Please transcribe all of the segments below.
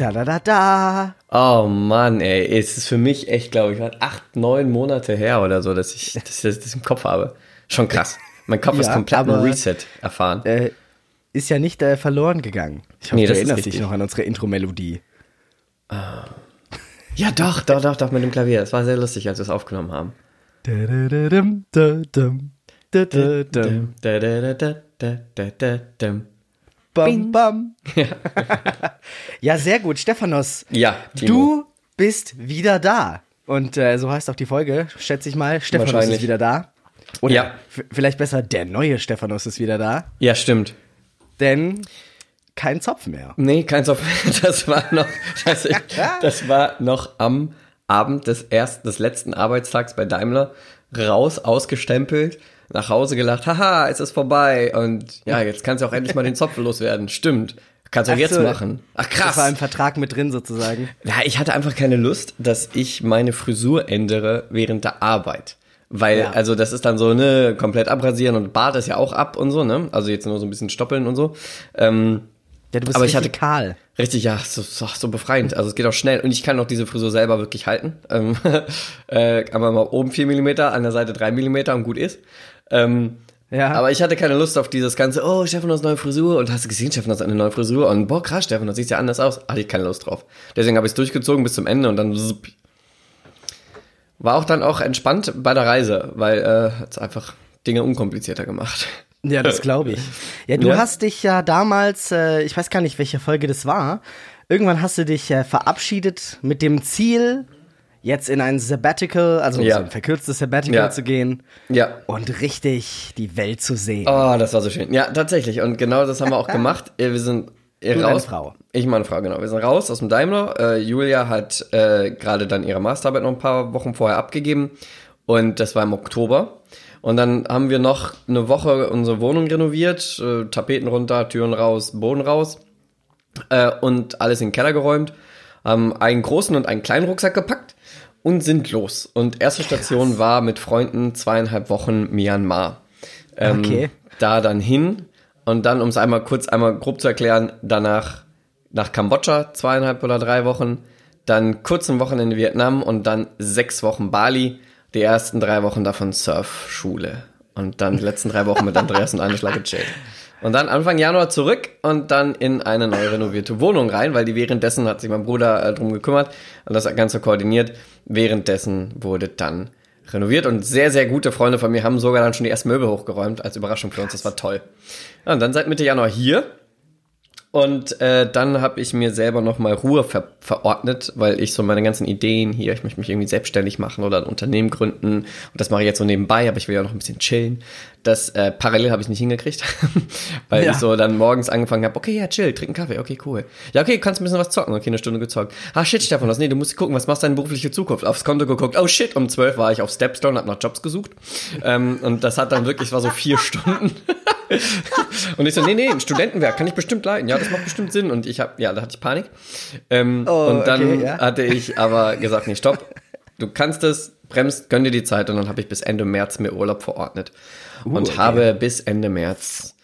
Da da da da. Oh Mann, ey, es ist für mich echt, glaube ich, acht, neun Monate her oder so, dass ich, dass ich das im Kopf habe. Schon krass. Mein Kopf Ja, ist komplett ein aber- Reset erfahren. Äh, ist ja nicht äh, verloren gegangen. Ich hoffe, Nee, du erinnerst dich noch an unsere Intro-Melodie. Ja, doch, doch, doch, doch, mit dem Klavier. Das war sehr lustig, als wir es aufgenommen haben. Da-da-da-dum, da-dum, da-da-dum, Da, da, da, Bam, bam. Ja, sehr gut. Stephanos, Ja, Timo. du bist wieder da. Und äh, so heißt auch die Folge, schätze ich mal. Stephanos ist wieder da. Oder Ja. vielleicht besser, der neue Stephanos ist wieder da. Ja, stimmt. Denn kein Zopf mehr. Nee, kein Software. Das war noch, das, das war noch am Abend des ersten, des letzten Arbeitstags bei Daimler raus, ausgestempelt, nach Hause gelacht, haha, es ist vorbei und ja, jetzt kannst du auch endlich mal den Zopf loswerden. Stimmt. Kannst du auch Ach jetzt so. machen. Ach Das war krass. im Vertrag mit drin sozusagen. Ja, ich hatte einfach keine Lust, dass ich meine Frisur ändere während der Arbeit. Weil, Ja. also das ist dann so, ne, komplett abrasieren und Bart ist ja auch ab und so, ne? Also jetzt nur so ein bisschen stoppeln und so. Ähm, Ja, du bist Aber ich hatte- kahl. Richtig, ja, so, so, so befreiend. Also es geht auch schnell und ich kann auch diese Frisur selber wirklich halten. Ähm, äh, aber mal oben 4 mm, an der Seite 3 mm und gut ist. Ähm, Ja. Aber ich hatte keine Lust auf dieses ganze, oh, Stefan hast neue Frisur und hast du gesehen, Stefan hast eine neue Frisur und boah, krass, Stefan, das sieht ja anders aus. Hatte ich keine Lust drauf. Deswegen habe ich es durchgezogen bis zum Ende und dann zup. war auch dann auch entspannt bei der Reise, weil äh, hat's einfach Dinge unkomplizierter gemacht. Ja, das glaube ich. Ja, du Ja. hast dich ja damals, äh, ich weiß gar nicht, welche Folge das war, irgendwann hast du dich äh, verabschiedet mit dem Ziel, jetzt in ein Sabbatical, also Ja. so ein verkürztes Sabbatical Ja. zu gehen Ja. und richtig die Welt zu sehen. Oh, das war so schön. Ja, tatsächlich. Und genau das haben wir auch gemacht. Äh, Wir sind äh, Du, raus. Frau. Ich meine Frau, genau. Wir sind raus aus dem Daimler. Äh, Julia hat äh, gerade dann ihre Masterarbeit noch ein paar Wochen vorher abgegeben. Und das war im Oktober. Und dann haben wir noch eine Woche unsere Wohnung renoviert. Äh, Tapeten runter, Türen raus, Boden raus. Äh, und alles in den Keller geräumt. Haben einen großen und einen kleinen Rucksack gepackt und sind los. Und erste Station war mit Freunden zweieinhalb Wochen Myanmar. Ähm, Okay. Da dann hin und dann, um es einmal kurz, einmal grob zu erklären, danach nach Kambodscha zweieinhalb oder drei Wochen, dann kurz ein Wochenende Vietnam und dann sechs Wochen Bali. Die ersten drei Wochen davon Surfschule. Und dann die letzten drei Wochen mit Andreas und Anischla gechillt. Und dann Anfang Januar zurück und dann in eine neu renovierte Wohnung rein, weil die währenddessen hat sich mein Bruder äh, drum gekümmert und das Ganze koordiniert. Währenddessen wurde dann renoviert und sehr, sehr gute Freunde von mir haben sogar dann schon die ersten Möbel hochgeräumt als Überraschung für uns. Das war toll. Ja, und dann seit Mitte Januar hier. Und äh, dann habe ich mir selber nochmal Ruhe ver verordnet, weil ich so meine ganzen Ideen hier, ich möchte mich irgendwie selbstständig machen oder ein Unternehmen gründen. Und das mache ich jetzt so nebenbei, aber ich will ja noch ein bisschen chillen. Das äh, parallel habe ich nicht hingekriegt, weil Ja. ich so dann morgens angefangen habe, okay, ja, chill, trink einen Kaffee, okay, cool. Ja, okay, kannst ein bisschen was zocken, okay, eine Stunde gezockt. Ah, shit, Stefan, was, nee, du musst gucken, was machst du deine berufliche Zukunft? Aufs Konto geguckt, oh shit, um zwölf war ich auf Stepstone, hab nach Jobs gesucht. ähm, und das hat dann wirklich, es war so vier Stunden. Und ich so, nee, nee, ein Studentenwerk kann ich bestimmt leiten. Ja, das macht bestimmt Sinn. Und ich habe, ja, da hatte ich Panik. Ähm, Oh, und dann okay, ja. hatte ich aber gesagt, nee, stopp. Du kannst es, bremst, gönn dir die Zeit. Und dann habe ich bis Ende März mir Urlaub verordnet. und Uh, okay. habe bis Ende März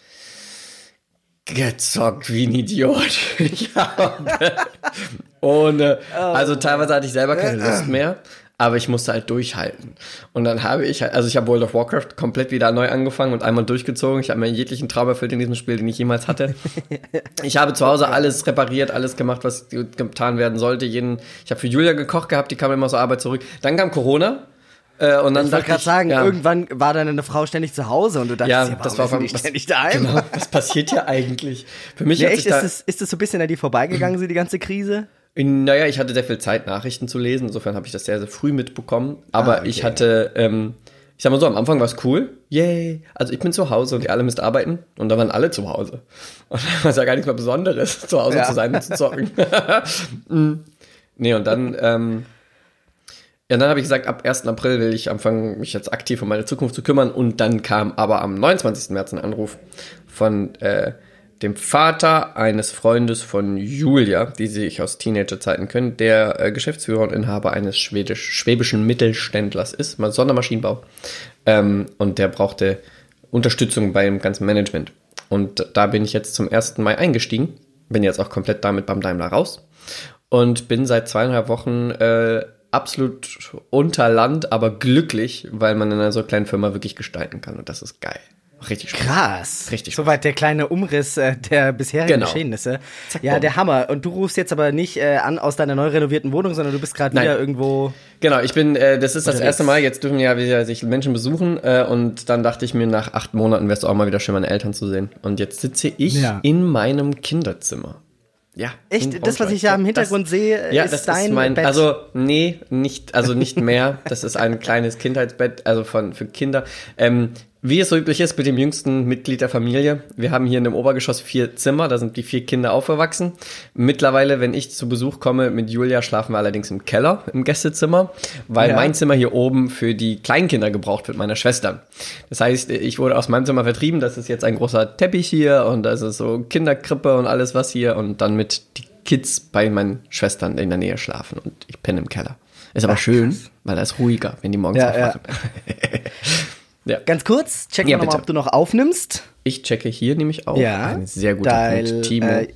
gezockt wie ein Idiot. Ich habe ohne, also teilweise hatte ich selber keine Lust mehr. Aber ich musste halt durchhalten. Und dann habe ich halt, also ich habe World of Warcraft komplett wieder neu angefangen und einmal durchgezogen. Ich habe mir jeglichen Traum erfüllt in diesem Spiel, den ich jemals hatte. Ich habe zu Hause alles repariert, alles gemacht, was getan werden sollte. Jeden, ich habe für Julia gekocht gehabt, die kam immer zur Arbeit zurück. Dann kam Corona. Äh, und dann Ich wollte gerade sagen, ja, irgendwann war deine Frau ständig zu Hause und du dachtest, ja, ja, das war was- ständig daheim? Genau, was passiert hier eigentlich? Für mich Ja, hat echt, da, ist es, ist es so ein bisschen an dir vorbeigegangen, so die ganze Krise? Naja, ich hatte sehr viel Zeit, Nachrichten zu lesen. Insofern habe ich das sehr, sehr früh mitbekommen. Aber Ah, okay. ich hatte, ähm, ich sag mal so, am Anfang war es cool. Yay. Also ich bin zu Hause und ihr alle müsst arbeiten. Und da waren alle zu Hause. Und da war es ja gar nichts mehr Besonderes, zu Hause Ja. zu sein und zu zocken. Mm. nee, und dann, ähm, ja, dann habe ich gesagt, ab 1. April will ich anfangen, mich jetzt aktiv um meine Zukunft zu kümmern. Und dann kam aber am 29. März ein Anruf von äh, dem Vater eines Freundes von Julia, die sich aus Teenagerzeiten kennen, der äh, Geschäftsführer und Inhaber eines schwedisch, schwäbischen Mittelständlers ist, mal Sondermaschinenbau. Ähm, und der brauchte Unterstützung beim ganzen Management. Und da bin ich jetzt zum 1. Mai eingestiegen, bin jetzt auch komplett damit beim Daimler raus. und bin seit zweieinhalb Wochen äh, absolut unter Land, aber glücklich, weil man in einer so kleinen Firma wirklich gestalten kann und das ist geil. Richtig Spaß. Krass. Richtig Soweit der kleine Umriss äh, der bisherigen Genau. Geschehnisse. Zack, ja, bumm. der Hammer. Und du rufst jetzt aber nicht äh, an aus deiner neu renovierten Wohnung, sondern du bist gerade wieder irgendwo. Genau, ich bin, äh, das ist das erste Mal, jetzt dürfen ja wieder sich Menschen besuchen äh, und dann dachte ich mir, nach acht Monaten wäre es auch mal wieder schön, meine Eltern zu sehen. Und jetzt sitze ich Ja. in meinem Kinderzimmer. Ja. Echt? Das, was ich da im Ja, Hintergrund das, sehe, Ja, ist das dein ist mein, Bett. also nee, nicht, also nicht mehr. Das ist ein kleines Kindheitsbett, also von für Kinder. Ähm, wie es so üblich ist mit dem jüngsten Mitglied der Familie. Wir haben hier in dem Obergeschoss vier Zimmer, da sind die vier Kinder aufgewachsen. Mittlerweile, wenn ich zu Besuch komme mit Julia, schlafen wir allerdings im Keller, im Gästezimmer, weil Ja. mein Zimmer hier oben für die Kleinkinder gebraucht wird, meiner Schwester. Das heißt, ich wurde aus meinem Zimmer vertrieben, das ist jetzt ein großer Teppich hier und das ist so Kinderkrippe und alles was hier und dann mit die Kids bei meinen Schwestern in der Nähe schlafen und ich penne im Keller. Ist aber schön, weil da ist ruhiger, wenn die morgens ja. aufwachen. ja. Ganz kurz, check Ja, mal, bitte. ob du noch aufnimmst. Ich checke hier nämlich auch Ja. ein sehr guter weil, Punkt. Timo. Äh,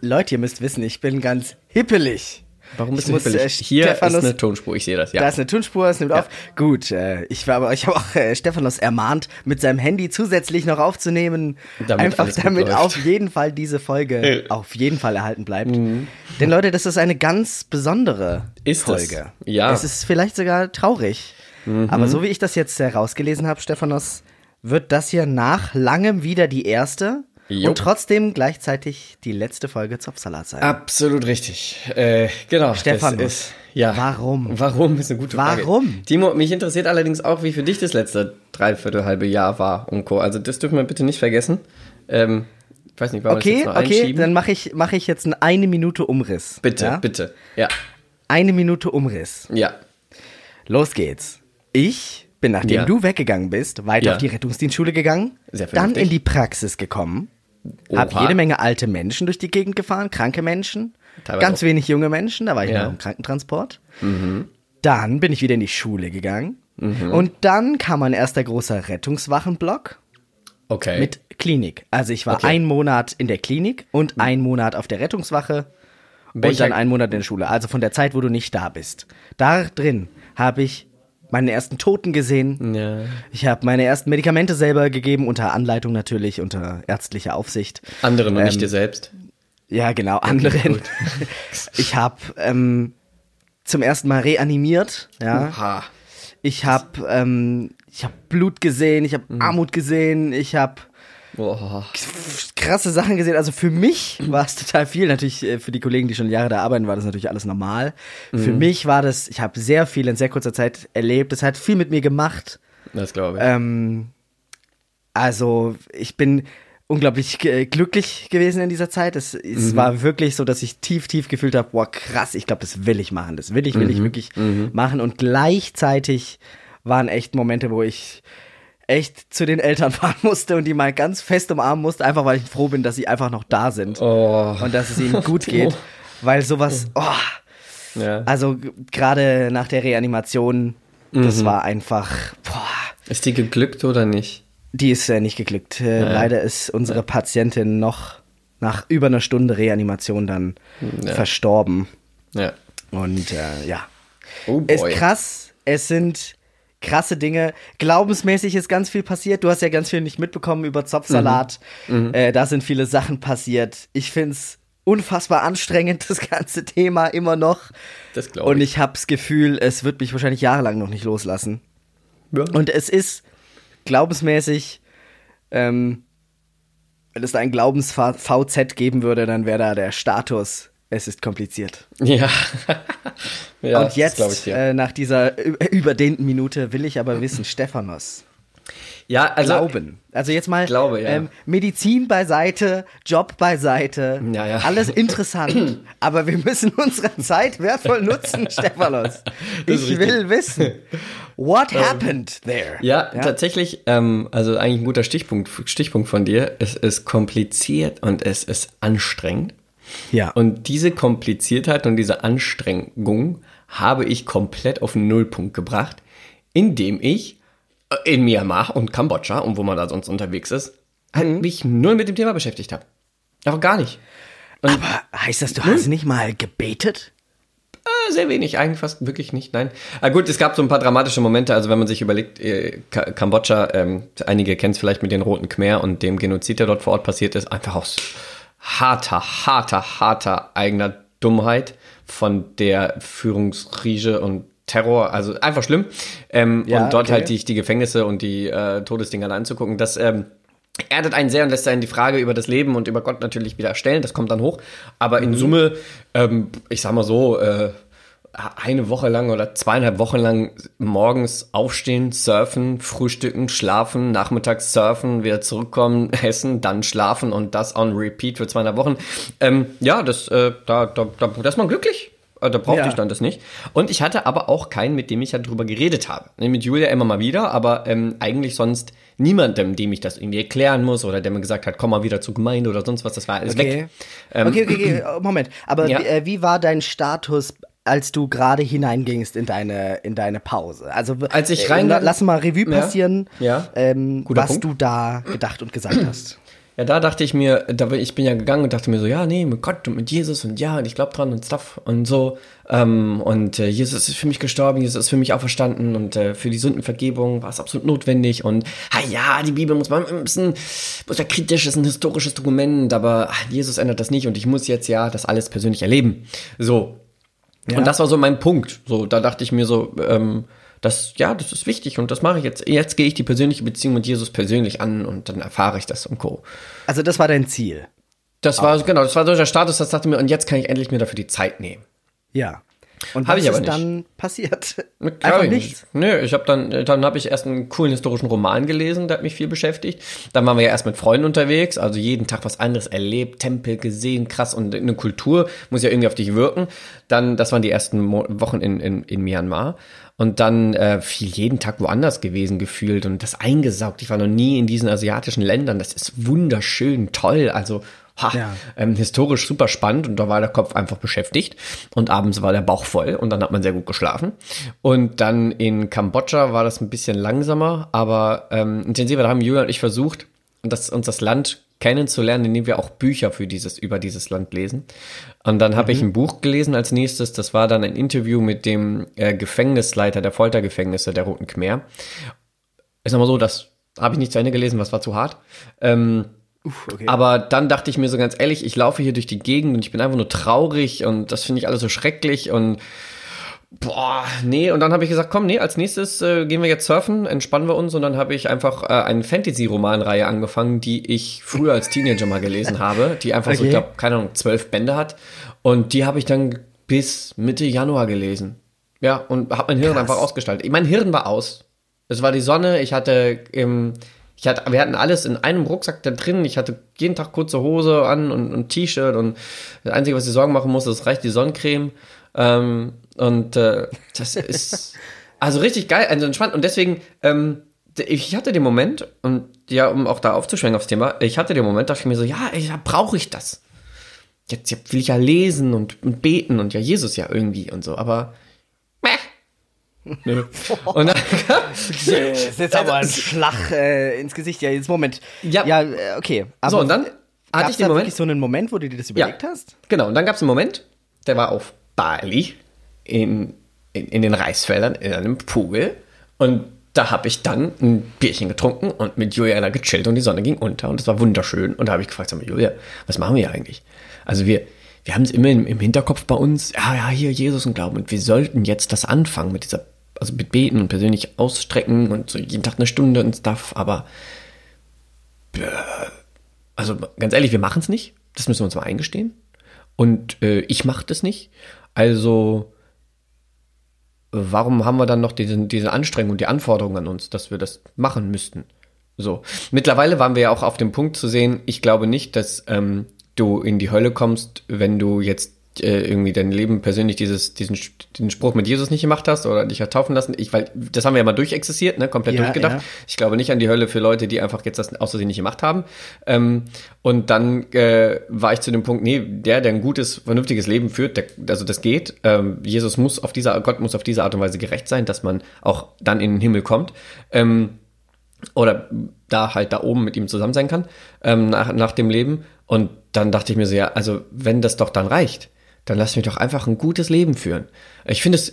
Leute, ihr müsst wissen, ich bin ganz hippelig. Warum bist ich du muss, hippelig? äh, Hier Stephanus- ist eine Tonspur, ich sehe das, ja. Da ist eine Tonspur, es nimmt Ja. auf. Gut, äh, ich war aber, ich habe auch äh, Stephanos ermahnt, mit seinem Handy zusätzlich noch aufzunehmen, Damit einfach damit auf jeden Fall diese Folge Ja. auf jeden Fall erhalten bleibt. Denn Leute, das ist eine ganz besondere Ist es. Folge. Ja. Es ist vielleicht sogar traurig. Aber so wie ich das jetzt herausgelesen habe, Stephanos, wird das hier nach langem wieder die erste Jo. und trotzdem gleichzeitig die letzte Folge Zopfsalat sein. Absolut richtig. Äh, genau. Stephanus, das ist, ja. warum? Warum ist eine gute Frage. Warum? Timo, mich interessiert allerdings auch, wie für dich das letzte dreiviertel halbe Jahr war und Co. Also das dürfen wir bitte nicht vergessen. Ähm, ich weiß nicht, wollen wir das Okay, jetzt noch okay, dann mache ich, mach ich jetzt einen eine Minute Umriss. bitte, ja? bitte. Ja, Eine Minute Umriss. ja. Los geht's. Ich bin, nachdem Ja. du weggegangen bist, weiter Ja. auf die Rettungsdienstschule gegangen, dann in die Praxis gekommen, hab Oha. jede Menge alte Menschen durch die Gegend gefahren, kranke Menschen, Teilweise ganz auch. wenig junge Menschen, da war ich Ja. noch im Krankentransport. Dann bin ich wieder in die Schule gegangen und dann kam mein erster großer Rettungswachenblock Okay. mit Klinik. Also ich war Okay. ein Monat in der Klinik und ein Monat auf der Rettungswache und Welcher- dann einen Monat in der Schule. Also von der Zeit, wo du nicht da bist. Da drin habe ich meine ersten Toten gesehen. ja. Ich habe meine ersten Medikamente selber gegeben, unter Anleitung natürlich, unter ärztlicher Aufsicht. Anderen und nicht Ähm, dir selbst. Ja, genau, anderen. gut. Ich habe ähm, zum ersten Mal reanimiert. Ja. Oha. Ich habe ähm, ich hab Blut gesehen, ich habe Mhm. Armut gesehen, ich habe Boah. krasse Sachen gesehen. Also für mich war es total viel. Natürlich äh, für die Kollegen, die schon Jahre da arbeiten, war das natürlich alles normal. Für Mhm. mich war das, ich habe sehr viel in sehr kurzer Zeit erlebt. Das hat viel mit mir gemacht. Das glaube ich. Ähm, also ich bin unglaublich äh, glücklich gewesen in dieser Zeit. Es, es war wirklich so, dass ich tief, tief gefühlt habe, boah, krass, ich glaube, das will ich machen. Das will ich, will ich wirklich machen. Und gleichzeitig waren echt Momente, wo ich echt zu den Eltern fahren musste und die mal ganz fest umarmen musste, einfach weil ich froh bin, dass sie einfach noch da sind oh. und dass es ihnen gut geht. Weil sowas, oh, Ja. also gerade nach der Reanimation, das war einfach, boah, Ist die geglückt oder nicht? die ist äh, nicht geglückt. Äh, Leider ist unsere Patientin noch nach über einer Stunde Reanimation dann Ja. verstorben. Ja. Und äh, ja, Oh ist boy. krass. Es sind krasse Dinge. Glaubensmäßig ist ganz viel passiert. Du hast ja ganz viel nicht mitbekommen über Zopfsalat. Mhm. Äh, da sind viele Sachen passiert. Ich find's unfassbar anstrengend, das ganze Thema immer noch. Das glaube Und ich. ich hab's Gefühl, es wird mich wahrscheinlich jahrelang noch nicht loslassen. Ja. Und es ist glaubensmäßig, ähm, wenn es da ein Glaubens-VZ geben würde, dann wäre da der Status, es ist kompliziert. Ja. ja Und jetzt, ich dir. äh, nach dieser überdehnten Minute, will ich aber wissen, Stephanos, ja, also. Glauben. Also jetzt mal Glaube, ja. ähm, Medizin beiseite, Job beiseite, Ja, ja. alles interessant, aber wir müssen unsere Zeit wertvoll nutzen, Stephanos. Ich will wissen, what happened there? Ja, tatsächlich, ähm, also eigentlich ein guter Stichpunkt, Stichpunkt von dir. Es ist kompliziert und es ist anstrengend. Ja. Und diese Kompliziertheit und diese Anstrengung habe ich komplett auf den Nullpunkt gebracht, indem ich äh, in Myanmar und Kambodscha und wo man da sonst unterwegs ist, halt mich null mit dem Thema beschäftigt habe. Auch gar nicht. Und Aber heißt das, du hast nicht mal gebetet? äh, sehr wenig, eigentlich fast wirklich nicht, nein. Ah, gut, es gab so ein paar dramatische Momente, also wenn man sich überlegt, äh, Ka- Kambodscha, ähm, einige kennen es vielleicht mit den Roten Khmer und dem Genozid, der dort vor Ort passiert ist, einfach aus harter, harter, harter eigener Dummheit von der Führungsriege und Terror, also einfach schlimm. Ähm, Ja, und dort okay. halt die, die Gefängnisse und die äh, Todesdinger anzugucken, das ähm, erdet einen sehr und lässt einen die Frage über das Leben und über Gott natürlich wieder stellen. Das kommt dann hoch. Aber in Summe, ähm, ich sag mal so, äh, eine Woche lang oder zweieinhalb Wochen lang morgens aufstehen, surfen, frühstücken, schlafen, nachmittags surfen, wieder zurückkommen, essen, dann schlafen und das on repeat für zweieinhalb Wochen. Ähm, ja, das, äh, da, da, da, da ist man glücklich. Äh, Da brauchte Ja. ich dann das nicht. Und ich hatte aber auch keinen, mit dem ich ja drüber geredet habe. Mit Julia immer mal wieder, aber ähm, eigentlich sonst niemandem, dem ich das irgendwie erklären muss oder der mir gesagt hat, komm mal wieder zur Gemeinde oder sonst was, das war alles Okay. weg. Ähm, okay, okay, okay, Moment. Aber Ja. wie, äh, wie war dein Status, als du gerade hineingingst in deine, in deine Pause? Also, Als ich äh, reinge- la- Lass mal Revue Ja. passieren, Ja. Ähm, Guter was Punkt. du da gedacht und gesagt hast. Ja, da dachte ich mir, da ich bin ja gegangen und dachte mir so, ja, nee, mit Gott und mit Jesus und ja, und ich glaube dran und stuff und so. Ähm, und äh, Jesus ist für mich gestorben, Jesus ist für mich auferstanden und äh, für die Sündenvergebung war es absolut notwendig. Und ah, ja, die Bibel muss man ein bisschen, muss ja kritisch, ist ein historisches Dokument, aber ah, Jesus ändert das nicht und ich muss jetzt ja das alles persönlich erleben. So. Ja. Und das war so mein Punkt. So, da dachte ich mir so, ähm, das, ja, das ist wichtig und das mache ich jetzt. Jetzt gehe ich die persönliche Beziehung mit Jesus persönlich an und dann erfahre ich das und Co. Also, das war dein Ziel. Das war, genau, das war so der Status, das dachte mir, und jetzt kann ich endlich mir dafür die Zeit nehmen. Ja. Und Hab was ich aber ist nicht. dann passiert? Glaub Einfach ich nichts. Nö, ich habe dann, dann habe ich erst einen coolen historischen Roman gelesen, der hat mich viel beschäftigt. Dann waren wir ja erst mit Freunden unterwegs, also jeden Tag was anderes erlebt, Tempel gesehen, krass und eine Kultur muss ja irgendwie auf dich wirken. Dann, das waren die ersten Mo Wochen in, in, in Myanmar. Und dann äh, viel jeden Tag woanders gewesen gefühlt und das eingesaugt. Ich war noch nie in diesen asiatischen Ländern. Das ist wunderschön, toll. Also ha, Ja. ähm, historisch super spannend und da war der Kopf einfach beschäftigt und abends war der Bauch voll und dann hat man sehr gut geschlafen. Und dann in Kambodscha war das ein bisschen langsamer, aber ähm, intensiver. Da haben Julia und ich versucht, das, uns das Land kennenzulernen, indem wir auch Bücher für dieses, über dieses Land lesen. Und dann habe ich ein Buch gelesen als nächstes. Das war dann ein Interview mit dem äh, Gefängnisleiter der Foltergefängnisse der Roten Khmer. Ist nochmal so, das habe ich nicht zu Ende gelesen, was war zu hart. Ähm, Uff, okay. aber dann dachte ich mir so ganz ehrlich, ich laufe hier durch die Gegend und ich bin einfach nur traurig und das finde ich alles so schrecklich und boah, nee. Und dann habe ich gesagt, komm, nee, als nächstes äh, gehen wir jetzt surfen, entspannen wir uns und dann habe ich einfach äh, eine Fantasy-Romanreihe angefangen, die ich früher als Teenager mal gelesen habe, die einfach so, Okay. ich glaube, keine Ahnung, zwölf Bände hat und die habe ich dann bis Mitte Januar gelesen. Ja, und habe mein Hirn Krass. einfach ausgestaltet. Mein Hirn war aus. Es war die Sonne, ich hatte im ich hatte, wir hatten alles in einem Rucksack da drin. Ich hatte jeden Tag kurze Hose an und ein T-Shirt und das Einzige, was ich Sorgen machen musste, das reicht die Sonnencreme. Ähm, und äh, das ist also richtig geil, also entspannt. Und deswegen, ähm, ich hatte den Moment, und ja, um auch da aufzuschwenken aufs Thema, ich hatte den Moment, dachte ich mir so, ja, ja brauche ich das. Jetzt, jetzt will ich ja lesen und, und beten und ja Jesus ja irgendwie und so, aber. Nö. Und dann, Das ist jetzt aber ein Schlag äh, ins Gesicht. Ja, jetzt Moment. Ja. ja äh, okay. Aber So, und dann hatte ich da den Moment- wirklich so einen Moment, wo du dir das überlegt Ja. hast? Genau, und dann gab es einen Moment, der war auf Bali in, in, in den Reisfeldern in einem Pool und da habe ich dann ein Bierchen getrunken und mit Juliana gechillt und die Sonne ging unter und es war wunderschön und da habe ich gefragt, sag mal, Julia, was machen wir hier eigentlich? Also wir, wir haben es immer im, im Hinterkopf bei uns, ja, ja, hier Jesus und Glauben und wir sollten jetzt das anfangen mit dieser, also mit Beten und persönlich ausstrecken und so jeden Tag eine Stunde und Stuff, aber also ganz ehrlich, wir machen es nicht. Das müssen wir uns mal eingestehen. Und äh, ich mache das nicht. Also warum haben wir dann noch diesen, diese Anstrengung und die Anforderungen an uns, dass wir das machen müssten? So. Mittlerweile waren wir ja auch auf dem Punkt zu sehen, ich glaube nicht, dass ähm, du in die Hölle kommst, wenn du jetzt äh, irgendwie dein Leben persönlich dieses, diesen, diesen Spruch mit Jesus nicht gemacht hast oder dich hat taufen lassen. Ich, weil, das haben wir ja mal durchexistiert, ne, komplett Ja, durchgedacht. ja. Ich glaube nicht an die Hölle für Leute, die einfach jetzt das außer nicht gemacht haben. Ähm, und dann äh, war ich zu dem Punkt, nee, der, der ein gutes, vernünftiges Leben führt, der, also das geht. Ähm, Jesus muss auf dieser, Gott muss auf diese Art und Weise gerecht sein, dass man auch dann in den Himmel kommt. Ähm, oder da halt da oben mit ihm zusammen sein kann, ähm, nach, nach dem Leben. Und dann dachte ich mir so, ja, also wenn das doch dann reicht, dann lass mich doch einfach ein gutes Leben führen. Ich finde es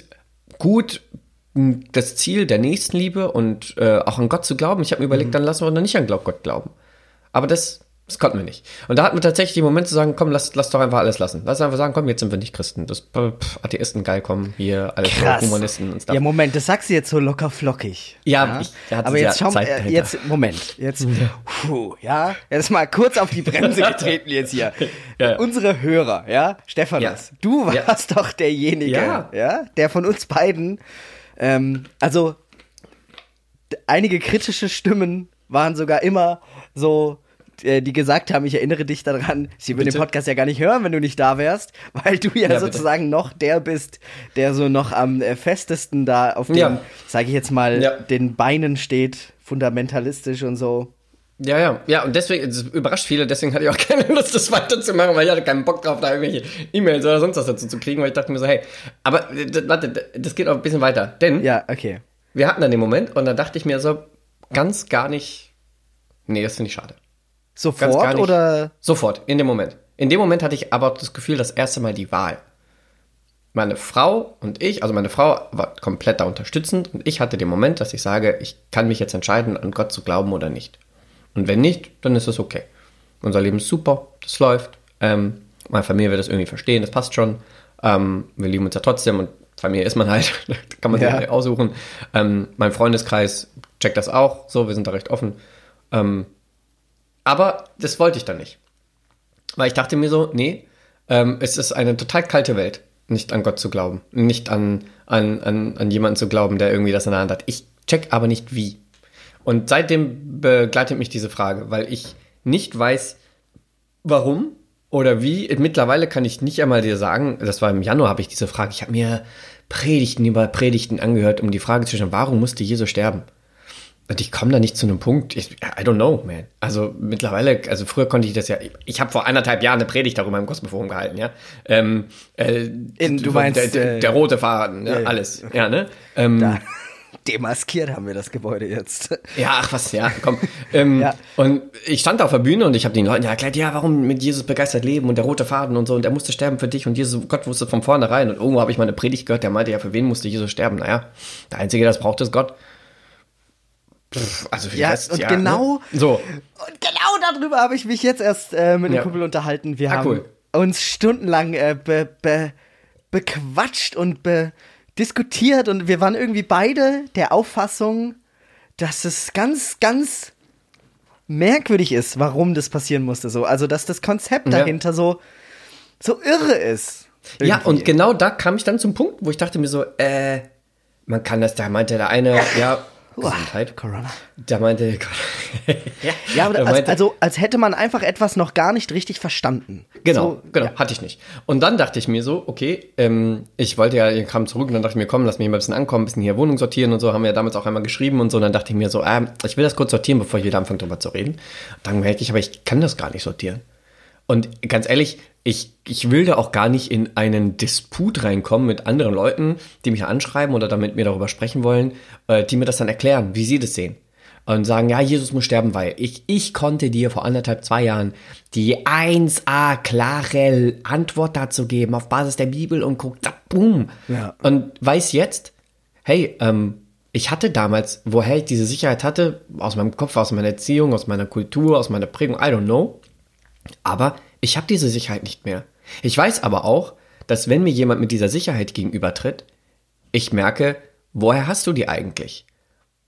gut, das Ziel der Nächstenliebe und äh, auch an Gott zu glauben. Ich habe mir überlegt, dann lassen wir noch nicht an Gott glauben. Aber das das konnten wir nicht. Und da hatten wir tatsächlich den Moment zu sagen, komm, lass, lass doch einfach alles lassen. Lass einfach sagen, komm, jetzt sind wir nicht Christen. Das pff, Atheisten geil kommen, hier alles Krass. Humanisten und stuff. Ja, Moment, das sagst du jetzt so locker flockig. Ja, ich- da hat aber jetzt ja schau Zeit mal, äh, jetzt, Moment, jetzt, puh, ja, jetzt mal kurz auf die Bremse getreten jetzt hier. Ja, ja. Unsere Hörer, ja, Stephanos, Ja. du Ja. warst doch derjenige, Ja. ja. der von uns beiden, ähm, also einige kritische Stimmen waren sogar immer so, äh, die gesagt haben, ich erinnere dich daran, sie würden den Bitte? Podcast ja gar nicht hören, wenn du nicht da wärst, weil du ja, Ja, bitte. sozusagen noch der bist, der so noch am äh, festesten da auf den, Ja. sage ich jetzt mal, Ja. den Beinen steht, fundamentalistisch und so. Ja, ja, ja, und deswegen, es überrascht viele, deswegen hatte ich auch keine Lust, das weiterzumachen, weil ich hatte keinen Bock drauf, da irgendwelche E-Mails oder sonst was dazu zu kriegen, weil ich dachte mir so, hey, aber äh, warte, das geht auch ein bisschen weiter, denn Ja, okay. wir hatten dann den Moment und da dachte ich mir so, ganz gar nicht, nee, das finde ich schade. Sofort oder? Sofort, in dem Moment. In dem Moment hatte ich aber das Gefühl, das erste Mal die Wahl. Meine Frau und ich, also meine Frau war komplett da unterstützend und ich hatte den Moment, dass ich sage, ich kann mich jetzt entscheiden, an Gott zu glauben oder nicht. Und wenn nicht, dann ist es okay. Unser Leben ist super, das läuft. Ähm, meine Familie wird das irgendwie verstehen, das passt schon. Ähm, wir lieben uns ja trotzdem und Familie ist man halt, kann man sich Ja. ja. aussuchen. Ähm, mein Freundeskreis checkt das auch, so, wir sind da recht offen. Ähm, aber das wollte ich dann nicht. Weil ich dachte mir so, nee, ähm, es ist eine total kalte Welt, nicht an Gott zu glauben. Nicht an, an, an, an jemanden zu glauben, der irgendwie das in der Hand hat. Ich check aber nicht wie. Und seitdem begleitet mich diese Frage, weil ich nicht weiß, warum oder wie. Mittlerweile kann ich nicht einmal dir sagen, das war im Januar, habe ich diese Frage, ich habe mir Predigten über Predigten angehört, um die Frage zu stellen, warum musste Jesus sterben? Und ich komme da nicht zu einem Punkt. Ich, I don't know, man. Also mittlerweile, also früher konnte ich das ja. Ich, ich habe vor anderthalb Jahren eine Predigt darüber im Gospelforum gehalten, ja. Ähm, äh, In- du meinst, der, der, äh, der rote Faden, ja, ja, alles, ja, ne? Ähm, Da, demaskiert haben wir das Gebäude jetzt. ja, ach was, ja, komm. Ähm, Ja. Und ich stand auf der Bühne und ich habe den Leuten ja erklärt, ja, warum mit Jesus begeistert leben und der rote Faden und so und er musste sterben für dich und Jesus, Gott wusste von vornherein und irgendwo habe ich mal eine Predigt gehört, der meinte, ja, für wen musste Jesus sterben? Naja, der Einzige, der das braucht, ist Gott. Pff, also für Ja, Rest, und ja, genau- Ne? So, Und genau darüber habe ich mich jetzt erst äh, mit einem Ja. Kumpel unterhalten. Wir Ah, haben cool. uns stundenlang äh, be, be, bequatscht und be, diskutiert und wir waren irgendwie beide der Auffassung, dass es ganz, ganz merkwürdig ist, warum das passieren musste. So, also dass das Konzept Ja. dahinter so so irre ist. Ja, Irgendwie. und genau da kam ich dann zum Punkt, wo ich dachte mir so, äh, man kann das, da meinte der eine, ja, Gesundheit. Corona. Da meinte, Ja, aber der als, also als hätte man einfach etwas noch gar nicht richtig verstanden. Genau, So, genau, ja. hatte ich nicht. Und dann dachte ich mir so, okay, ähm, ich wollte ja, ich kam zurück und dann dachte ich mir, komm, lass mich mal ein bisschen ankommen, ein bisschen hier Wohnung sortieren und so, haben wir ja damals auch einmal geschrieben und so. Und dann dachte ich mir so, ähm, ich will das kurz sortieren, bevor ich wieder anfange drüber zu reden. Dann merke ich, aber ich kann das gar nicht sortieren. Und ganz ehrlich, ich, ich will da auch gar nicht in einen Disput reinkommen mit anderen Leuten, die mich anschreiben oder damit mir darüber sprechen wollen, äh, die mir das dann erklären, wie sie das sehen. Und sagen, ja, Jesus muss sterben, weil ich, ich konnte dir vor anderthalb, zwei Jahren die 1a klare Antwort dazu geben, auf Basis der Bibel und guck, da, boom. Ja. Und weiß jetzt, hey, ähm, ich hatte damals, woher ich diese Sicherheit hatte, aus meinem Kopf, aus meiner Erziehung, aus meiner Kultur, aus meiner Prägung, I don't know. Aber ich habe diese Sicherheit nicht mehr. Ich weiß aber auch, dass wenn mir jemand mit dieser Sicherheit gegenübertritt, ich merke, woher hast du die eigentlich?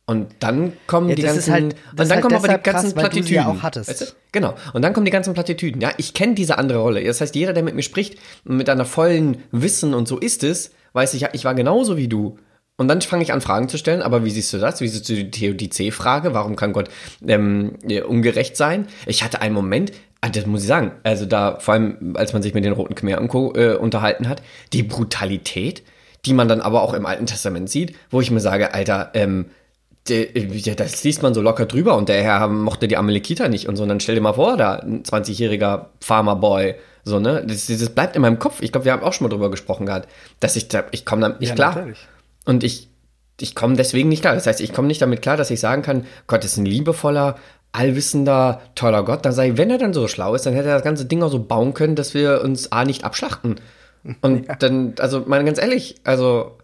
Und dann kommen Ja, die ganzen, halt- und dann halt kommen aber die ganzen krass, Plattitüden. ja auch hattest. Weißt du? Genau. Und dann kommen die ganzen Plattitüden. Ja, ich kenne diese andere Rolle. Das heißt, jeder, der mit mir spricht, mit einer vollen Wissen und so ist es, weiß ich, ja, ich war genauso wie du. Und dann fange ich an, Fragen zu stellen, aber wie siehst du das? Wie siehst du die Theodizee-Frage? Warum kann Gott ähm, ja, ungerecht sein? Ich hatte einen Moment, ah, das muss ich sagen, also da, vor allem, als man sich mit den Roten Khmer. Äh, unterhalten hat, die Brutalität, die man dann aber auch im Alten Testament sieht, wo ich mir sage, Alter, ähm, der, das liest man so locker drüber und der Herr mochte die Amalekiter nicht und so. Und dann stell dir mal vor, da ein 20-jähriger Farmerboy, so, ne? Das, das bleibt in meinem Kopf. Ich glaube, wir haben auch schon mal drüber gesprochen gehabt, dass ich da, ich komme damit nicht Ja, klar. natürlich. Und ich, ich komme deswegen nicht klar. Das heißt, ich komme nicht damit klar, dass ich sagen kann, Gott ist ein liebevoller, allwissender, toller Gott. Dann ich, wenn er dann so schlau ist, dann hätte er das ganze Ding auch so bauen können, dass wir uns A nicht abschlachten. Und ja. dann, also, meine ganz ehrlich, also,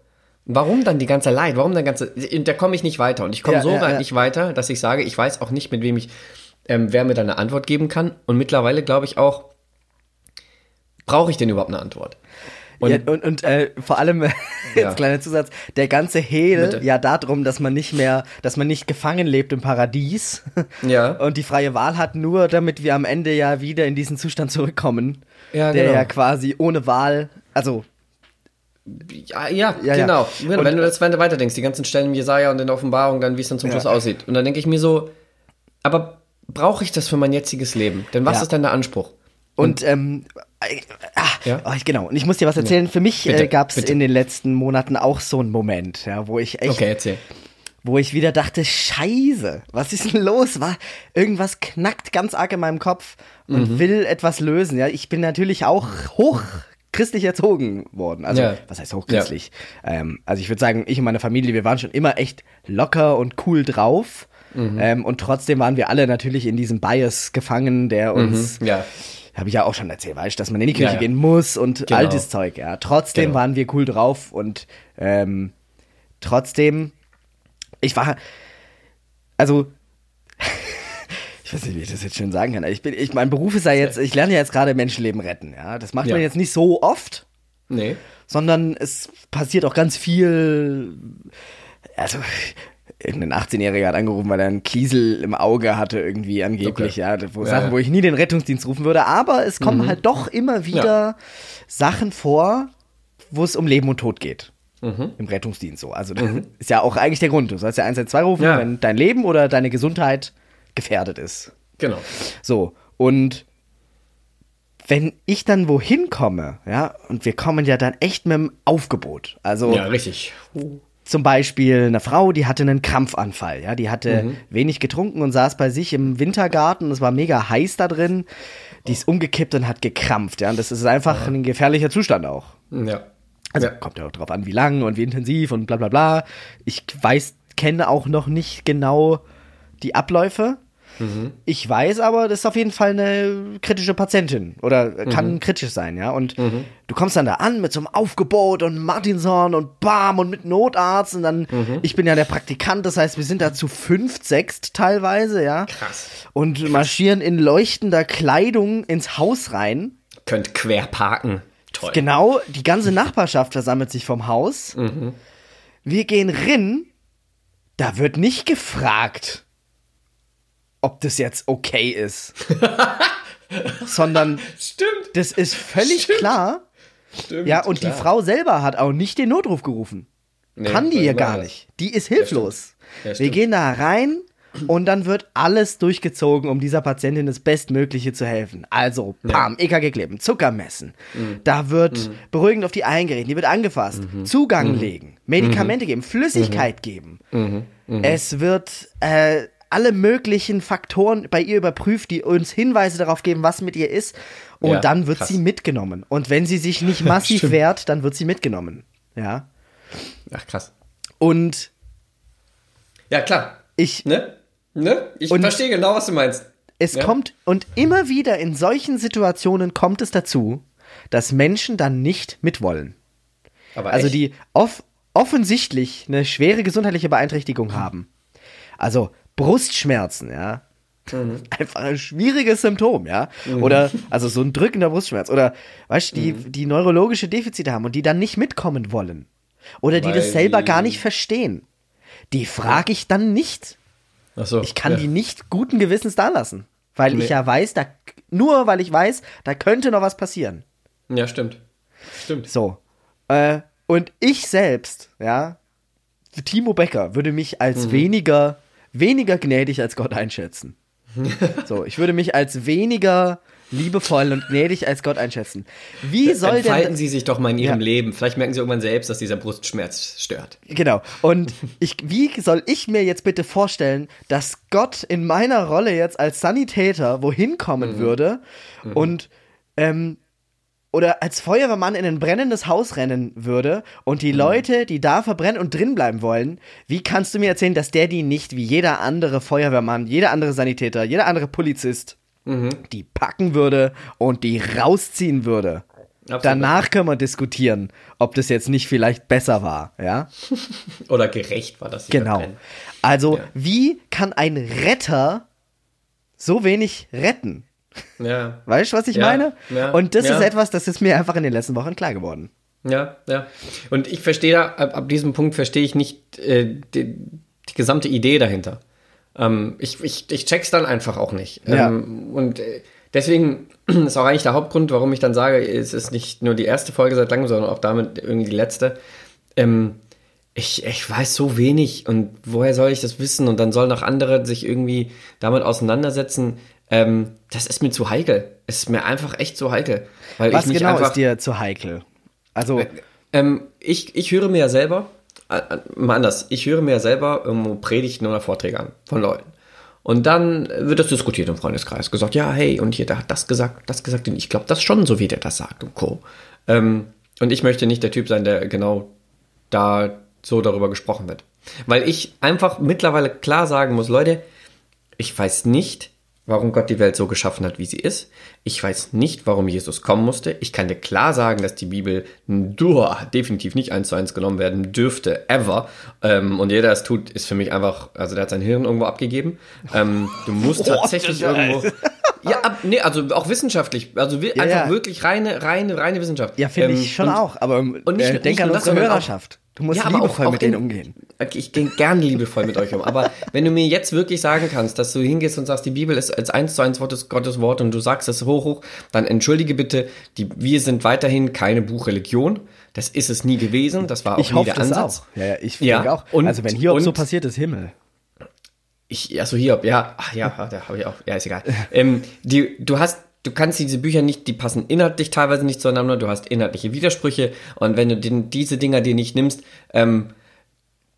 warum dann die ganze Leid? Warum dann ganze, da komme ich nicht weiter. Und ich komme ja, so ja, weit nicht weiter, dass ich sage, ich weiß auch nicht, mit wem ich, ähm, wer mir da eine Antwort geben kann. Und mittlerweile glaube ich auch, brauche ich denn überhaupt eine Antwort? Und, ja, und, und äh, vor allem, jetzt ja. kleiner Zusatz, der ganze Hehl Bitte. ja darum, dass man nicht mehr, dass man nicht gefangen lebt im Paradies ja. und die freie Wahl hat, nur damit wir am Ende ja wieder in diesen Zustand zurückkommen, ja, der genau. ja quasi ohne Wahl, also ja, ja, ja genau. Ja. Wenn du das wenn du weiterdenkst, die ganzen Stellen im Jesaja und in der Offenbarung, dann wie es dann zum Schluss aussieht. Und dann denke ich mir so, aber brauche ich das für mein jetziges Leben? Denn was ist denn der Anspruch? Und, und ähm, ja? oh, genau, und ich muss dir was erzählen. Für mich äh, gab es in den letzten Monaten auch so einen Moment, ja, wo ich echt. Okay, erzähl. Wo ich wieder dachte, Scheiße, was ist denn los? War irgendwas knackt ganz arg in meinem Kopf und mhm. will etwas lösen. Ja, ich bin natürlich auch hoch christlich erzogen worden. Also, ja. was heißt hochchristlich? Ja. Ähm, also ich würde sagen, ich und meine Familie, wir waren schon immer echt locker und cool drauf. Mhm. Ähm, und trotzdem waren wir alle natürlich in diesem Bias gefangen, der uns mhm. ja habe ich ja auch schon erzählt, weißt dass man in die Kirche ja, ja. gehen muss und genau. altes Zeug, ja. Trotzdem genau. waren wir cool drauf und ähm, trotzdem, ich war, also, ich weiß nicht, wie ich das jetzt schön sagen kann. Ich bin, ich, mein Beruf ist ja jetzt, ich lerne ja jetzt gerade Menschenleben retten, ja. Das macht ja. man jetzt nicht so oft. Nee. Sondern es passiert auch ganz viel, also irgendein 18-Jähriger hat angerufen, weil er einen Kiesel im Auge hatte, irgendwie angeblich, okay. ja, wo ja, Sachen, wo ich nie den Rettungsdienst rufen würde. Aber es kommen mhm. halt doch immer wieder ja. Sachen vor, wo es um Leben und Tod geht. Mhm. Im Rettungsdienst so. Also das mhm. ist ja auch eigentlich der Grund. Du sollst ja 112 rufen, ja. wenn dein Leben oder deine Gesundheit gefährdet ist. Genau. So, und wenn ich dann wohin komme, ja, und wir kommen ja dann echt mit dem Aufgebot. Also. Ja, richtig zum Beispiel eine Frau, die hatte einen Krampfanfall, ja, die hatte mhm. wenig getrunken und saß bei sich im Wintergarten, es war mega heiß da drin, die ist umgekippt und hat gekrampft, ja, und das ist einfach ein gefährlicher Zustand auch. Ja. Also ja. kommt ja auch drauf an, wie lang und wie intensiv und bla bla bla. Ich weiß, kenne auch noch nicht genau die Abläufe, Mhm. Ich weiß aber, das ist auf jeden Fall eine kritische Patientin oder kann mhm. kritisch sein, ja. Und mhm. du kommst dann da an mit so einem Aufgebot und Martinson und Bam und mit Notarzt und dann, mhm. ich bin ja der Praktikant, das heißt, wir sind da zu fünf, sechst teilweise, ja. Krass. Und marschieren in leuchtender Kleidung ins Haus rein. Könnt quer parken. Toll. Genau, die ganze Nachbarschaft versammelt sich vom Haus. Mhm. Wir gehen rin, da wird nicht gefragt ob das jetzt okay ist. Sondern Stimmt. das ist völlig Stimmt. klar. Stimmt, ja, und klar. die Frau selber hat auch nicht den Notruf gerufen. Nee, Kann die ja gar nicht. Die ist hilflos. Ja, ja, Wir gehen da rein und dann wird alles durchgezogen, um dieser Patientin das Bestmögliche zu helfen. Also, pam, ja. EKG kleben, Zucker messen. Mhm. Da wird mhm. beruhigend auf die eingeredet, die wird angefasst, mhm. Zugang mhm. legen, Medikamente mhm. geben, Flüssigkeit mhm. geben. Es wird äh, alle möglichen Faktoren bei ihr überprüft, die uns Hinweise darauf geben, was mit ihr ist. Und ja, dann wird krass. sie mitgenommen. Und wenn sie sich nicht massiv wehrt, dann wird sie mitgenommen. Ja. Ach, krass. Und. Ja, klar. Ich. Ne? Ne? Ich verstehe genau, was du meinst. Es ja. kommt, und immer wieder in solchen Situationen kommt es dazu, dass Menschen dann nicht mitwollen. Aber also echt? die off offensichtlich eine schwere gesundheitliche Beeinträchtigung haben. Also Brustschmerzen, ja. Mhm. Einfach ein schwieriges Symptom, ja. Mhm. Oder, also so ein drückender Brustschmerz. Oder, weißt du, die, mhm. die neurologische Defizite haben und die dann nicht mitkommen wollen. Oder die Weil das selber die... gar nicht verstehen. Die frage ich dann nicht. Ach so, ich kann ja. die nicht guten Gewissens da lassen. Weil nee. ich ja weiß, da, nur weil ich weiß, da könnte noch was passieren. Ja, stimmt. Stimmt. So. Äh, und ich selbst, ja, Timo Becker würde mich als mhm. weniger weniger gnädig als Gott einschätzen. so, ich würde mich als weniger liebevoll und gnädig als Gott einschätzen. Wie soll Entfalten denn, Sie sich doch mal in Ihrem ja. Leben. Vielleicht merken Sie irgendwann selbst, dass dieser Brustschmerz stört. Genau. Und ich, wie soll ich mir jetzt bitte vorstellen, dass Gott in meiner Rolle jetzt als Sanitäter wohin kommen mhm. würde mhm. und ähm, oder als Feuerwehrmann in ein brennendes Haus rennen würde und die Leute, die da verbrennen und drin bleiben wollen, wie kannst du mir erzählen, dass der die nicht wie jeder andere Feuerwehrmann, jeder andere Sanitäter, jeder andere Polizist die packen würde und die rausziehen würde? Absolut. Danach können wir diskutieren, ob das jetzt nicht vielleicht besser war, ja? Oder gerecht war das. Genau. Verbrennen. Also, Ja. wie kann ein Retter so wenig retten? Ja. Weißt du, was ich Ja, meine? ja, Und das ja. ist etwas, das ist mir einfach in den letzten Wochen klar geworden. Ja, ja. Und ich verstehe da, ab, ab diesem Punkt verstehe ich nicht äh, die, die gesamte Idee dahinter. Ähm, ich, ich, ich check's dann einfach auch nicht. Ja. Ähm, und äh, deswegen ist auch eigentlich der Hauptgrund, warum ich dann sage, es ist nicht nur die erste Folge seit langem, sondern auch damit irgendwie die letzte. Ähm, ich, ich weiß so wenig und woher soll ich das wissen? Und dann sollen auch andere sich irgendwie damit auseinandersetzen. Ähm, das ist mir zu heikel. Es ist mir einfach echt zu heikel. Weil Was ich genau einfach, ist dir zu heikel? Also, ähm, ich, ich höre mir ja selber, äh, äh, mal anders, ich höre mir ja selber irgendwo Predigten oder Vorträge an von Leuten. Und dann wird das diskutiert im Freundeskreis. Gesagt, ja, hey, und hier, der hat das gesagt, das gesagt, und ich glaube das schon so, wie der das sagt und Co. Ähm, und ich möchte nicht der Typ sein, der genau da so darüber gesprochen wird. Weil ich einfach mittlerweile klar sagen muss, Leute, ich weiß nicht, warum Gott die Welt so geschaffen hat, wie sie ist. Ich weiß nicht, warum Jesus kommen musste. Ich kann dir klar sagen, dass die Bibel nur definitiv nicht eins zu eins genommen werden dürfte, ever. Ähm, und jeder, der es tut, ist für mich einfach, also der hat sein Hirn irgendwo abgegeben. Ähm, du musst tatsächlich das heißt. irgendwo. Ja, ab, nee, also auch wissenschaftlich. Also wi- einfach ja. wirklich reine, reine, reine Wissenschaft. ja, finde Ähm, ich schon und- auch. Aber und nicht- äh, nicht denk an nur das, unsere sondern auch- Hörerschaft. Du musst Ja, aber auch- liebevoll auch mit denen umgehen. Okay, ich gehe gern liebevoll mit euch um. Aber wenn du mir jetzt wirklich sagen kannst, dass du hingehst und sagst, die Bibel ist als eins zu eins Wort des Gottes Wort und du sagst es hoch, hoch, dann entschuldige bitte, die, wir sind weiterhin keine Buchreligion. Das ist es nie gewesen. Das war auch Ich nie hoffe der das Ansatz. auch. Ja, ja, ich Ja, denke auch. und- also, wenn Hiob so und- passiert ist, Himmel. Ich, also hier, ja, ach ja, da habe ich auch, ja, ist egal. ähm, die, du hast, du kannst diese Bücher nicht, die passen inhaltlich teilweise nicht zueinander, du hast inhaltliche Widersprüche und wenn du den, diese Dinger dir nicht nimmst, ähm,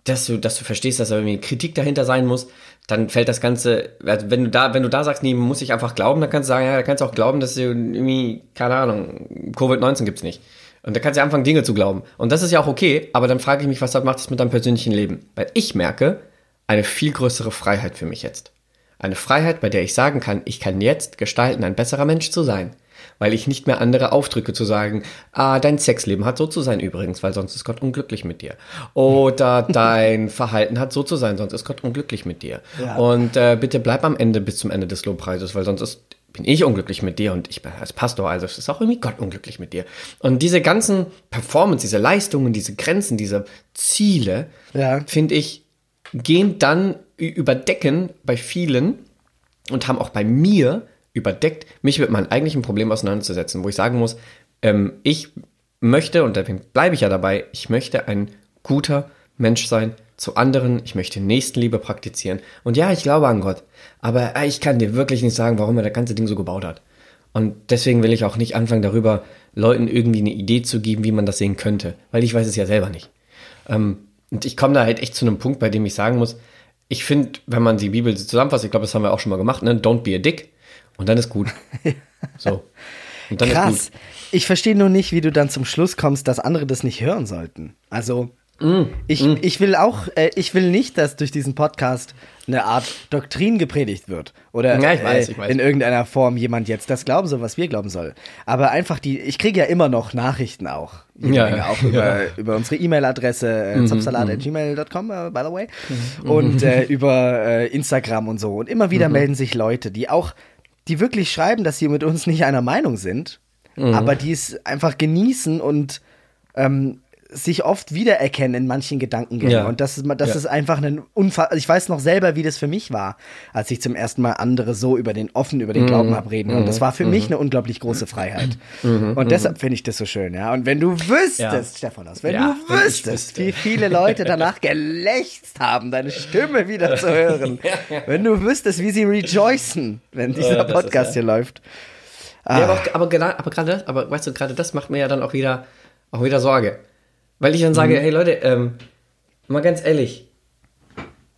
dass du, dass du verstehst, dass da irgendwie Kritik dahinter sein muss, dann fällt das Ganze, also wenn du da, wenn du da sagst, nee, muss ich einfach glauben, dann kannst du sagen, ja, da kannst du auch glauben, dass du irgendwie, keine Ahnung, Covid-19 gibt's nicht. Und da kannst du anfangen, Dinge zu glauben. Und das ist ja auch okay, aber dann frage ich mich, was das macht das mit deinem persönlichen Leben? Weil ich merke, eine viel größere Freiheit für mich jetzt. Eine Freiheit, bei der ich sagen kann, ich kann jetzt gestalten, ein besserer Mensch zu sein. Weil ich nicht mehr andere aufdrücke zu sagen, ah, dein Sexleben hat so zu sein übrigens, weil sonst ist Gott unglücklich mit dir. Oder dein Verhalten hat so zu sein, sonst ist Gott unglücklich mit dir. Ja. Und äh, bitte bleib am Ende bis zum Ende des Lobpreises, weil sonst ist, bin ich unglücklich mit dir und ich bin als Pastor, also es ist auch irgendwie Gott unglücklich mit dir. Und diese ganzen Performance, diese Leistungen, diese Grenzen, diese Ziele, Ja. finde ich, gehen dann überdecken bei vielen und haben auch bei mir überdeckt, mich mit meinem eigentlichen Problem auseinanderzusetzen, wo ich sagen muss, ähm, ich möchte, und deswegen bleibe ich ja dabei, ich möchte ein guter Mensch sein zu anderen, ich möchte Nächstenliebe praktizieren. Und ja, ich glaube an Gott, aber äh, ich kann dir wirklich nicht sagen, warum er das ganze Ding so gebaut hat. Und deswegen will ich auch nicht anfangen, darüber Leuten irgendwie eine Idee zu geben, wie man das sehen könnte, weil ich weiß es ja selber nicht. Ähm, und ich komme da halt echt zu einem Punkt, bei dem ich sagen muss, ich finde, wenn man die Bibel zusammenfasst, ich glaube, das haben wir auch schon mal gemacht, ne? Don't be a dick. Und dann ist gut. So. Krass. Ich verstehe nur nicht, wie du dann zum Schluss kommst, dass andere das nicht hören sollten. Also, Mm, ich, ich will auch, äh, ich will nicht, dass durch diesen Podcast eine Art Doktrin gepredigt wird. Oder Ja, ich weiß, äh, ich weiß. in irgendeiner Form jemand jetzt das glauben soll, was wir glauben soll. Aber einfach die, ich kriege ja immer noch Nachrichten auch. Ja, Menge, auch ja. über, über unsere E-Mail-Adresse, äh, Mhm, zopsalat.gmail.com, äh, by the way. Und äh, über äh, Instagram und so. Und immer Mhm. wieder melden sich Leute, die auch, die wirklich schreiben, dass sie mit uns nicht einer Meinung sind, Mhm. aber die es einfach genießen und ähm, sich oft wiedererkennen in manchen Gedankengängen. Ja. Und das ist, das Ja. ist einfach ein Unfall. Ich weiß noch selber, wie das für mich war, als ich zum ersten Mal andere so über den offen über den Mhm. Glauben habe reden. Und das war für mich eine unglaublich große Freiheit. Und deshalb finde ich das so schön, ja. Und wenn du wüsstest, Mhm. Ja. Stephanos, wenn Ja, du wüsstest, wüsste. wie viele Leute danach gelächzt haben, deine Stimme wieder zu hören. Wenn du wüsstest, wie sie rejoicen, wenn dieser Podcast hier läuft. Ja, aber, auch, aber, aber gerade aber weißt du, gerade das macht mir ja dann auch wieder, auch wieder Sorge. Weil ich dann sage, hey Leute, ähm, mal ganz ehrlich,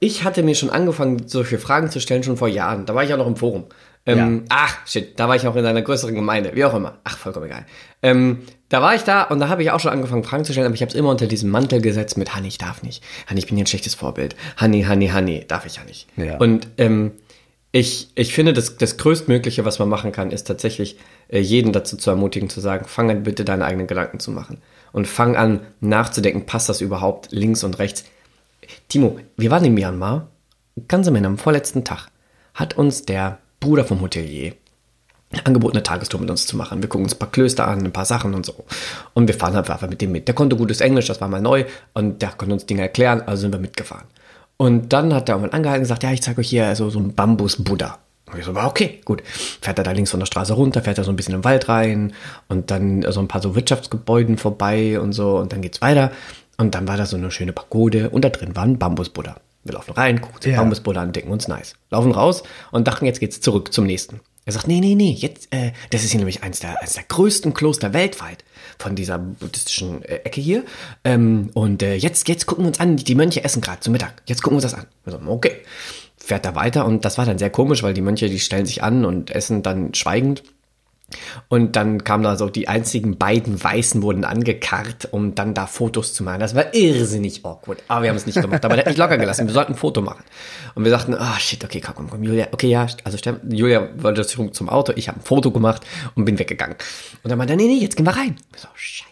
ich hatte mir schon angefangen, solche Fragen zu stellen, schon vor Jahren. Da war ich auch noch im Forum. Ähm, Ach, shit, da war ich noch in einer größeren Gemeinde, wie auch immer. Ach, vollkommen egal. Ähm, da war ich da und da habe ich auch schon angefangen, Fragen zu stellen, aber ich habe es immer unter diesem Mantel gesetzt mit Hanni, ich darf nicht. Hanni, ich bin hier ein schlechtes Vorbild. Hanni, Hanni, Hanni, darf ich ja nicht. Ja. Und ähm, ich, ich finde, das, das Größtmögliche, was man machen kann, ist tatsächlich, äh, jeden dazu zu ermutigen, zu sagen, fang an, bitte deine eigenen Gedanken zu machen. Und fang an, nachzudenken, passt das überhaupt links und rechts. Timo, wir waren in Myanmar, ganz am Ende, am vorletzten Tag, hat uns der Bruder vom Hotelier angeboten, eine Tagestour mit uns zu machen. Wir gucken uns ein paar Klöster an, ein paar Sachen und so. Und wir fahren einfach mit dem mit. Der konnte gutes Englisch, das war mal neu. Und der konnte uns Dinge erklären, also sind wir mitgefahren. Und dann hat der irgendwann angehalten und gesagt, ja, ich zeige euch hier so, so einen Bambus-Buddha. Und ich so, war okay, gut. Fährt er da links von der Straße runter, fährt er so ein bisschen im Wald rein und dann so ein paar so Wirtschaftsgebäuden vorbei und so und dann geht's weiter. Und dann war da so eine schöne Pagode und da drin war ein Bambus-Buddha. Wir laufen rein, gucken uns den Ja. Bambus-Buddha an, denken uns nice. Laufen raus und dachten, jetzt geht's zurück zum nächsten. Er sagt, nee, nee, nee, jetzt, äh, das ist hier nämlich eins der, eins der größten Kloster weltweit von dieser buddhistischen äh, Ecke hier. Ähm, und äh, jetzt, jetzt gucken wir uns an, die Mönche essen gerade zu Mittag. Jetzt gucken wir uns das an. Wir so, okay. Fährt da weiter und das war dann sehr komisch, weil die Mönche, die stellen sich an und essen dann schweigend. Und dann kamen da so die einzigen beiden Weißen wurden angekarrt, um dann da Fotos zu machen. Das war irrsinnig awkward. Aber wir haben es nicht gemacht. Aber der hat nicht locker gelassen. Wir sollten ein Foto machen. Und wir sagten, ah shit, okay, komm, komm, komm, Julia, okay, ja, also Julia wollte zum zum Auto, ich habe ein Foto gemacht und bin weggegangen. Und dann meinte er, nee, nee, jetzt gehen wir rein. Wir so, scheiße.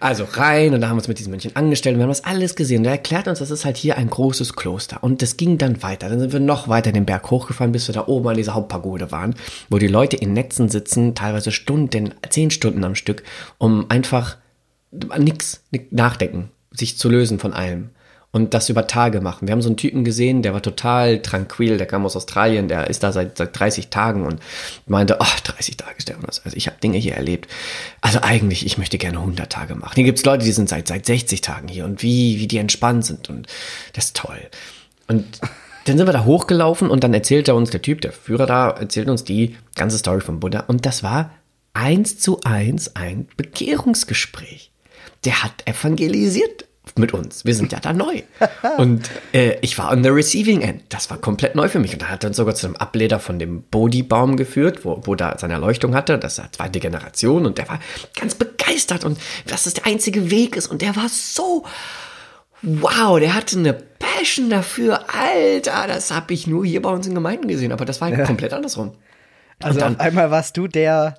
Also rein und da haben wir uns mit diesen Mönchen angestellt und wir haben das alles gesehen. Und er erklärt uns, das ist halt hier ein großes Kloster. Und das ging dann weiter. Dann sind wir noch weiter den Berg hochgefahren, bis wir da oben an dieser Hauptpagode waren, wo die Leute in Netzen sitzen, teilweise Stunden, zehn Stunden am Stück, um einfach nix, nix nachdenken, sich zu lösen von allem. Und das über Tage machen. Wir haben so einen Typen gesehen, der war total tranquil, der kam aus Australien, der ist da seit, seit 30 Tagen und meinte, ach, 30 Tage das. Also ich habe Dinge hier erlebt. Also eigentlich, ich möchte gerne 100 Tage machen. Hier gibt's Leute, die sind seit, seit 60 Tagen hier und wie, wie die entspannt sind und das ist toll. Und dann sind wir da hochgelaufen und dann erzählt er uns, der Typ, der Führer da, erzählt uns die ganze Story vom Buddha und das war eins zu eins ein Bekehrungsgespräch. Der hat evangelisiert mit uns. Wir sind ja da neu. Und äh, ich war on the receiving end. Das war komplett neu für mich. Und da hat er uns sogar zu einem Ableder von dem Bodhi-Baum geführt, wo, wo da seine Erleuchtung hatte. Das ist ja zweite Generation. Und der war ganz begeistert und dass das der einzige Weg ist. Und der war so, wow, der hatte eine Passion dafür. Alter, das habe ich nur hier bei uns in Gemeinden gesehen. Aber das war komplett andersrum. Also dann- auf einmal warst du der,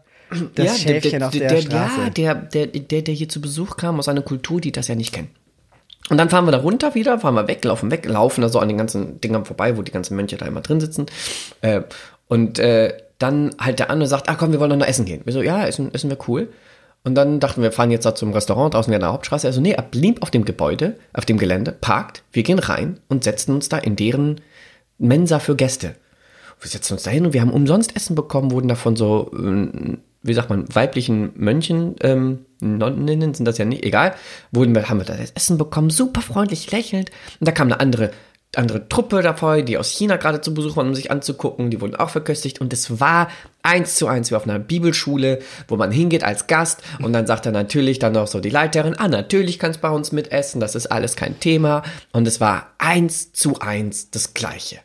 das Ja, Schäfchen auf der, Straße. Ja, der, der, der, der hier zu Besuch kam aus einer Kultur, die das ja nicht kennt. Und dann fahren wir da runter wieder, fahren wir weg, laufen weg, laufen da so an den ganzen Dingern vorbei, wo die ganzen Mönche da immer drin sitzen. Äh, und äh, dann halt der andere sagt, ach komm, wir wollen doch noch essen gehen. Wir so, ja, essen, essen wir cool. Und dann dachten wir, fahren jetzt da zum Restaurant draußen in der Hauptstraße. Also nee, er blieb auf dem Gebäude, auf dem Gelände, parkt, wir gehen rein und setzen uns da in deren Mensa für Gäste. Wir setzen uns da hin und wir haben umsonst Essen bekommen, wurden davon so, ähm, wie sagt man, weiblichen Mönchen, ähm, Nonninnen sind das ja nicht, egal, wurden wir, haben wir da das Essen bekommen, super freundlich lächelnd. Und da kam eine andere, andere Truppe dabei, die aus China gerade zu Besuch waren, um sich anzugucken, die wurden auch verköstigt. Und es war eins zu eins wie auf einer Bibelschule, wo man hingeht als Gast. Und dann sagt er natürlich dann noch so die Leiterin, ah, natürlich kannst bei uns mitessen, das ist alles kein Thema. Und es war eins zu eins das Gleiche.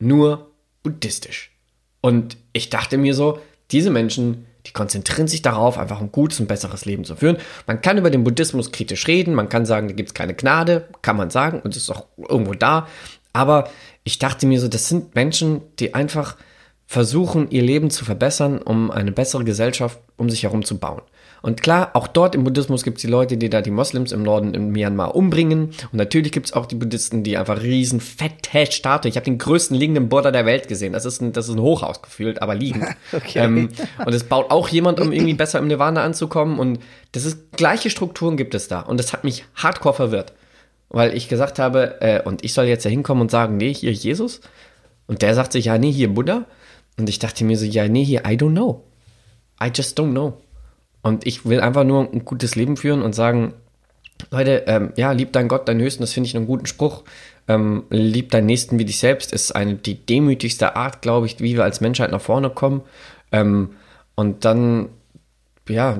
Nur buddhistisch. Und ich dachte mir so, diese Menschen, die konzentrieren sich darauf, einfach ein gutes und besseres Leben zu führen. Man kann über den Buddhismus kritisch reden, man kann sagen, da gibt es keine Gnade, kann man sagen, und es ist auch irgendwo da. Aber ich dachte mir so, das sind Menschen, die einfach versuchen, ihr Leben zu verbessern, um eine bessere Gesellschaft um sich herum zu bauen. Und klar, auch dort im Buddhismus gibt es die Leute, die da die Moslems im Norden in Myanmar umbringen. Und natürlich gibt es auch die Buddhisten, die einfach riesen fette Statue. Ich habe den größten liegenden Buddha der Welt gesehen. Das ist ein, das ist ein Hochhaus gefühlt, aber liegend. Okay. Ähm, und es baut auch jemand, um irgendwie besser im Nirvana anzukommen. Und das ist gleiche Strukturen gibt es da. Und das hat mich hardcore verwirrt. Weil ich gesagt habe, äh, und ich soll jetzt da hinkommen und sagen, nee, hier Jesus. Und der sagt sich, ja, nee, hier Buddha. Und ich dachte mir so, ja, nee, hier, I don't know. I just don't know. Und ich will einfach nur ein gutes Leben führen und sagen, Leute, ähm, ja, lieb dein Gott, deinen Höchsten, das finde ich einen guten Spruch. Ähm, lieb deinen Nächsten wie dich selbst ist eine die demütigste Art, glaube ich, wie wir als Menschheit nach vorne kommen. Ähm, und dann, ja,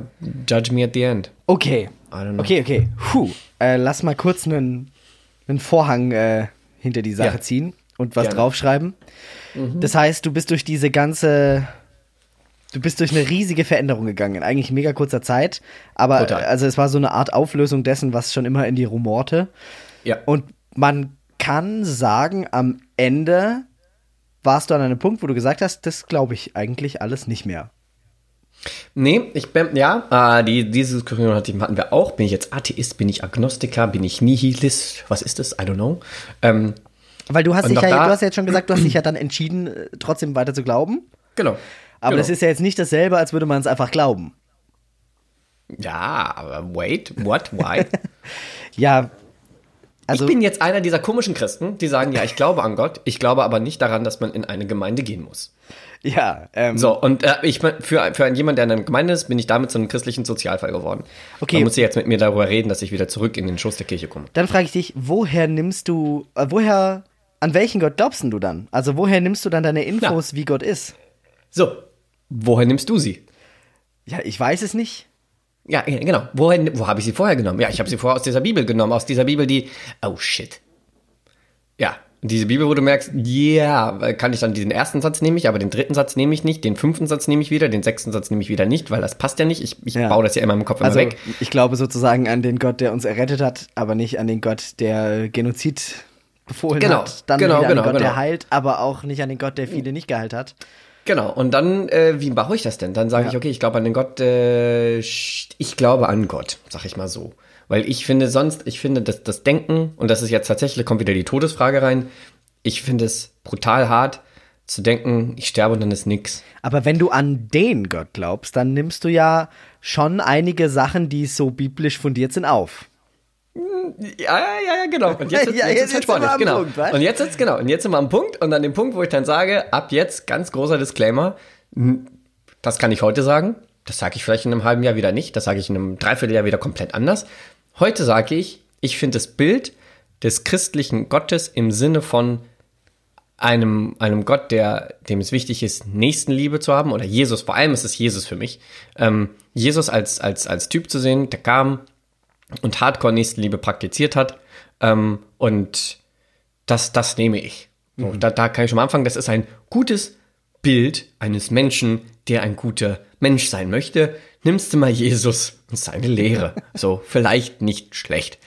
judge me at the end. Okay. I don't know. Okay, okay. Puh. Äh, lass mal kurz einen, einen Vorhang äh, hinter die Sache Ja. ziehen. und was Gerne. draufschreiben. Das heißt, du bist durch diese ganze, du bist durch eine riesige Veränderung gegangen, in eigentlich mega kurzer Zeit. Aber Total. also es war so eine Art Auflösung dessen, was schon immer in die rumorte. Ja. Und man kann sagen, am Ende warst du an einem Punkt, wo du gesagt hast, das glaube ich eigentlich alles nicht mehr. Nee, ich bin, ja, äh, die, diese Diskussion hatten wir auch. Bin ich jetzt Atheist, bin ich Agnostiker, bin ich Nihilist? Was ist das? I don't know. Ähm, Weil du hast dich ja, da- du hast ja jetzt schon gesagt, du hast dich ja dann entschieden, äh, trotzdem weiter zu glauben. genau. Aber genau. das ist ja jetzt nicht dasselbe, als würde man es einfach glauben. Ja, aber wait, what, why? Ja, also ich bin jetzt einer dieser komischen Christen, die sagen, ja, ich glaube an Gott, ich glaube aber nicht daran, dass man in eine Gemeinde gehen muss. ja, ähm, So, und äh, ich für, für jemanden, der in einer Gemeinde ist, bin ich damit zu einem christlichen Sozialfall geworden. Okay. Man muss ja jetzt mit mir darüber reden, dass ich wieder zurück in den Schoß der Kirche komme. dann frage ich dich, woher nimmst du, äh, woher, an welchen Gott glaubst du dann? Also woher nimmst du dann deine Infos, wie Gott ist? So, woher nimmst du sie? Ja, ich weiß es nicht. Ja, ja, genau. Woher, wo habe ich sie vorher genommen? Ja, ich habe sie vorher aus dieser Bibel genommen, aus dieser Bibel, die, oh shit. Ja, diese Bibel, wo du merkst, ja, yeah, kann ich dann diesen ersten Satz nehme ich, aber den dritten Satz nehme ich nicht, den fünften Satz nehme ich wieder, den sechsten Satz nehme ich wieder nicht, weil das passt ja nicht. Ich, ich Ja. baue das ja immer im Kopf Also immer weg. ich glaube sozusagen an den Gott, der uns errettet hat, aber nicht an den Gott, der Genozid befohlen Genau, hat. Dann genau, wieder an genau, den Gott, der genau. heilt, aber auch nicht an den Gott, der viele nicht geheilt hat. Genau, und dann, äh, wie baue ich das denn? Dann sage Ja. ich, okay, ich glaube an den Gott, äh, ich glaube an Gott, sag ich mal so. Weil ich finde sonst, ich finde, dass das Denken, und das ist jetzt tatsächlich, kommt wieder die Todesfrage rein, ich finde es brutal hart zu denken, ich sterbe und dann ist nix. Aber wenn du an den Gott glaubst, dann nimmst du ja schon einige Sachen, die so biblisch fundiert sind, auf. Ja, ja, ja, ja, genau. Und jetzt, Ja, jetzt jetzt, jetzt, sind wir spannend, am genau. Punkt, was? und jetzt ist genau. Und jetzt sind wir am Punkt und an dem Punkt, wo ich dann sage, ab jetzt ganz großer Disclaimer. Das kann ich heute sagen. Das sage ich vielleicht in einem halben Jahr wieder nicht. Das sage ich in einem Dreivierteljahr wieder komplett anders. Heute sage ich, ich finde das Bild des christlichen Gottes im Sinne von einem, einem Gott, der, dem es wichtig ist, Nächstenliebe zu haben, oder Jesus, vor allem ist es Jesus für mich, ähm, Jesus als, als, als Typ zu sehen, der kam und Hardcore Nächstenliebe praktiziert hat, ähm, und das, das nehme ich. So, da, da kann ich schon mal anfangen, das ist ein gutes Bild eines Menschen, der ein guter Mensch sein möchte. Nimmst du mal Jesus und seine Lehre. So, vielleicht nicht schlecht.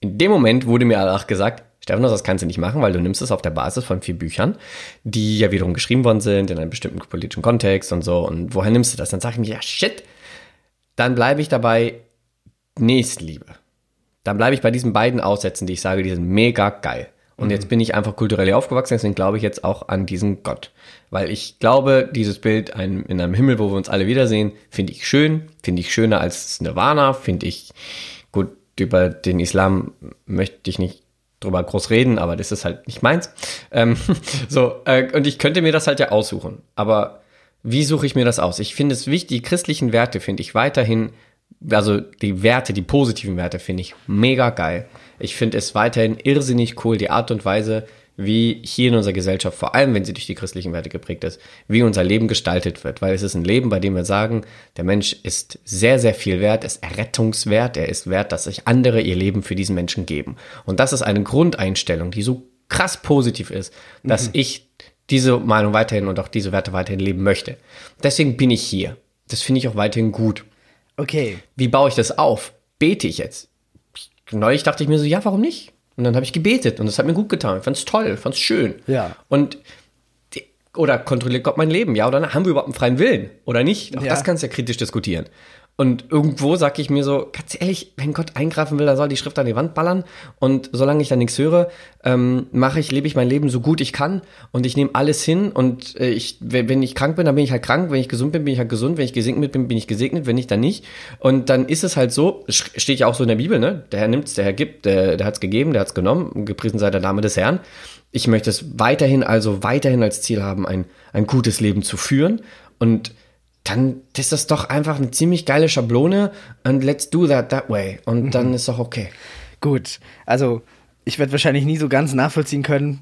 In dem Moment wurde mir auch gesagt, Stefan, das kannst du nicht machen, weil du nimmst es auf der Basis von vier Büchern, die ja wiederum geschrieben worden sind in einem bestimmten politischen Kontext und so. Und woher nimmst du das? Dann sage ich mir, ja, shit. Dann bleibe ich dabei Nächstenliebe. Dann bleibe ich bei diesen beiden Aussätzen, die ich sage, die sind mega geil. Und jetzt bin ich einfach kulturell aufgewachsen, deswegen glaube ich jetzt auch an diesen Gott. Weil ich glaube, dieses Bild ein, in einem Himmel, wo wir uns alle wiedersehen, finde ich schön, finde ich schöner als Nirvana, finde ich gut, über den Islam möchte ich nicht drüber groß reden, aber das ist halt nicht meins. Ähm, so, äh, und ich könnte mir das halt ja aussuchen. Aber wie suche ich mir das aus? Ich finde es wichtig, die christlichen Werte finde ich weiterhin, also die Werte, die positiven Werte finde ich mega geil. Ich finde es weiterhin irrsinnig cool, die Art und Weise, wie hier in unserer Gesellschaft, vor allem wenn sie durch die christlichen Werte geprägt ist, wie unser Leben gestaltet wird. Weil es ist ein Leben, bei dem wir sagen, der Mensch ist sehr, sehr viel wert, ist errettungswert, er ist wert, dass sich andere ihr Leben für diesen Menschen geben. Und das ist eine Grundeinstellung, die so krass positiv ist, dass ich diese Meinung weiterhin und auch diese Werte weiterhin leben möchte. Deswegen bin ich hier. Das finde ich auch weiterhin gut. Okay. Wie baue ich das auf? Bete ich jetzt? Neulich dachte ich mir so, ja, warum nicht? Und dann habe ich gebetet und das hat mir gut getan. Ich fand es toll, fand es schön. Ja. Und oder kontrolliert Gott mein Leben, ja oder nein? Haben wir überhaupt einen freien Willen oder nicht? Auch Ja. das kannst du ja kritisch diskutieren. Und irgendwo sage ich mir so, ganz ehrlich, wenn Gott eingreifen will, dann soll die Schrift an die Wand ballern. Und solange ich da nichts höre, ähm, mache ich, lebe ich mein Leben so gut ich kann und ich nehme alles hin. Und äh, ich, wenn ich krank bin, dann bin ich halt krank. Wenn ich gesund bin, bin ich halt gesund. Wenn ich gesegnet bin, bin ich gesegnet. Wenn nicht, dann nicht. Und dann ist es halt so, steht ja auch so in der Bibel, ne? Der Herr nimmt's, der Herr gibt, der, der hat's gegeben, der hat's genommen. Gepriesen sei der Name des Herrn. Ich möchte es weiterhin, also weiterhin als Ziel haben, ein, ein gutes Leben zu führen. Und dann ist das doch einfach eine ziemlich geile Schablone and let's do that that way. Und dann ist doch okay. Gut, also ich werde wahrscheinlich nie so ganz nachvollziehen können,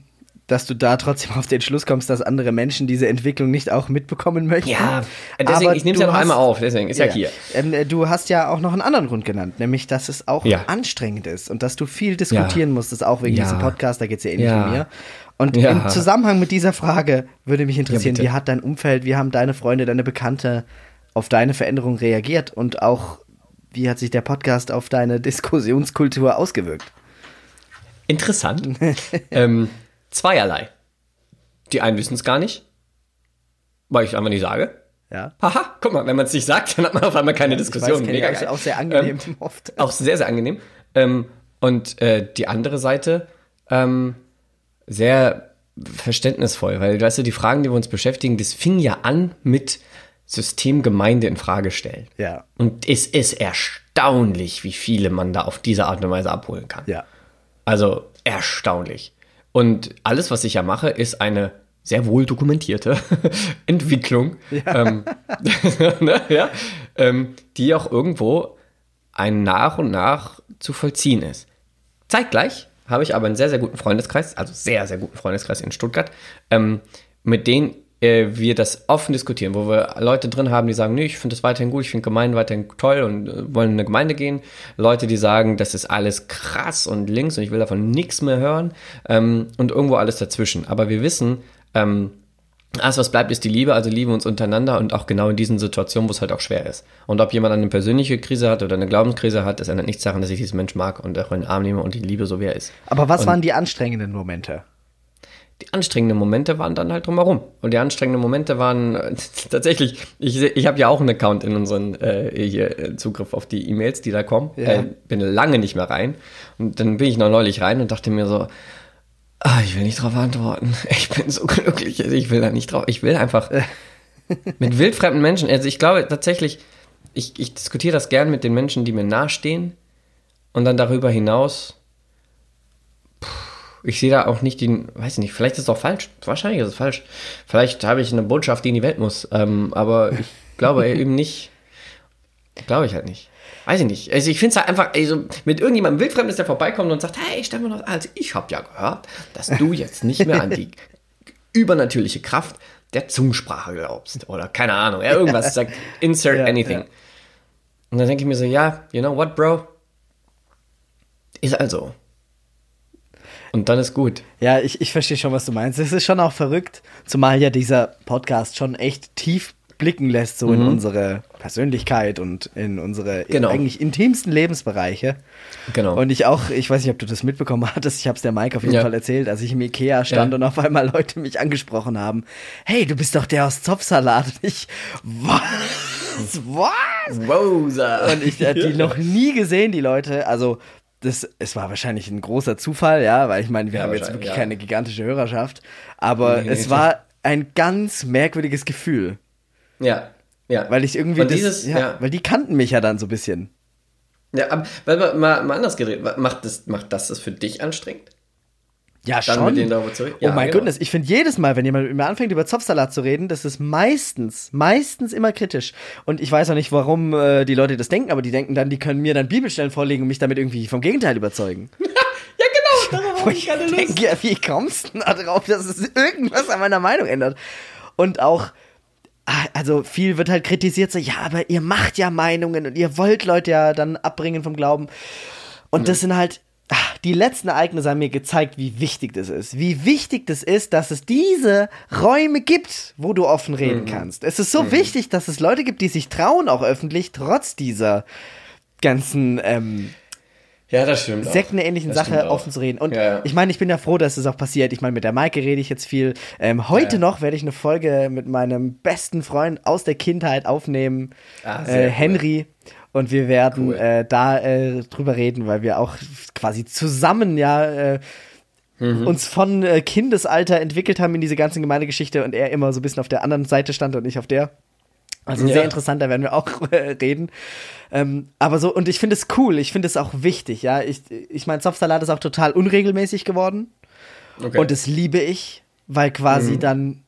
dass du da trotzdem auf den Schluss kommst, dass andere Menschen diese Entwicklung nicht auch mitbekommen möchten. Ja, deswegen, Aber ich nehme es ja noch hast- einmal auf, deswegen ist ja, hier. Ähm, äh, du hast ja auch noch einen anderen Grund genannt, nämlich, dass es auch Ja. anstrengend ist und dass du viel diskutieren Ja. musstest, auch wegen Ja. diesem Podcast, da geht es ja ähnlich Ja. wie mir. Und Ja. im Zusammenhang mit dieser Frage würde mich interessieren, bitte. wie hat dein Umfeld, wie haben deine Freunde, deine Bekannte auf deine Veränderung reagiert und auch wie hat sich der Podcast auf deine Diskussionskultur ausgewirkt? Interessant. ähm, zweierlei. Die einen wissen es gar nicht, weil ich einfach nicht sage. Ja. Haha, guck mal, wenn man es nicht sagt, dann hat man auf einmal keine Ich Diskussion. weiß, Mega geil. auch sehr angenehm Ähm, oft. auch sehr, sehr angenehm. Ähm, und äh, die andere Seite ähm, sehr verständnisvoll, weil, weißt du, die Fragen, die wir uns beschäftigen, das fing ja an mit Systemgemeinde in Frage stellen. Ja. Und es ist erstaunlich, wie viele man da auf diese Art und Weise abholen kann. Ja. Also erstaunlich. Und alles, was ich ja mache, ist eine sehr wohl dokumentierte Entwicklung, ähm, ne, ja, ähm, die auch irgendwo ein nach und nach zu vollziehen ist. Zeitgleich habe ich aber einen sehr, sehr guten Freundeskreis, also sehr, sehr guten Freundeskreis in Stuttgart, ähm, mit denen äh, wir das offen diskutieren, wo wir Leute drin haben, die sagen, nee, ich finde das weiterhin gut, ich finde Gemeinden weiterhin toll und äh, wollen in eine Gemeinde gehen. Leute, die sagen, das ist alles krass und links und ich will davon nichts mehr hören ähm, und irgendwo alles dazwischen. Aber wir wissen, ähm, alles, was bleibt, ist die Liebe, also lieben uns untereinander und auch genau in diesen Situationen, wo es halt auch schwer ist. Und ob jemand eine persönliche Krise hat oder eine Glaubenskrise hat, das ändert nichts daran, dass ich diesen Mensch mag und auch in den Arm nehme und die liebe, so wie er ist. Aber was Und- waren die anstrengenden Momente? Die anstrengenden Momente waren dann halt drumherum. Und die anstrengenden Momente waren äh, tatsächlich, ich, ich habe ja auch einen Account in unseren äh, hier, äh, Zugriff auf die E-Mails, die da kommen. Ja. Äh, bin lange nicht mehr rein. Und dann bin ich noch neulich rein und dachte mir so, ah, ich will nicht drauf antworten. Ich bin so glücklich, also ich will da nicht drauf. Ich will einfach mit wildfremden Menschen, also ich glaube tatsächlich, ich, ich diskutiere das gern mit den Menschen, die mir nahestehen. Und dann darüber hinaus ich sehe da auch nicht den, weiß ich nicht, vielleicht ist es auch falsch. Wahrscheinlich ist es falsch. Vielleicht habe ich eine Botschaft, die in die Welt muss. Ähm, aber ich glaube eben nicht. Glaube ich halt nicht. Weiß ich nicht. Also ich finde es halt einfach, also mit irgendjemandem Wildfremdes, der vorbeikommt und sagt, hey, Stefan, also ich habe ja gehört, dass du jetzt nicht mehr an die übernatürliche Kraft der Zungensprache glaubst. Oder keine Ahnung, ja, irgendwas sagt, insert Ja, anything. ja. Und dann denke ich mir so, ja, you know what, Bro? Ist also. Und dann ist gut. Ja, ich, ich verstehe schon, was du meinst. Es ist schon auch verrückt, zumal ja dieser Podcast schon echt tief blicken lässt, so in unsere Persönlichkeit und in unsere Genau. eigentlich intimsten Lebensbereiche. Genau. Und ich auch, ich weiß nicht, ob du das mitbekommen hattest, ich habe es der Mike auf jeden Ja. Fall erzählt, als ich im Ikea stand Ja. und auf einmal Leute mich angesprochen haben. Hey, du bist doch der aus Zopfsalat. Und ich, was? Was? Rosa. Und ich hatte die noch nie gesehen, die Leute. Also, das, es war wahrscheinlich ein großer Zufall, ja, weil ich meine, wir Ja, haben jetzt wirklich ja. keine gigantische Hörerschaft. Aber nee, es nee. war ein ganz merkwürdiges Gefühl. Ja, ja. Weil ich irgendwie das, dieses, ja, ja. weil die kannten mich ja dann so ein bisschen. Ja, aber weil mal, mal, anders geredet, macht das, macht das das für dich anstrengend? Ja, Dann schon. mit denen darüber zu reden? oh Ja, mein genau. Goodness, ich finde jedes Mal, wenn jemand mit mir anfängt, über Zopfsalat zu reden, das ist meistens, meistens immer kritisch. Und ich weiß auch nicht, warum äh, die Leute das denken, aber die denken dann, die können mir dann Bibelstellen vorlegen und mich damit irgendwie vom Gegenteil überzeugen. Ja, genau, darauf habe ich gerade Lust. denke, ja, wie kommst du denn da drauf, dass es irgendwas an meiner Meinung ändert? Und auch, also viel wird halt kritisiert, so, ja, aber ihr macht ja Meinungen und ihr wollt Leute ja dann abbringen vom Glauben. Und das sind halt, ah, die letzten Ereignisse haben mir gezeigt, wie wichtig das ist. Wie wichtig das ist, dass es diese Räume gibt, wo du offen reden kannst. Es ist so wichtig, dass es Leute gibt, die sich trauen, auch öffentlich, trotz dieser ganzen ähm, Ja, das stimmt. sektenähnlichen Das Sache offen zu reden. Und Ja, ja. ich meine, ich bin ja froh, dass es auch passiert. Ich meine, mit der Maike rede ich jetzt viel. Ähm, heute Ja. noch werde ich eine Folge mit meinem besten Freund aus der Kindheit aufnehmen, Ah, äh, cool. Henry. Und wir werden Cool. äh, da äh, drüber reden, weil wir auch quasi zusammen ja äh, Mhm. uns von äh, Kindesalter entwickelt haben in diese ganze Gemeindegeschichte und er immer so ein bisschen auf der anderen Seite stand und ich auf der. Also Ja. sehr interessant, da werden wir auch äh, reden. Ähm, aber so, und ich finde es cool, ich finde es auch wichtig, ja. Ich, ich meine, Zopfsalat ist auch total unregelmäßig geworden. Okay. Und das liebe ich, weil quasi Mhm. dann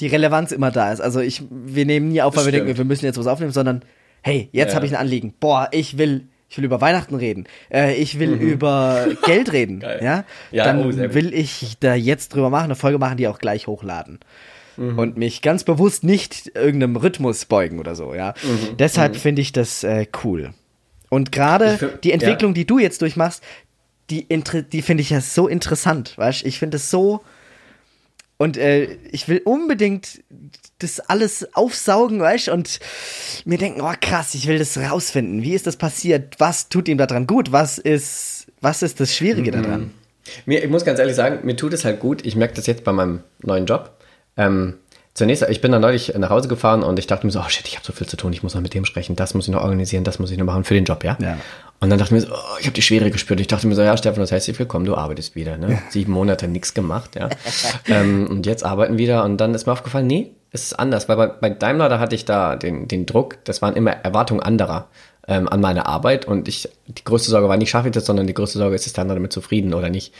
die Relevanz immer da ist. Also ich, wir nehmen nie auf, weil Das wir denken, wir müssen jetzt was aufnehmen, sondern hey, jetzt Ja. habe ich ein Anliegen. Boah, ich will, ich will über Weihnachten reden. Äh, ich will über Geld reden. Mhm. Ja, Ja, dann oh, will ich da jetzt drüber machen, eine Folge machen, die auch gleich hochladen. Mhm. Und mich ganz bewusst nicht irgendeinem Rhythmus beugen oder so, ja. Mhm. Deshalb finde ich das äh, cool. Und gerade die Entwicklung, ja. die du jetzt durchmachst, die, die finde ich ja so interessant, weißt du? Ich finde es so Und äh, ich will unbedingt das alles aufsaugen, weißt und mir denken, oh krass, ich will das rausfinden. Wie ist das passiert? Was tut ihm daran gut? Was ist, was ist das Schwierige mhm. daran? Mir, ich muss ganz ehrlich sagen, mir tut es halt gut. Ich merke das jetzt bei meinem neuen Job. Ähm, zunächst, ich bin dann neulich nach Hause gefahren und ich dachte mir so, oh shit, ich habe so viel zu tun, ich muss noch mit dem sprechen, das muss ich noch organisieren, das muss ich noch machen für den Job, ja? ja. Und dann dachte ich mir so, oh, ich habe die Schwere gespürt. Ich dachte mir so, ja, Stefan, das heißt willkommen, du arbeitest wieder, ne? Ja. Sieben Monate nichts gemacht, ja. ähm, und jetzt arbeiten wieder und dann ist mir aufgefallen, nee, es ist anders, weil bei, bei Daimler, da hatte ich da den, den Druck, das waren immer Erwartungen anderer ähm, an meine Arbeit und ich, die größte Sorge war nicht, schaffe ich das, sondern die größte Sorge ist, ist der andere damit zufrieden oder nicht.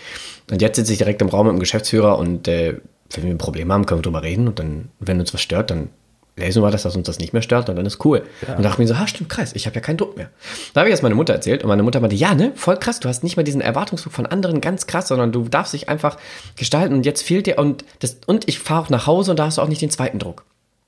Und jetzt sitze ich direkt im Raum mit dem Geschäftsführer und äh, wenn wir ein Problem haben, können wir drüber reden und dann, wenn uns was stört, dann lesen wir das, dass uns das nicht mehr stört und dann ist cool. Ja. Und dachte mir so, ha, stimmt, krass, ich habe ja keinen Druck mehr. Da habe ich das meine Mutter erzählt und meine Mutter meinte, ja, ne, voll krass, du hast nicht mehr diesen Erwartungsdruck von anderen, ganz krass, sondern du darfst dich einfach gestalten und jetzt fehlt dir und das, und ich fahre auch nach Hause und da hast du auch nicht den zweiten Druck.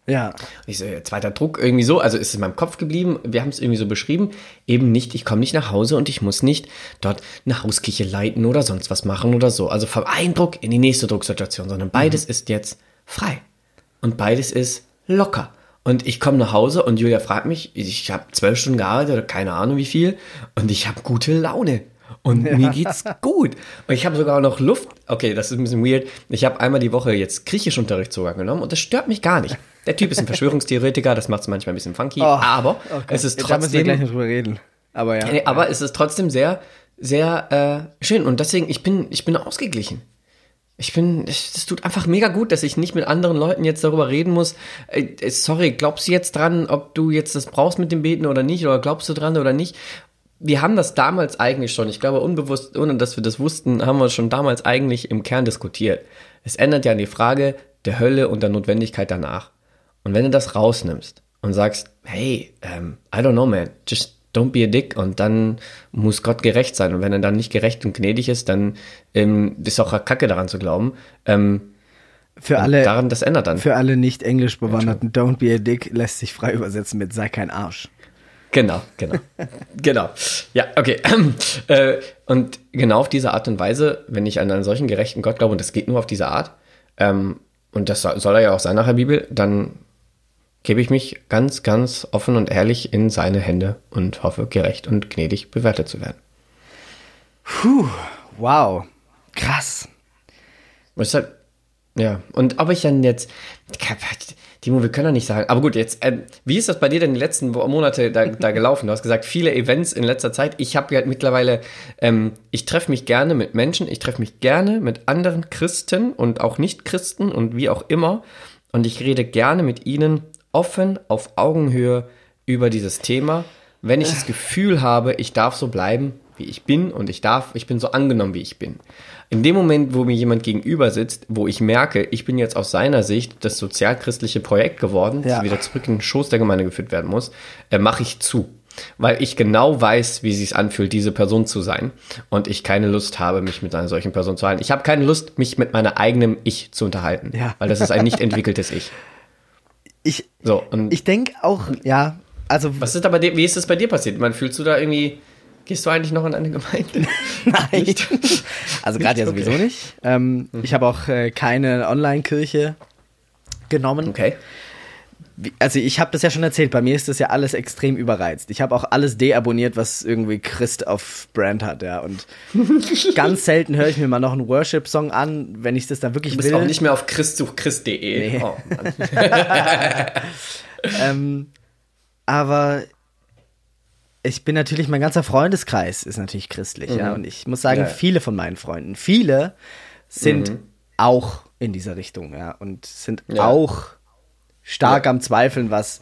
Ja. Und ich so, zweiter Druck irgendwie so, also ist es in meinem Kopf geblieben, wir haben es irgendwie so beschrieben, eben nicht, ich komme nicht nach Hause und ich muss nicht dort eine Hausküche leiten oder sonst was machen oder so. Also vom einen Druck in die nächste Drucksituation, sondern beides mhm. ist jetzt frei. Und beides ist locker. Und ich komme nach Hause und Julia fragt mich, ich habe zwölf Stunden gearbeitet oder keine Ahnung wie viel und ich habe gute Laune. Und ja. mir geht's gut. Und ich habe sogar noch Luft. Okay, das ist ein bisschen weird. Ich habe einmal die Woche jetzt Griechischunterricht sogar genommen und das stört mich gar nicht. Der Typ ist ein Verschwörungstheoretiker, das macht es manchmal ein bisschen funky, oh, aber okay. es ist trotzdem. Da müssen wir gleich noch drüber reden. Aber ja. Aber es ist trotzdem sehr, sehr äh, schön. Und deswegen, ich bin, ich bin ausgeglichen. Ich bin, es tut einfach mega gut, dass ich nicht mit anderen Leuten jetzt darüber reden muss. Äh, sorry, glaubst du jetzt dran, ob du jetzt das brauchst mit dem Beten oder nicht? Oder glaubst du dran oder nicht? Wir haben das damals eigentlich schon, ich glaube unbewusst, ohne dass wir das wussten, haben wir schon damals eigentlich im Kern diskutiert. Es ändert ja an die Frage der Hölle und der Notwendigkeit danach. Und wenn du das rausnimmst und sagst, hey, um, ähm, I don't know, man, just don't be a dick und dann muss Gott gerecht sein. Und wenn er dann nicht gerecht und gnädig ist, dann ähm, ist auch Kacke daran zu glauben. Ähm, für alle, daran, das ändert dann. Für alle nicht englisch bewanderten, don't be a dick lässt sich frei übersetzen mit sei kein Arsch. Genau, genau. genau. Ja, okay. Äh, und genau auf diese Art und Weise, wenn ich an einen solchen gerechten Gott glaube, und das geht nur auf diese Art, ähm, und das soll er ja auch sein nach der Bibel, dann gebe ich mich ganz, ganz offen und ehrlich in seine Hände und hoffe, gerecht und gnädig bewertet zu werden. Puh, wow. Krass. Halt, ja, und ob ich dann jetzt. Timo, wir können ja nicht sagen. Aber gut, jetzt, äh, wie ist das bei dir denn die letzten Monate da, da gelaufen? Du hast gesagt, viele Events in letzter Zeit. Ich habe ja mittlerweile, ähm, ich treffe mich gerne mit Menschen, ich treffe mich gerne mit anderen Christen und auch Nicht-Christen und wie auch immer. Und ich rede gerne mit ihnen offen auf Augenhöhe über dieses Thema. Wenn ich das Gefühl habe, ich darf so bleiben, wie ich bin und ich darf, ich bin so angenommen, wie ich bin. In dem Moment, wo mir jemand gegenüber sitzt, wo ich merke, ich bin jetzt aus seiner Sicht das sozialchristliche Projekt geworden, ja. das wieder zurück in den Schoß der Gemeinde geführt werden muss, äh, mache ich zu. Weil ich genau weiß, wie es sich anfühlt, diese Person zu sein. Und ich keine Lust habe, mich mit einer solchen Person zu halten. Ich habe keine Lust, mich mit meiner eigenen Ich zu unterhalten. Ja. Weil das ist ein nicht entwickeltes Ich. Ich, so, ich denke auch, ja, also. Was ist da bei dir, wie ist das bei dir passiert? Man fühlst du da irgendwie, gehst du eigentlich noch in eine Gemeinde? Nein. Nicht? Also gerade ja sowieso okay. nicht. Ähm, mhm. Ich habe auch äh, keine Online-Kirche genommen. Okay. Also ich habe das ja schon erzählt, bei mir ist das ja alles extrem überreizt. Ich habe auch alles deabonniert, was irgendwie Christ auf Brand hat, ja. Und ganz selten höre ich mir mal noch einen Worship-Song an, wenn ich das dann wirklich will. Du bist will. auch nicht mehr auf christsuchchrist.de. Nee. Oh, ähm, aber ich bin natürlich, mein ganzer Freundeskreis ist natürlich christlich, mhm. ja. Und ich muss sagen, ja. viele von meinen Freunden, viele sind mhm. auch in dieser Richtung, ja. Und sind ja. auch stark ja. am Zweifeln, was,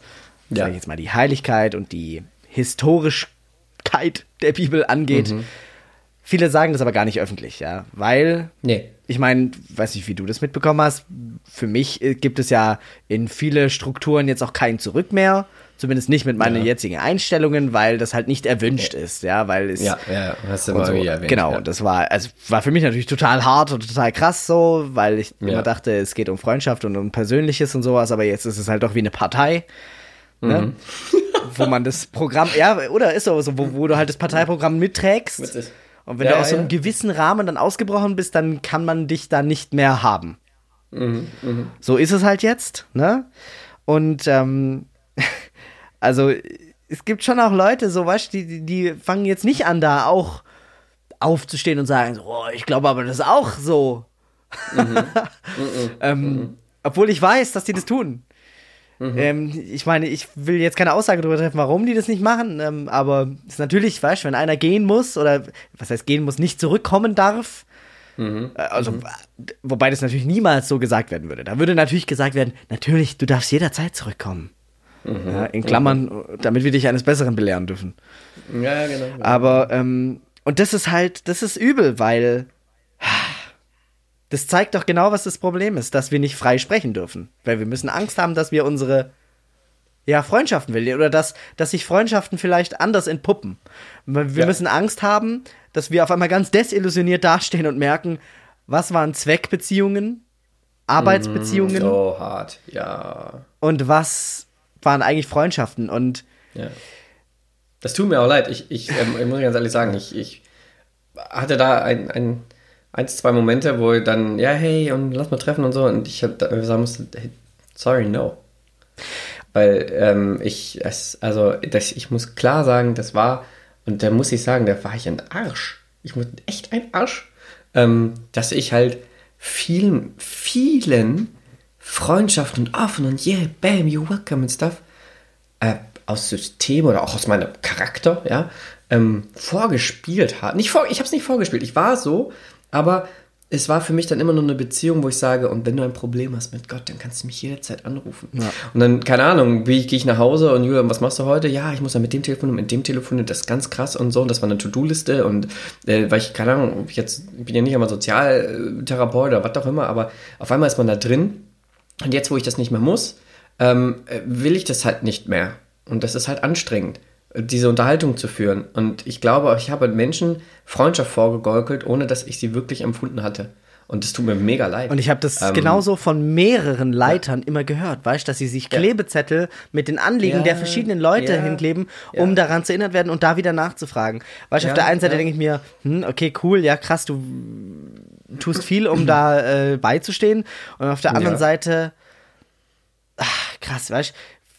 ja. sag ich jetzt mal, die Heiligkeit und die Historischkeit der Bibel angeht. Mhm. Viele sagen das aber gar nicht öffentlich, ja, weil nee. ich meine, weiß nicht, wie du das mitbekommen hast. Für mich äh, gibt es ja in viele Strukturen jetzt auch kein Zurück mehr. Zumindest nicht mit meinen ja. jetzigen Einstellungen, weil das halt nicht erwünscht ist, ja, weil es. Ja, ja, hast du mal so, erwähnt. Genau, ja. das war, also war für mich natürlich total hart und total krass so, weil ich ja. immer dachte, es geht um Freundschaft und um Persönliches und sowas, aber jetzt ist es halt doch wie eine Partei. Ne? Mhm. wo man das Programm, ja, oder ist so, wo, wo du halt das Parteiprogramm mitträgst. Und wenn ja, du aus so einem gewissen Rahmen dann ausgebrochen bist, dann kann man dich da nicht mehr haben. Mhm, mh. So ist es halt jetzt, ne? Und ähm, also es gibt schon auch Leute, so weißt die, die, die fangen jetzt nicht an, da auch aufzustehen und sagen, so, oh, ich glaube aber das ist auch so. Mhm. ähm, mhm. Obwohl ich weiß, dass die das tun. Mhm. Ähm, ich meine, ich will jetzt keine Aussage darüber treffen, warum die das nicht machen, ähm, aber es ist natürlich, weißt du, wenn einer gehen muss oder was heißt gehen muss, nicht zurückkommen darf. Mhm. Äh, also, mhm. wobei das natürlich niemals so gesagt werden würde. Da würde natürlich gesagt werden, natürlich, du darfst jederzeit zurückkommen. Mhm. Ja, in Klammern, damit wir dich eines Besseren belehren dürfen. Ja, genau. genau. Aber, ähm, und das ist halt, das ist übel, weil das zeigt doch genau, was das Problem ist, dass wir nicht frei sprechen dürfen. Weil wir müssen Angst haben, dass wir unsere ja, Freundschaften will oder dass, dass sich Freundschaften vielleicht anders entpuppen. Wir ja. müssen Angst haben, dass wir auf einmal ganz desillusioniert dastehen und merken, was waren Zweckbeziehungen, Arbeitsbeziehungen. Mm, so hart, ja. Und was waren eigentlich Freundschaften und. Ja. Das tut mir auch leid. Ich, ich, ähm, ich muss ganz ehrlich sagen, ich, ich hatte da ein, ein eins, zwei Momente, wo dann, ja, hey, und lass mal treffen und so. Und ich hab sagen musste, hey, sorry, no. Weil ähm, ich, es, also das, ich muss klar sagen, das war, und da muss ich sagen, da war ich ein Arsch. Ich muss echt ein Arsch. Ähm, dass ich halt vielen, vielen Freundschaften und offen und yeah, bam, you're welcome und stuff äh, aus System oder auch aus meinem Charakter, ja, ähm, vorgespielt habe. Nicht vor, ich habe es nicht vorgespielt. Ich war so, aber es war für mich dann immer nur eine Beziehung, wo ich sage, und wenn du ein Problem hast mit Gott, dann kannst du mich jederzeit anrufen. Ja. Und dann, keine Ahnung, wie gehe ich nach Hause und Julian, was machst du heute? Ja, ich muss dann mit dem telefonieren, mit dem telefonieren, das ist ganz krass und so. Und das war eine To-Do-Liste und äh, weil ich, keine Ahnung, jetzt ich bin ja nicht einmal Sozialtherapeut oder was auch immer, aber auf einmal ist man da drin. Und jetzt, wo ich das nicht mehr muss, ähm, will ich das halt nicht mehr. Und das ist halt anstrengend diese Unterhaltung zu führen. Und ich glaube, ich habe Menschen Freundschaft vorgegaukelt, ohne dass ich sie wirklich empfunden hatte. Und das tut mir mega leid. Und ich habe das ähm, genauso von mehreren Leitern ja. immer gehört, weißt du, dass sie sich Klebezettel ja. mit den Anliegen ja. der verschiedenen Leute hinkleben, um daran zu erinnert werden und da wieder nachzufragen. Weißt du, auf der einen Seite denke ich mir, hm, okay, cool, ja krass, du tust viel, um da äh, beizustehen. Und auf der anderen Seite, ach, krass, weißt du,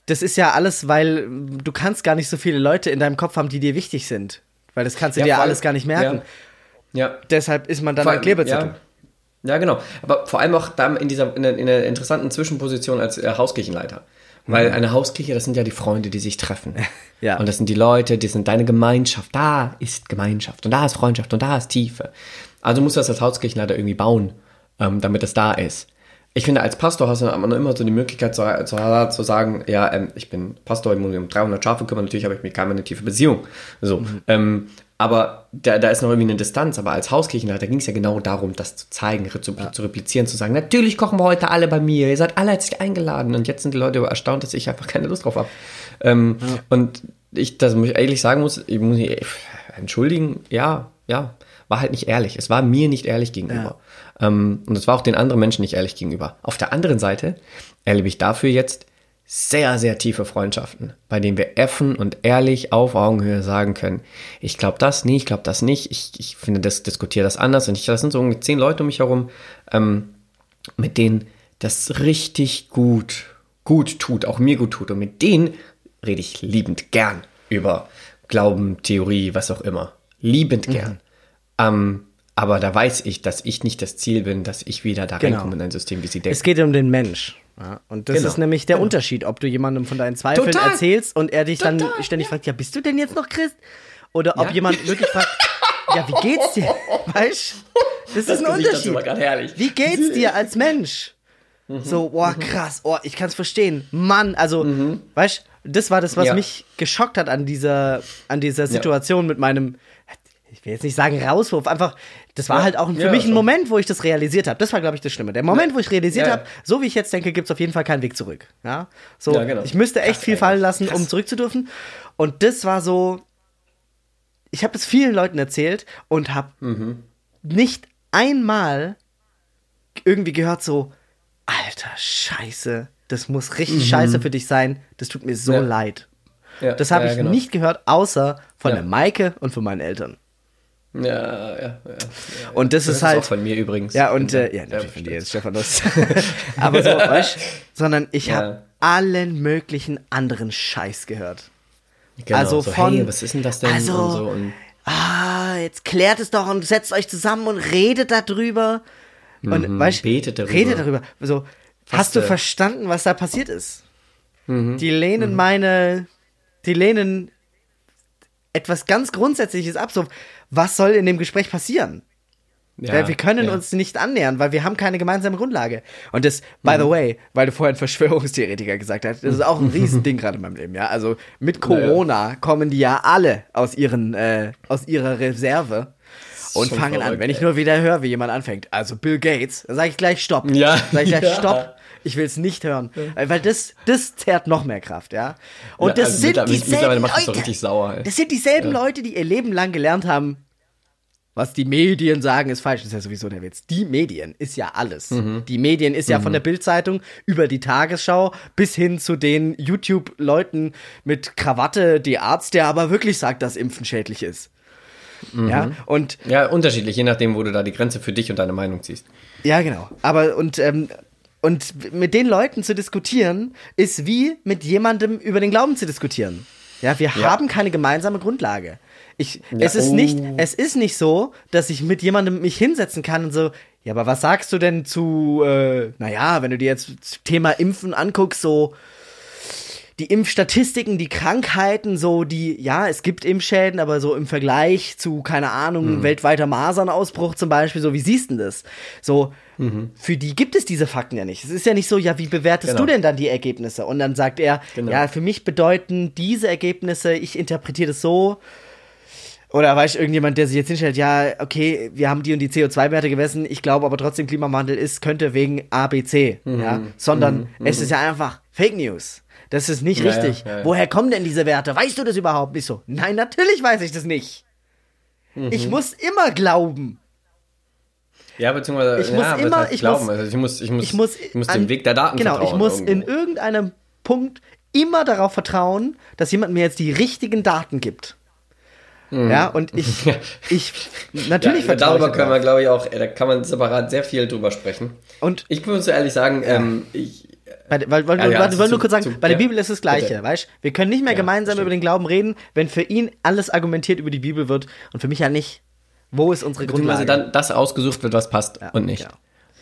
das ist ja alles, weil du kannst gar nicht so viele Leute in deinem Kopf haben, die dir wichtig sind. Weil das kannst du ja, dir alles gar nicht merken. Ja. ja. Deshalb ist man dann ein Klebezettel. Ja. genau. Aber vor allem auch da in dieser in der, in der interessanten Zwischenposition als äh, Hauskirchenleiter. Weil mhm. eine Hauskirche, das sind ja die Freunde, die sich treffen. Ja. Und das sind die Leute, die sind deine Gemeinschaft. Da ist Gemeinschaft und da ist Freundschaft und da ist Tiefe. Also musst du das als Hauskirchenleiter irgendwie bauen, ähm, damit das da ist ich finde, als Pastor hast du immer so die Möglichkeit zu, zu, zu sagen, ja, ähm, ich bin Pastor, ich muss um 300 Schafe kümmern, natürlich habe ich mit keinem eine tiefe Beziehung. So, mhm. ähm, aber da, da ist noch irgendwie eine Distanz. Aber als Hauskirchenleiter ging es ja genau darum, das zu zeigen, zu, ja. zu, replizieren, zu sagen, natürlich kochen wir heute alle bei mir, ihr seid alle herzlich eingeladen. Und jetzt sind die Leute erstaunt, dass ich einfach keine Lust drauf habe. Ähm, ja. Und ich, das muss ich ehrlich sagen muss, ich muss mich entschuldigen, ja, ja, war halt nicht ehrlich. Es war mir nicht ehrlich gegenüber. Ja. Ähm, und es war auch den anderen Menschen nicht ehrlich gegenüber. Auf der anderen Seite erlebe ich dafür jetzt sehr, sehr tiefe Freundschaften, bei denen wir effen und ehrlich auf Augenhöhe sagen können, ich glaube das, nee, ich glaube das nicht, ich, ich finde das, diskutiere das anders. Und ich, das sind so ungefähr zehn Leute um mich herum, ähm, mit denen das richtig gut, gut tut, auch mir gut tut. Und mit denen rede ich liebend gern über Glauben, Theorie, was auch immer. Liebend gern. Mhm. Ähm, aber da weiß ich, dass ich nicht das Ziel bin, dass ich wieder da genau. reinkomme in ein System, wie sie denken. Es geht um den Mensch. Ja, und das genau. ist nämlich der genau. Unterschied, ob du jemandem von deinen Zweifeln Total. erzählst und er dich Total. dann ständig fragt, ja, bist du denn jetzt noch Christ? Oder ob ja. jemand wirklich fragt, ja, wie geht's dir? Weißt Das, das ist ein Gesicht Unterschied. Wie geht's dir als Mensch? Mhm. So, boah, mhm. krass, oh, ich kann's verstehen. Mann, also, mhm. weißt das war das, was ja. mich geschockt hat an dieser, an dieser Situation mit meinem ich will jetzt nicht sagen Rauswurf, einfach, das war ja, halt auch für ja, mich ein schon. Moment, wo ich das realisiert habe. Das war, glaube ich, das Schlimme. Der Moment, wo ich realisiert ja, habe, so wie ich jetzt denke, gibt es auf jeden Fall keinen Weg zurück. Ja, so, genau. ich müsste echt Krass, viel fallen lassen, Krass. um zurückzudürfen. Und das war so, ich habe es vielen Leuten erzählt und habe mhm. nicht einmal irgendwie gehört so, alter Scheiße, das muss richtig mhm. scheiße für dich sein. Das tut mir so leid. das habe ich genau. nicht gehört, außer von der Maike und von meinen Eltern. Ja, ja, ja. ja. Und das, das ist halt. auch von mir übrigens. Ja, und äh, ja, natürlich von dir ist Stephanus. Aber so, weißt sondern ich Ja. habe allen möglichen anderen Scheiß gehört. Genau, also so, von- hey, was ist denn das denn? also- und so und Ah, jetzt klärt es doch und setzt euch zusammen und redet darüber. Und weißt, Mhm, betet darüber. Redet darüber. So, hast du äh, Mhm, verstanden, was da passiert ist? Die lehnen meine, die lehnen etwas ganz Grundsätzliches ab. So, was soll in dem Gespräch passieren? Weil wir können ja. uns nicht annähern, weil wir haben keine gemeinsame Grundlage. Und das, by Mhm. the way, weil du vorhin Verschwörungstheoretiker gesagt hast, das ist auch ein Riesending gerade in meinem Leben, ja. Also mit Corona kommen die ja alle aus ihren, äh, aus ihrer Reserve und fangen an. verrückt, Wenn ich nur wieder höre, wie jemand anfängt, also Bill Gates, dann sage ich gleich Stopp. Ja. Sag ich gleich Ja. Stopp. Ich will es nicht hören. Äh, Weil das, das zerrt noch mehr Kraft, ja. Und Ja, das also sind dieselben mittlerweile macht das Leute. richtig sauer, ey. Das sind dieselben Leute, die ihr Leben lang gelernt haben, was die Medien sagen, ist falsch. Das ist ja sowieso der Witz. Die Medien ist ja alles. Mhm. Die Medien ist ja von der Bildzeitung über die Tagesschau bis hin zu den YouTube-Leuten mit Krawatte, die Arzt, der aber wirklich sagt, dass Impfen schädlich ist. Mhm. Ja, und Ja, unterschiedlich, je nachdem, wo du da die Grenze für dich und deine Meinung ziehst. ja, genau. Aber und ähm, und mit den Leuten zu diskutieren, ist wie mit jemandem über den Glauben zu diskutieren. Ja, wir Ja. haben keine gemeinsame Grundlage. Ich, Ja, es ist oh. nicht, es ist nicht so, dass ich mit jemandem mich hinsetzen kann und so, ja, aber was sagst du denn zu, äh, naja, wenn du dir jetzt das Thema Impfen anguckst, so die Impfstatistiken, die Krankheiten, so die, ja, es gibt Impfschäden, aber so im Vergleich zu, keine Ahnung, weltweiter Masernausbruch zum Beispiel, so, wie siehst du denn das? So, für die gibt es diese Fakten ja nicht. Es ist ja nicht so, ja, wie bewertest Genau. du denn dann die Ergebnisse? Und dann sagt er, Genau. ja, für mich bedeuten diese Ergebnisse, ich interpretiere das so, oder weißt du, irgendjemand, der sich jetzt hinstellt, ja, okay, wir haben die und die CO2-Werte gemessen, ich glaube aber trotzdem Klimawandel ist, könnte wegen A, B, C, Mhm. ja, sondern es ist ja einfach Fake News. Das ist nicht Ja, richtig. ja, ja. Woher kommen denn diese Werte? Weißt du das überhaupt nicht so? Nein, natürlich weiß ich das nicht. Mhm. Ich muss immer glauben. Ja, beziehungsweise, Ich muss immer- heißt ich glauben? muss- also ich muss, ich muss, Ich muss, ich muss an- dem Weg der Daten Genau, vertrauen. ich muss in irgendwo. irgendeinem Punkt immer darauf vertrauen, dass jemand mir jetzt die richtigen Daten gibt. Ja, und ich, ich, natürlich ja, vertraue darüber ich können wir, glaube ich, auch, äh, da kann man separat sehr viel drüber sprechen. Und Ich muss ehrlich sagen, ähm, ich, Bei, weil, weil, Ja, ja, weil, also nur kurz sagen, zu- bei der ja, Bibel ist das Gleiche, bitte. weißt Wir können nicht mehr Ja, gemeinsam stimmt. über den Glauben reden, wenn für ihn alles argumentiert über die Bibel wird und für mich ja nicht. Wo ist unsere Grundlage? dann das ausgesucht wird, was passt Ja, und nicht.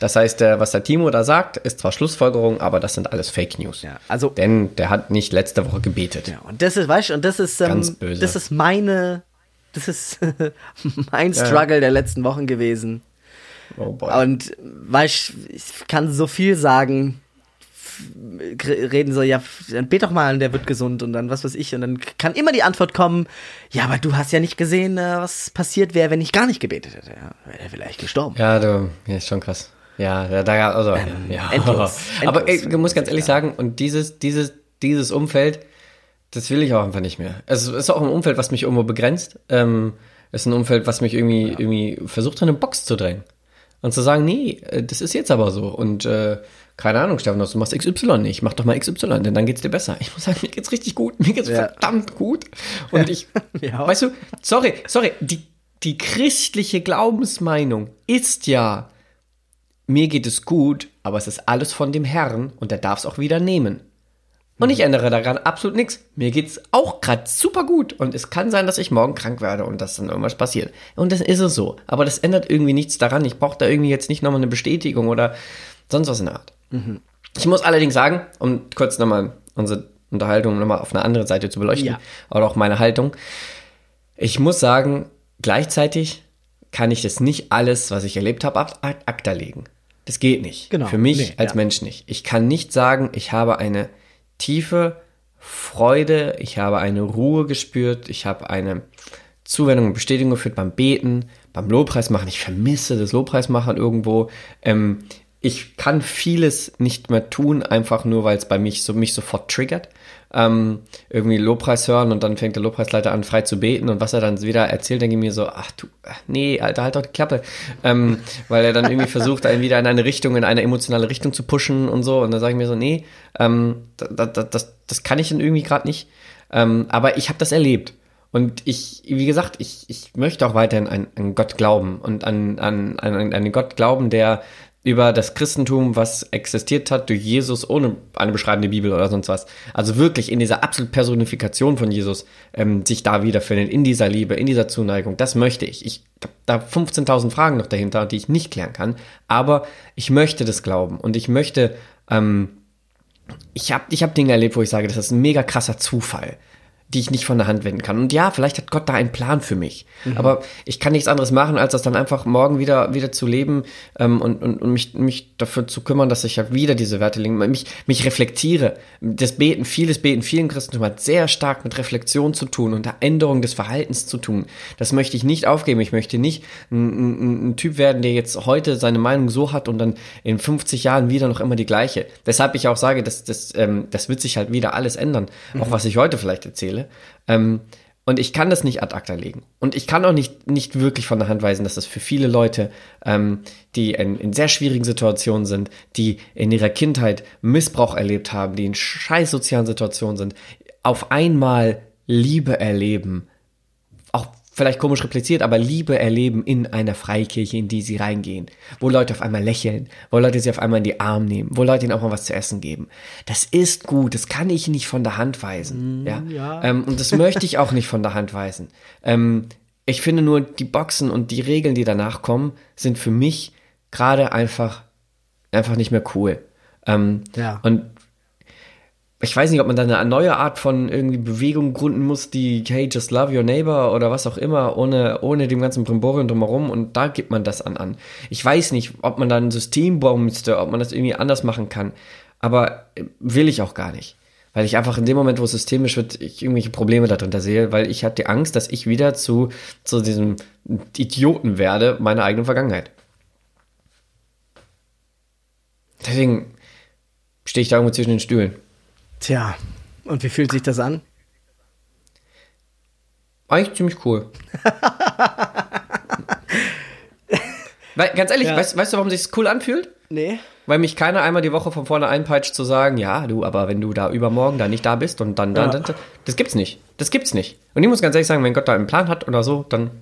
Das heißt, äh, was der Timo da sagt, ist zwar Schlussfolgerung, aber das sind alles Fake News. Ja, also- Denn der hat nicht letzte Woche gebetet. ja, und das ist, weißt du, und das ist, ähm, Ganz böse. das ist meine, das ist mein Struggle der letzten Wochen gewesen. Oh boy. Und weißt ich kann so viel sagen, reden so, ja, dann bet doch mal, und der wird gesund und dann was weiß ich. Und dann kann immer die Antwort kommen, ja, aber du hast ja nicht gesehen, äh, was passiert wäre, wenn ich gar nicht gebetet hätte. Ja, wäre er vielleicht gestorben. Ja, du, ja, ist schon krass. Ja, da, also, ja. endlos, Aber du musst ganz ehrlich sagen, und dieses, dieses, dieses Umfeld, das will ich auch einfach nicht mehr. Es ist auch ein Umfeld, was mich irgendwo begrenzt. Ähm, es ist ein Umfeld, was mich irgendwie, irgendwie versucht, in eine Box zu drängen. Und zu sagen, nee, äh, das ist jetzt aber so. Und äh, keine Ahnung, Stefan, du machst XY nicht. Mach doch mal XY, denn dann geht's dir besser. Ich muss sagen, mir geht's richtig gut. Mir geht's Ja. verdammt gut. Und ich, Ja. weißt du, sorry, sorry, die, die christliche Glaubensmeinung ist ja, mir geht es gut, aber es ist alles von dem Herrn und er darf es auch wieder nehmen. Und ich ändere daran absolut nichts. Mir geht's auch gerade super gut und es kann sein, dass ich morgen krank werde und dass dann irgendwas passiert. Und das ist es so. Aber das ändert irgendwie nichts daran. Ich brauche da irgendwie jetzt nicht nochmal eine Bestätigung oder sonst was in der Art. Ich muss allerdings sagen, um kurz nochmal unsere Unterhaltung nochmal auf eine andere Seite zu beleuchten, Ja. oder auch meine Haltung. Ich muss sagen, gleichzeitig kann ich das nicht alles, was ich erlebt habe, ab ad acta legen. Das geht nicht. Genau. Für mich Nee, als ja. Mensch nicht. Ich kann nicht sagen, ich habe eine tiefe Freude, ich habe eine Ruhe gespürt, ich habe eine Zuwendung und Bestätigung geführt beim Beten, beim Lobpreis machen. Ich vermisse das Lobpreismachen irgendwo. Ähm, ich kann vieles nicht mehr tun, einfach nur, weil es bei mich so mich sofort triggert. Ähm, irgendwie Lobpreis hören und dann fängt der Lobpreisleiter an, frei zu beten und was er dann wieder erzählt, denke ich mir so, ach du, ach, nee, Alter, halt doch die Klappe. Ähm, weil er dann irgendwie versucht, einen wieder in eine Richtung, in eine emotionale Richtung zu pushen und so. Und dann sage ich mir so, nee, ähm, das, das, das, das kann ich dann irgendwie gerade nicht. Ähm, aber ich habe das erlebt. Und ich, wie gesagt, ich, ich möchte auch weiterhin an, an Gott glauben und an, an, an, an einen Gott glauben, der über das Christentum, was existiert hat durch Jesus ohne eine beschreibende Bibel oder sonst was. Also wirklich in dieser absolut Personifikation von Jesus ähm, sich da wiederfindet, in dieser Liebe, in dieser Zuneigung. Das möchte ich. Ich habe da 15.000 Fragen noch dahinter, die ich nicht klären kann. Aber ich möchte das glauben und ich möchte, ähm, ich habe ich hab Dinge erlebt, wo ich sage, das ist ein mega krasser Zufall die ich nicht von der Hand wenden kann. Und ja, vielleicht hat Gott da einen Plan für mich. Mhm. Aber ich kann nichts anderes machen, als das dann einfach morgen wieder, wieder zu leben ähm, und, und, und mich, mich dafür zu kümmern, dass ich ja wieder diese Werte lege, mich, mich reflektiere. Das Beten, vieles Beten, vielen Christentum hat sehr stark mit Reflexion zu tun und der Änderung des Verhaltens zu tun. Das möchte ich nicht aufgeben. Ich möchte nicht ein, ein, ein Typ werden, der jetzt heute seine Meinung so hat und dann in 50 Jahren wieder noch immer die gleiche. Deshalb ich auch sage, dass, das, ähm, das wird sich halt wieder alles ändern. Mhm. Auch was ich heute vielleicht erzähle. Ähm, und ich kann das nicht ad acta legen. Und ich kann auch nicht, nicht wirklich von der Hand weisen, dass das für viele Leute, ähm, die in, in sehr schwierigen Situationen sind, die in ihrer Kindheit Missbrauch erlebt haben, die in scheiß sozialen Situationen sind, auf einmal Liebe erleben, vielleicht komisch repliziert, aber Liebe erleben in einer Freikirche, in die sie reingehen, wo Leute auf einmal lächeln, wo Leute sie auf einmal in die Arme nehmen, wo Leute ihnen auch mal was zu essen geben. Das ist gut, das kann ich nicht von der Hand weisen. Mm, ja, ja. Ähm, und das möchte ich auch nicht von der Hand weisen. Ähm, ich finde nur, die Boxen und die Regeln, die danach kommen, sind für mich gerade einfach, einfach nicht mehr cool. Ähm, ja. Und ich weiß nicht, ob man da eine neue Art von irgendwie Bewegung gründen muss, die Hey, just love your neighbor oder was auch immer, ohne, ohne dem ganzen Brimborium drumherum und da gibt man das an an. Ich weiß nicht, ob man da ein System bauen müsste, ob man das irgendwie anders machen kann, aber äh, will ich auch gar nicht. Weil ich einfach in dem Moment, wo es systemisch wird, ich irgendwelche Probleme darunter sehe, weil ich hatte die Angst, dass ich wieder zu, zu diesem Idioten werde meiner eigenen Vergangenheit. Deswegen stehe ich da irgendwo zwischen den Stühlen. Tja, und wie fühlt sich das an? Eigentlich ziemlich cool. Weil, ganz ehrlich, ja. weißt, weißt, du, warum sich cool anfühlt? Nee. Weil mich keiner einmal die Woche von vorne einpeitscht zu sagen, ja, du, aber wenn du da übermorgen da nicht da bist und dann, dann, ja. dann, das gibt's nicht. Das gibt's nicht. Und ich muss ganz ehrlich sagen, wenn Gott da einen Plan hat oder so, dann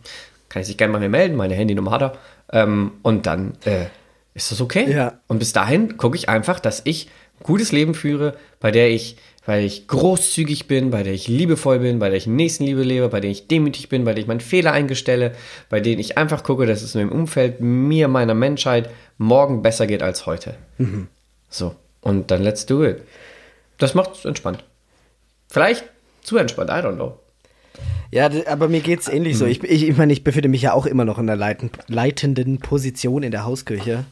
kann ich sich gerne bei mir melden, meine Handynummer hat er. Ähm, und dann äh, ist das okay. Ja. Und bis dahin gucke ich einfach, dass ich gutes Leben führe, bei der ich, weil ich großzügig bin, bei der ich liebevoll bin, bei der ich Nächstenliebe lebe, bei der ich demütig bin, bei der ich meinen Fehler eingestelle, bei denen ich einfach gucke, dass es in dem Umfeld mir, meiner Menschheit morgen besser geht als heute. Mhm. So. Und dann let's do it. Das macht es entspannt. Vielleicht zu entspannt, I don't know. Ja, aber mir geht es ähnlich so. Mhm. Ich, ich, ich meine, ich befinde mich ja auch immer noch in der leitenden Position in der Hauskirche.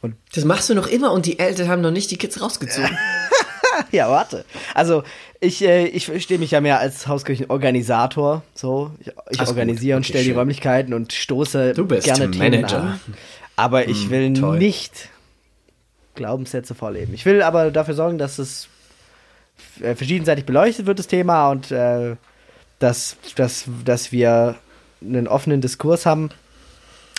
Und das machst du noch immer und die Eltern haben noch nicht die Kids rausgezogen. ja, warte. Also ich, äh, ich verstehe mich ja mehr als Hauskirchenorganisator. So, ich, ich organisiere und stelle die Räumlichkeiten und stoße du bist gerne Manager. An. Aber ich hm, will mm, nicht Glaubenssätze vorleben. Ich will aber dafür sorgen, dass es äh, verschiedenseitig beleuchtet wird, das Thema, und äh, dass, dass, dass wir einen offenen Diskurs haben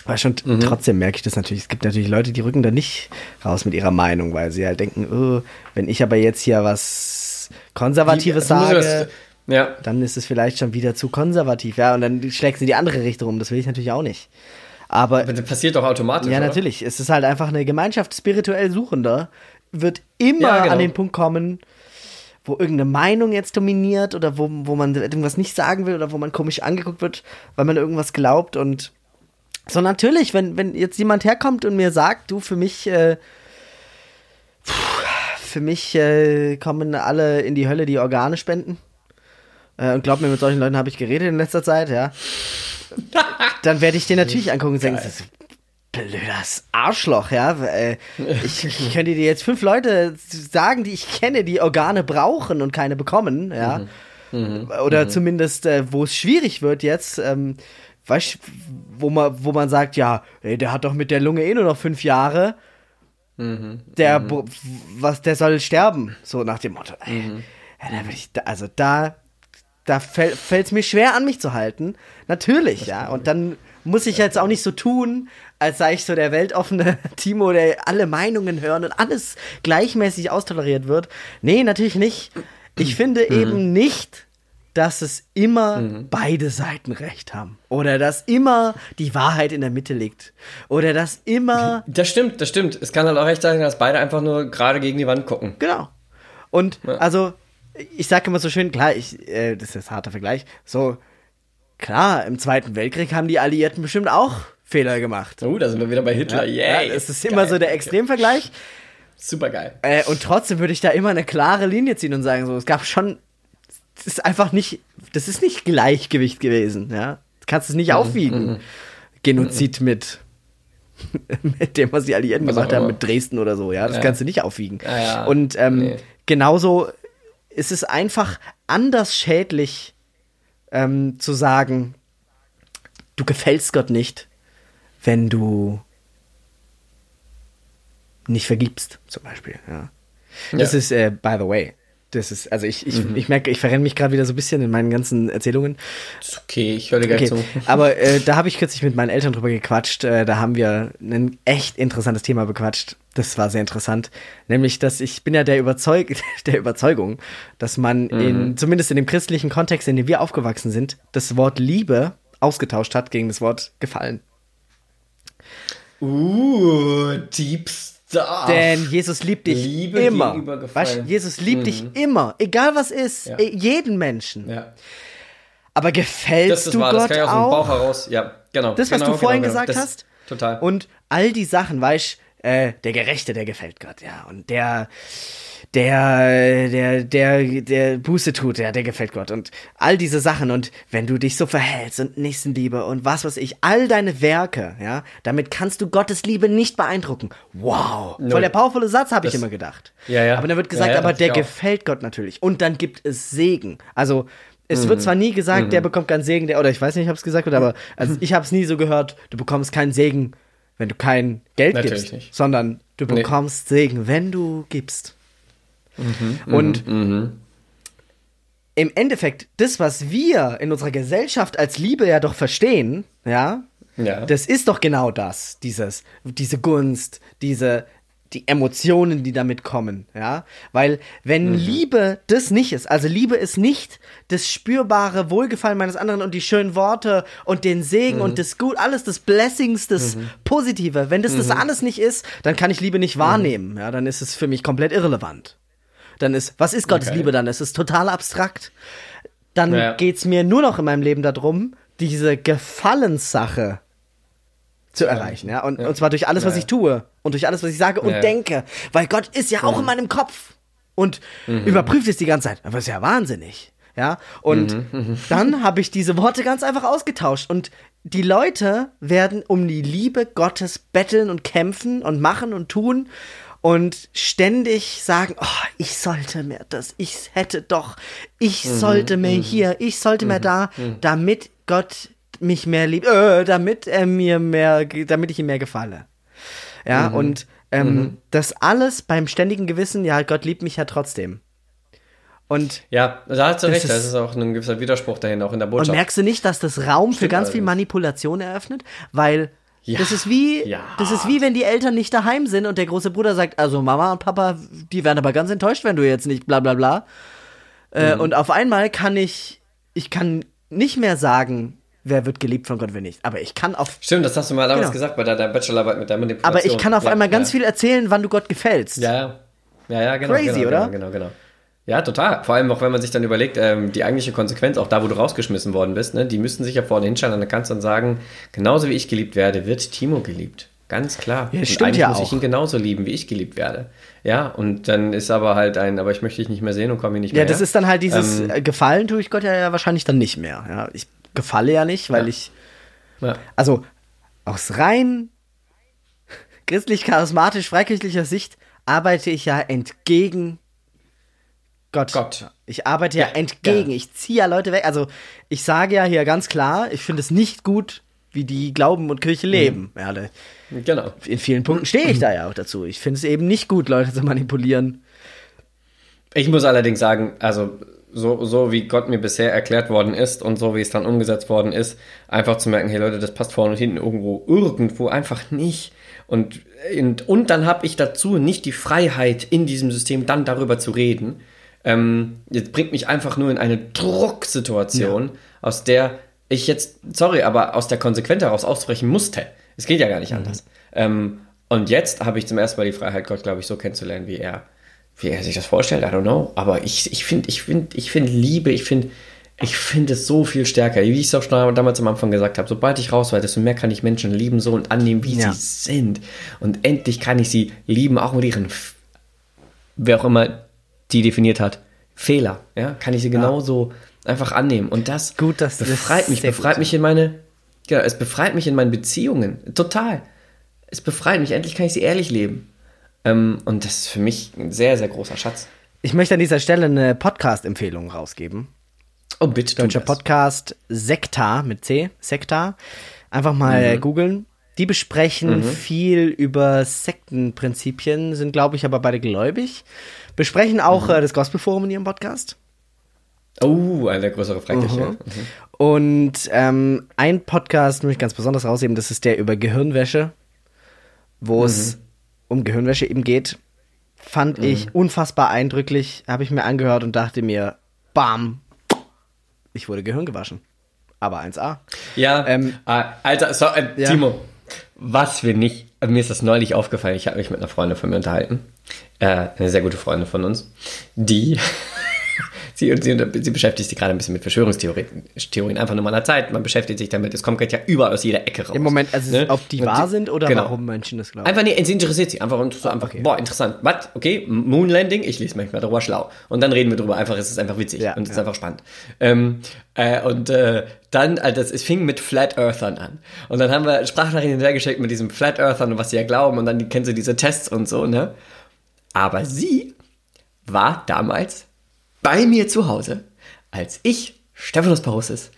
aber schon mhm. trotzdem merke ich das natürlich. Es gibt natürlich Leute, die rücken da nicht raus mit ihrer Meinung, weil sie halt denken, oh, wenn ich aber jetzt hier was Konservatives die, sage, das, ja. dann ist es vielleicht schon wieder zu konservativ. Ja, und dann schlägst du die andere Richtung um. Das will ich natürlich auch nicht. Aber, aber das passiert doch automatisch. Ja, oder? natürlich. Es ist halt einfach eine Gemeinschaft spirituell Suchender, wird immer ja, genau. an den Punkt kommen, wo irgendeine Meinung jetzt dominiert oder wo, wo man irgendwas nicht sagen will oder wo man komisch angeguckt wird, weil man irgendwas glaubt und so natürlich, wenn, wenn jetzt jemand herkommt und mir sagt, du, für mich, äh, für mich äh, kommen alle in die Hölle, die Organe spenden. Äh, und glaub mir, mit solchen Leuten habe ich geredet in letzter Zeit, ja. Dann werde ich den natürlich angucken und denken, blödes Arschloch, ja. Äh, ich, ich, könnte dir jetzt fünf Leute sagen, die ich kenne, die Organe brauchen und keine bekommen, ja. Mhm. Mhm. Oder mhm. zumindest, äh, wo es schwierig wird jetzt. Ähm, weißt wo man, wo man sagt, ja, ey, der hat doch mit der Lunge eh nur noch fünf Jahre. Mhm. Der, mhm. was, der soll sterben. So nach dem Motto. Ey, mhm. ja, da ich, also da, da fällt es mir schwer an mich zu halten. Natürlich, ja. Und dann muss ich jetzt auch nicht so tun, als sei ich so der weltoffene Timo, der alle Meinungen hören und alles gleichmäßig austoleriert wird. Nee, natürlich nicht. Ich finde mhm. eben nicht, dass es immer beide Seiten recht haben. Oder dass immer die Wahrheit in der Mitte liegt. Oder dass immer. Das stimmt, das stimmt. Es kann halt auch recht sein, dass beide einfach nur gerade gegen die Wand gucken. Genau. Und also, ich sage immer so schön, klar, ich, äh, das ist jetzt ein harter Vergleich, so, klar, im Zweiten Weltkrieg haben die Alliierten bestimmt auch Fehler gemacht. Oh, da sind wir wieder bei Hitler. Ja, Yay. es ist immer so der Extremvergleich. Super geil. Äh, und trotzdem würde ich da immer eine klare Linie ziehen und sagen, so, es gab schon, ist einfach nicht, das ist nicht Gleichgewicht gewesen, ja. Du kannst es Mhm, nicht aufwiegen. Genozid mit, mit dem, was die Alliierten Was gemacht haben, mit Dresden oder so, ja. Das Ja. kannst du nicht aufwiegen. Ja, ja. Und ähm, Nee. genauso ist es einfach anders schädlich ähm, zu sagen, du gefällst Gott nicht, wenn du nicht vergibst, zum Beispiel. Ja. Das Ja. ist, äh, by the way, das ist, also ich, ich, ich merke, ich verrenne mich gerade wieder so ein bisschen in meinen ganzen Erzählungen. Ist okay, ich höre dir Okay, zu. aber äh, da habe ich kürzlich mit meinen Eltern drüber gequatscht. Äh, da haben wir ein echt interessantes Thema bequatscht. Das war sehr interessant. Nämlich, dass ich bin ja der, Überzeug der Überzeugung, dass man Mhm. in, zumindest in dem christlichen Kontext, in dem wir aufgewachsen sind, das Wort Liebe ausgetauscht hat gegen das Wort Gefallen. Uh, Deep Stuff. Denn Jesus liebt dich Liebe immer. Weißt, Jesus liebt dich immer, egal was ist, Ja. eh, jeden Menschen. Ja. Aber gefällst Das ist du wahr, das Gott kann ich aus dem Bauch auch? heraus. Ja, genau. Das, was genau, du vorhin genau, genau. gesagt Das- hast. Total. Und all die Sachen, weißt äh, der Gerechte, der gefällt Gott, ja. Und der, der, der, der, der Buße tut, ja, der gefällt Gott. Und all diese Sachen. Und wenn du dich so verhältst und Nächstenliebe und was weiß ich, all deine Werke, ja, damit kannst du Gottes Liebe nicht beeindrucken. Wow. Voll der powervolle Satz, habe ich immer gedacht. Ja, ja. Aber dann wird gesagt, Ja, ja, aber der gefällt Gott natürlich. Und dann gibt es Segen. Also, es Mhm. wird zwar nie gesagt, der bekommt keinen Segen, der, oder ich weiß nicht, ob es gesagt wird, aber also ich habe es nie so gehört, du bekommst keinen Segen, wenn du kein Geld Natürlich gibst, nicht. sondern du Nee. bekommst Segen, wenn du gibst. Mhm, Und im Endeffekt, das, was wir in unserer Gesellschaft als Liebe ja doch verstehen, ja, Ja. das ist doch genau das, dieses, diese Gunst, diese, die Emotionen, die damit kommen, ja, weil wenn Liebe das nicht ist, also Liebe ist nicht das spürbare Wohlgefallen meines anderen und die schönen Worte und den Segen und das Gut, alles das Blessings, das Positive, wenn das das alles nicht ist, dann kann ich Liebe nicht wahrnehmen, ja, dann ist es für mich komplett irrelevant. Dann ist, was ist Gottes Okay. Liebe dann? Es ist total abstrakt. Dann Ja. geht's mir nur noch in meinem Leben darum, diese Gefallenssache zu erreichen, ja. Und, und zwar durch alles, was Ja. ich tue und durch alles, was ich sage und Ja. denke. Weil Gott ist ja auch in meinem Kopf und Mhm. überprüft es die ganze Zeit. Aber das ist ja wahnsinnig. Ja. Und Mhm, dann habe ich diese Worte ganz einfach ausgetauscht. Und die Leute werden um die Liebe Gottes betteln und kämpfen und machen und tun und ständig sagen, oh, ich sollte mehr das, ich hätte doch, ich Mhm, sollte mehr hier, ich sollte mehr da, damit Gott mich mehr liebt, äh, damit er mir mehr, damit ich ihm mehr gefalle. Ja, Mhm. und ähm, das alles beim ständigen Gewissen, ja, Gott liebt mich ja trotzdem. Und, Ja, da hast du Das recht, ist- das ist auch ein gewisser Widerspruch dahin, auch in der und Botschaft. merkst du nicht, dass das Raum für Stimmt ganz viel. Manipulation eröffnet? Weil Ja. das ist wie, Ja. das ist wie wenn die Eltern nicht daheim sind und der große Bruder sagt, also Mama und Papa, die werden aber ganz enttäuscht, wenn du jetzt nicht bla bla bla. Äh, Mhm. Und auf einmal kann ich, ich kann nicht mehr sagen, wer wird geliebt von Gott, wer nicht. Aber ich kann auf, Stimmt, das hast du mal damals Genau. gesagt bei deiner Bachelorarbeit mit der Manipulation. aber ich kann auf ja, einmal ganz ja. viel erzählen, wann du Gott gefällst. Ja, ja. Ja, ja, genau. Crazy, genau, oder? Genau, genau, genau. Ja, total. Vor allem auch, wenn man sich dann überlegt, ähm, die eigentliche Konsequenz, auch da, wo du rausgeschmissen worden bist, ne, die müssten sich ja vorne hinstellen und dann kannst du dann sagen, genauso wie ich geliebt werde, wird Timo geliebt. Ganz klar. Ja, und stimmt eigentlich ja muss auch. ich ihn genauso lieben, wie ich geliebt werde. Ja, und dann ist aber halt ein, aber ich möchte dich nicht mehr sehen und komme hier nicht Ja, mehr das her. ist dann halt dieses Ähm, äh, Gefallen tue ich Gott ja, ja wahrscheinlich dann nicht mehr. Ja, ich gefalle ja nicht, weil Ja. ich ja. also aus rein christlich-charismatisch freikirchlicher Sicht arbeite ich ja entgegen Gott. Gott. Ich arbeite ja, Ja, entgegen. ja. Ich ziehe ja Leute weg. Also ich sage ja hier ganz klar, ich finde es nicht gut, wie die Glauben und Kirche leben. Ja, da, Genau. in vielen Punkten stehe ich da ja auch dazu. Ich finde es eben nicht gut, Leute zu manipulieren. Ich muss allerdings sagen, also so, so wie Gott mir bisher erklärt worden ist und so wie es dann umgesetzt worden ist, einfach zu merken, hey Leute, das passt vorne und hinten irgendwo, irgendwo einfach nicht. Und, und, und dann habe ich dazu nicht die Freiheit, in diesem System dann darüber zu reden. Ähm, jetzt bringt mich einfach nur in eine Drucksituation, ja. aus der ich jetzt, sorry, aber aus der Konsequenz heraus ausbrechen musste. Es geht ja gar nicht mhm. anders. Ähm, und jetzt habe ich zum ersten Mal die Freiheit, Gott, glaube ich, so kennenzulernen, wie er, wie er sich das vorstellt. I don't know. Aber ich, ich finde, ich finde, ich finde Liebe, ich finde, ich finde es so viel stärker. Wie ich es auch schon damals am Anfang gesagt habe, sobald ich raus war, desto mehr kann ich Menschen lieben so und annehmen, wie ja. sie sind. Und endlich kann ich sie lieben, auch mit ihren, wer auch immer die definiert hat, Fehler. Ja, kann ich sie genauso ja. einfach annehmen. Und das gut, das befreit mich, befreit gut. mich in meine, ja, es befreit mich in meinen Beziehungen. Total. Es befreit mich. Endlich kann ich sie ehrlich leben. Ähm, und das ist für mich ein sehr, sehr großer Schatz. Ich möchte an dieser Stelle eine Podcast-Empfehlung rausgeben. Oh, bitte. Deutscher Podcast Sekta mit C, Sekta. Einfach mal mhm. googeln. Die besprechen mhm. viel über Sektenprinzipien, sind, glaube ich, aber beide gläubig. Besprechen auch mhm. äh, das Gospelforum in ihrem Podcast. Oh, eine größere Freikirche. Mhm. Und ähm, ein Podcast möchte ich ganz besonders rausheben, das ist der über Gehirnwäsche, wo es mhm. um Gehirnwäsche eben geht. Fand mhm. ich unfassbar eindrücklich, habe ich mir angehört und dachte mir, bam, ich wurde Gehirn gewaschen. Aber 1A. Ja, ähm, äh, Alter, so, äh, ja. Timo, was wir nicht, mir ist das neulich aufgefallen, ich habe mich mit einer Freundin von mir unterhalten, äh, eine sehr gute Freundin von uns, die Sie, sie, sie beschäftigt sich gerade ein bisschen mit Verschwörungstheorien. Theorien einfach nur mal einer Zeit. Man beschäftigt sich damit. Es kommt ja überall aus jeder Ecke raus. Im Moment, also ne? ob die wahr sind oder genau. warum Menschen das glauben. Einfach, nee, sie interessiert sich. Einfach, und so einfach okay. boah, interessant. Was? Okay, Moonlanding, ich lese manchmal darüber schlau. Und dann reden wir drüber. Einfach, es ist einfach witzig ja, und es ja. ist einfach spannend. Ähm, äh, und äh, dann, also es fing mit Flat Earthern an. Und dann haben wir Sprachnachrichten hinterhergeschickt mit diesem Flat Earthern und was sie ja glauben. Und dann kennen sie diese Tests und so, ne? Aber sie war damals bei mir zu Hause, als ich, Stephanus Parousis,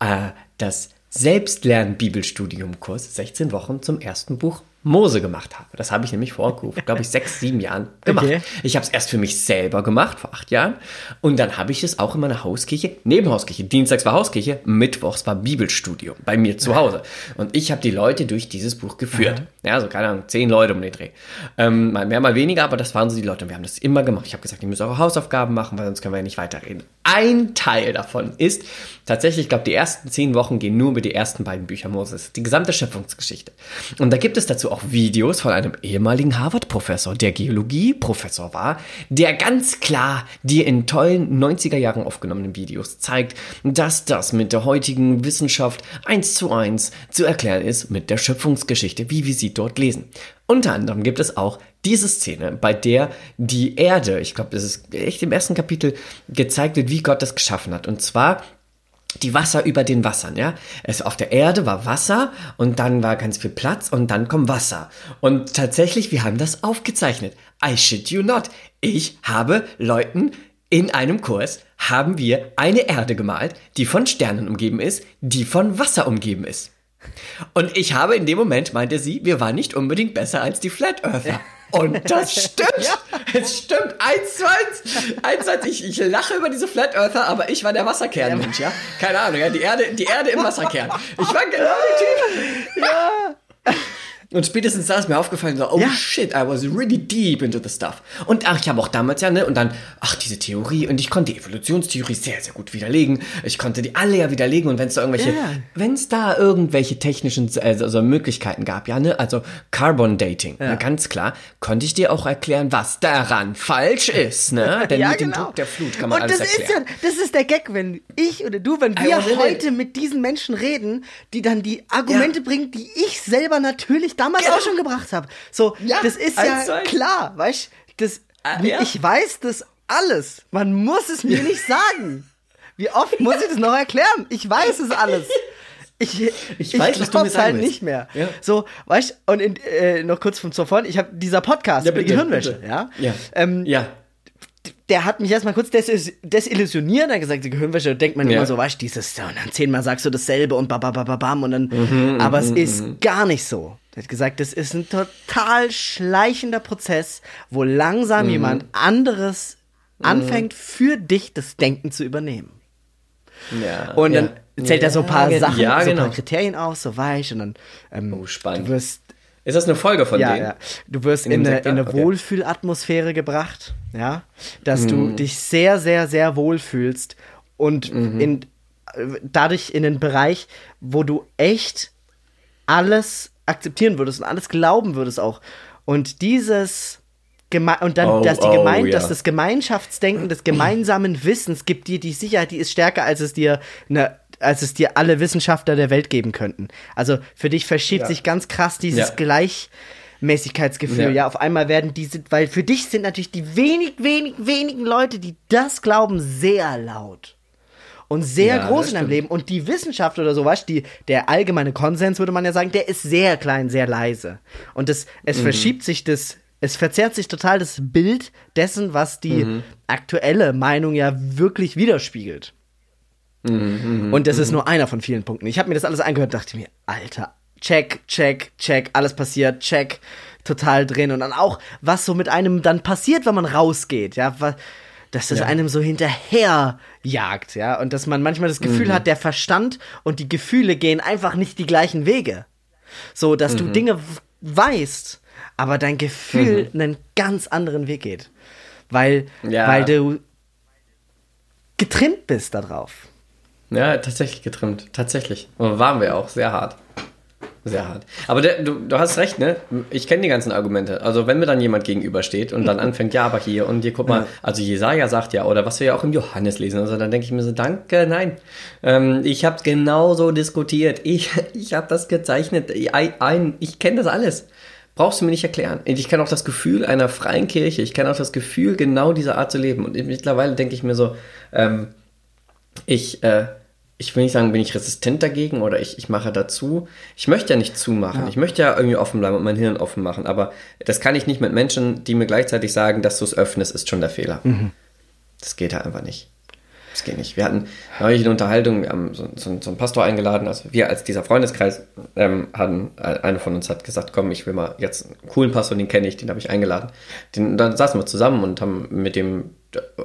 äh, das Selbstlern-Bibelstudium-Kurs 16 Wochen zum ersten Buch Mose gemacht habe. Das habe ich nämlich vor, glaube ich, sechs, sieben Jahren gemacht. Okay. Ich habe es erst für mich selber gemacht, vor acht Jahren. Und dann habe ich es auch in meiner Hauskirche, Nebenhauskirche. Dienstags war Hauskirche, Mittwochs war Bibelstudium bei mir zu Hause. Und ich habe die Leute durch dieses Buch geführt. Mhm. Ja, so keine Ahnung, zehn Leute um den Dreh. Ähm, mal mehr, mal weniger, aber das waren so die Leute. Und wir haben das immer gemacht. Ich habe gesagt, ihr müsst eure Hausaufgaben machen, weil sonst können wir ja nicht weiterreden. Ein Teil davon ist tatsächlich, ich glaube, die ersten zehn Wochen gehen nur über die ersten beiden Bücher Moses. Die gesamte Schöpfungsgeschichte. Und da gibt es dazu auch Videos von einem ehemaligen Harvard-Professor, der Geologie-Professor war, der ganz klar dir in tollen 90er Jahren aufgenommenen Videos zeigt, dass das mit der heutigen Wissenschaft eins zu eins zu erklären ist mit der Schöpfungsgeschichte, wie wir sie dort lesen. Unter anderem gibt es auch diese Szene, bei der die Erde, ich glaube, das ist echt im ersten Kapitel gezeigt wird, wie Gott das geschaffen hat. Und zwar die Wasser über den Wassern, ja. Es auf der Erde war Wasser und dann war ganz viel Platz und dann kommt Wasser. Und tatsächlich, wir haben das aufgezeichnet. I shit you not. Ich habe Leuten in einem Kurs haben wir eine Erde gemalt, die von Sternen umgeben ist, die von Wasser umgeben ist. Und ich habe in dem Moment, meinte sie, wir waren nicht unbedingt besser als die Flat Earther. Und das stimmt. ja. Es stimmt. Eins zu eins. Eins. Ich, ich lache über diese Flat Earther, aber ich war der Wasserkernmensch, ja? Keine Ahnung, ja? Die Erde, die Erde im Wasserkern. Ich war genau der Typ. Ja. Und spätestens da ist mir aufgefallen, so, oh ja. shit, I was really deep into the stuff. Und ach, ich habe auch damals ja, ne, und dann, ach, diese Theorie, und ich konnte die Evolutionstheorie sehr, sehr gut widerlegen. Ich konnte die alle ja widerlegen, und wenn es da irgendwelche, ja. wenn es da irgendwelche technischen also, also Möglichkeiten gab, ja, ne, also Carbon Dating, ja. ne, ganz klar, konnte ich dir auch erklären, was daran falsch ist, ne? Denn ja, mit genau. dem Druck der Flut kann man und alles das erklären. Ist ja, das ist der Gag, wenn ich oder du, wenn wir heute mit diesen Menschen reden, die dann die Argumente bringen, die ich selber natürlich damals genau. auch schon gebracht habe. So, ja, das ist ja zwei. klar, weißt das, ah, ja. Ich weiß das alles. Man muss es mir nicht sagen. Wie oft muss ich das noch erklären? Ich weiß es alles. Ich, ich, ich weiß, was du mir sagen halt willst. nicht mehr. Ja. So, weißt und in, äh, noch kurz vom Zuvor, ich habe dieser Podcast ja, bitte, Gehirnwäsche, bitte. ja? Ja. Ähm, ja der hat mich erstmal kurz des desillusioniert. Er hat gesagt, die Gehirnwäsche denkt man ja. immer so, weißt du, dieses, und dann zehnmal sagst du dasselbe und babababam und dann, mhm, aber es mhm, ist mhm. gar nicht so. Er hat gesagt, das ist ein total schleichender Prozess, wo langsam mhm. jemand anderes mhm. anfängt, für dich das Denken zu übernehmen. Ja, und dann ja. zählt er so ein paar Sachen, ja, so ein paar genau. Kriterien aus, so weich und dann ähm, oh, spannend. du wirst Ist das eine Folge von ja, denen? ja. Du wirst In in, eine, in eine Okay. Wohlfühlatmosphäre gebracht, ja, dass Mhm. du dich sehr, sehr, sehr wohl fühlst und Mhm. in, dadurch in den Bereich, wo du echt alles akzeptieren würdest und alles glauben würdest auch. Und dieses Geme und dann, Oh, dass die oh, Gemein ja. dass das Gemeinschaftsdenken des gemeinsamen Wissens gibt dir die Sicherheit, die ist stärker, als es dir eine als es dir alle Wissenschaftler der Welt geben könnten. Also für dich verschiebt Ja. sich ganz krass dieses Ja. Gleichmäßigkeitsgefühl. Ja. Ja. auf einmal werden diese, weil für dich sind natürlich die wenig, wenig, wenigen Leute, die das glauben, sehr laut. Und sehr Ja, groß in deinem. Leben. Und die Wissenschaft oder sowas, die, der allgemeine Konsens, würde man ja sagen, der ist sehr klein, sehr leise. Und das, Mhm. es verschiebt sich das, es verzerrt sich total das Bild dessen, was die Mhm. aktuelle Meinung ja wirklich widerspiegelt. Mhm, Und das ist nur einer von vielen Punkten. Ich habe mir das alles angehört, dachte mir, Alter, check, check, check, alles passiert, check, total drin. Und dann auch, was so mit einem dann passiert, wenn man rausgeht, ja, wa- dass das Ja. einem so hinterher jagt, ja, und dass man manchmal das Mhm. Gefühl hat, der Verstand und die Gefühle gehen einfach nicht die gleichen Wege. So, dass Mhm. du Dinge weißt, aber dein Gefühl einen ganz anderen Weg geht. Weil, Ja. weil du getrimmt bist darauf. Ja, tatsächlich getrimmt. Tatsächlich. Und waren wir auch. Sehr hart. Sehr hart. Aber der, du, du hast recht, ne? Ich kenne die ganzen Argumente. Also wenn mir dann jemand gegenübersteht und dann anfängt, ja, aber hier und hier, guck mal, also Jesaja sagt ja, oder was wir ja auch im Johannes lesen, also dann denke ich mir so, danke, nein. Ähm, ich habe genauso diskutiert. Ich, ich habe das gezeichnet. Ein, ich kenne das alles. Brauchst du mir nicht erklären. Ich kenne auch das Gefühl einer freien Kirche. Ich kenne auch das Gefühl, genau dieser Art zu leben. Und mittlerweile denke ich mir so, ähm, ich, äh, ich will nicht sagen, bin ich resistent dagegen oder ich, ich mache dazu. Ich möchte ja nicht zumachen. Ich möchte ja irgendwie offen bleiben und mein Hirn offen machen. Aber das kann ich nicht mit Menschen, die mir gleichzeitig sagen, dass du es öffnest, ist schon der Fehler. Das geht halt einfach nicht. Das geht nicht. Wir hatten neulich eine Unterhaltung, wir haben so, so, so einen Pastor eingeladen, also wir als dieser Freundeskreis ähm, hatten, äh, eine von uns hat gesagt, komm, ich will mal jetzt einen coolen Pastor, den kenne ich, den habe ich eingeladen. Den, dann saßen wir zusammen und haben mit dem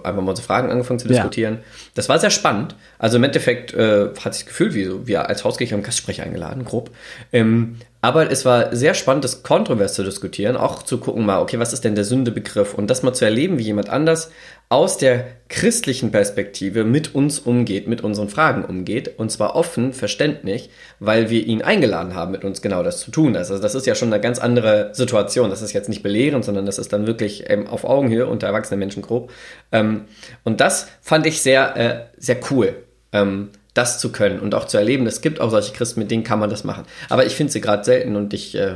einfach mal unsere Fragen angefangen zu Ja. diskutieren. Das war sehr spannend. Also im Endeffekt äh, hat sich gefühlt, wie so, wir als Hauskirche haben Gastsprecher eingeladen, grob. Ähm, aber es war sehr spannend, das kontrovers zu diskutieren, auch zu gucken mal, okay, was ist denn der Sündebegriff? Und das mal zu erleben, wie jemand anders aus der christlichen Perspektive mit uns umgeht, mit unseren Fragen umgeht. Und zwar offen, verständlich, weil wir ihn eingeladen haben, mit uns genau das zu tun. Also das ist ja schon eine ganz andere Situation. Das ist jetzt nicht belehrend, sondern das ist dann wirklich ähm, auf Augenhöhe unter erwachsenen Menschen grob. Ähm, und das fand ich sehr, äh, sehr cool. Ähm, das zu können und auch zu erleben. Es gibt auch solche Christen, mit denen kann man das machen. Aber ich finde sie gerade selten und ich äh,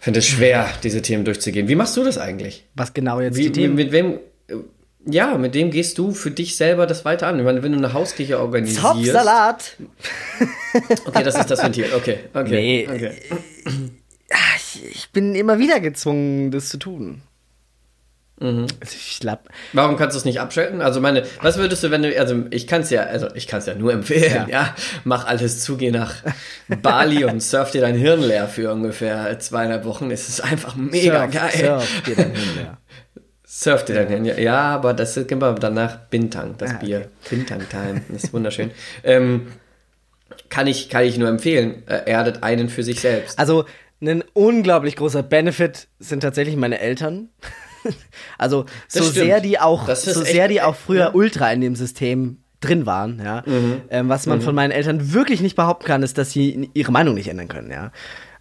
finde es schwer, diese Themen durchzugehen. Wie machst du das eigentlich? Was genau jetzt Wie, die Themen mit, wem? äh, Ja, mit dem gehst du für dich selber das weiter an. Ich meine, wenn du eine Hauskirche organisierst. Zopfsalat. Okay, das ist das Ventil. Okay, okay. Nee, okay. Ich, ich bin immer wieder gezwungen, das zu tun. Mhm. Also Ich glaub, Warum kannst du es nicht abschalten? Also meine, was würdest du, wenn du, also ich kann es ja, also ich kann es ja nur empfehlen, ja. Ja. Mach alles zu, geh nach Bali und surf dir dein Hirn leer für ungefähr zweieinhalb Wochen. Es ist einfach mega surf, geil. Surf, dir dann hin, ja. Surf dir dein Hirn, ja. Ja, aber das ist immer danach Bintang, das Ah, okay. Bier. Bintang Time, das ist wunderschön. ähm, kann ich, kann ich nur empfehlen. Äh, erdet einen für sich selbst. Also, ein unglaublich großer Benefit sind tatsächlich meine Eltern. also, Das so stimmt. sehr die auch, so sehr die auch früher ja. Mhm. ultra in dem System drin waren, ja. Ähm, was man von meinen Eltern wirklich nicht behaupten kann, ist, dass sie ihre Meinung nicht ändern können, ja.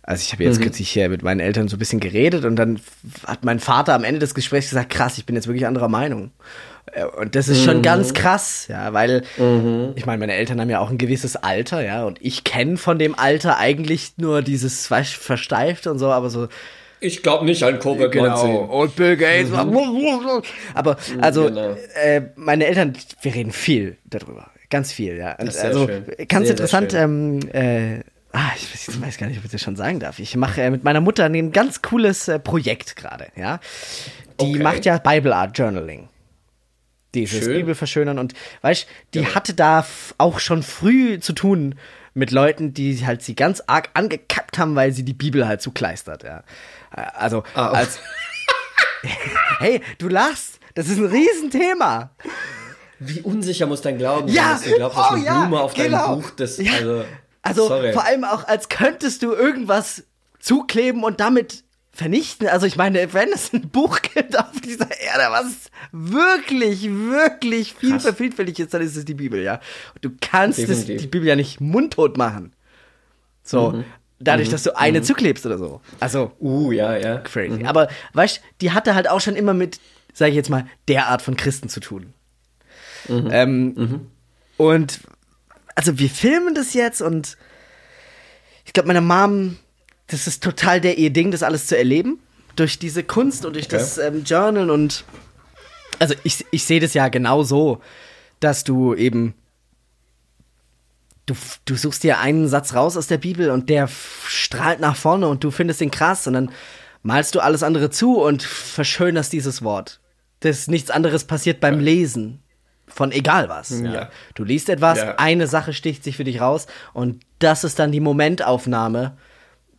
Also ich habe Mhm. jetzt kürzlich hier mit meinen Eltern so ein bisschen geredet und dann hat mein Vater am Ende des Gesprächs gesagt, krass, ich bin jetzt wirklich anderer Meinung. Äh, Und das ist schon Mhm. ganz krass, ja, weil ich meine, meine Eltern haben ja auch ein gewisses Alter, ja, und ich kenne von dem Alter eigentlich nur dieses weißt, versteift und so, aber so Ich glaube nicht an Covid-19. Genau. Und Bill Gates. Aber also Genau. äh, meine Eltern, wir reden viel darüber, ganz viel, ja. Und sehr also schön. ganz Sehr, sehr interessant. schön. Ähm, äh, ah, ich weiß, ich weiß gar nicht, ob ich das schon sagen darf. Ich mache äh, mit meiner Mutter ein ganz cooles äh, Projekt gerade, ja. Die Okay. macht ja Bible Art Journaling. Dieses Schön. Bibel verschönern und weißt, die hatte da auch schon früh zu tun mit Leuten, die halt sie ganz arg angekackt haben, weil sie die Bibel halt zukleistert, ja. Also Ah, als Hey, du lachst. Das ist ein Riesenthema. Wie unsicher muss dein Glauben Ja, sein, dass du glaubst, dass oh eine ja, Blume auf genau. deinem Buch das, Ja. also, Also sorry. vor allem auch, als könntest du irgendwas zukleben und damit vernichten. Also ich meine, wenn es ein Buch gibt auf dieser Erde, was wirklich, wirklich viel vielfältig ist, dann ist es die Bibel, ja. Und du kannst es, die Bibel ja nicht mundtot machen. So, mhm. Dadurch, mhm. dass du eine mhm. zuklebst oder so. Also, uh, ja, ja. Crazy. Mhm. Aber weißt du, die hatte halt auch schon immer mit, sag ich jetzt mal, der Art von Christen zu tun. Mhm. Ähm, mhm. Und also wir filmen das jetzt und ich glaube, meine Mom das ist total der ihr Ding, das alles zu erleben. Durch diese Kunst und durch okay. das ähm, Journal und also ich, ich sehe das ja genau so, dass du eben du, du suchst dir einen Satz raus aus der Bibel und der strahlt nach vorne und du findest ihn krass und dann malst du alles andere zu und verschönerst dieses Wort. Das nichts anderes passiert beim Lesen von egal was. Ja. Du liest etwas, ja. eine Sache sticht sich für dich raus und das ist dann die Momentaufnahme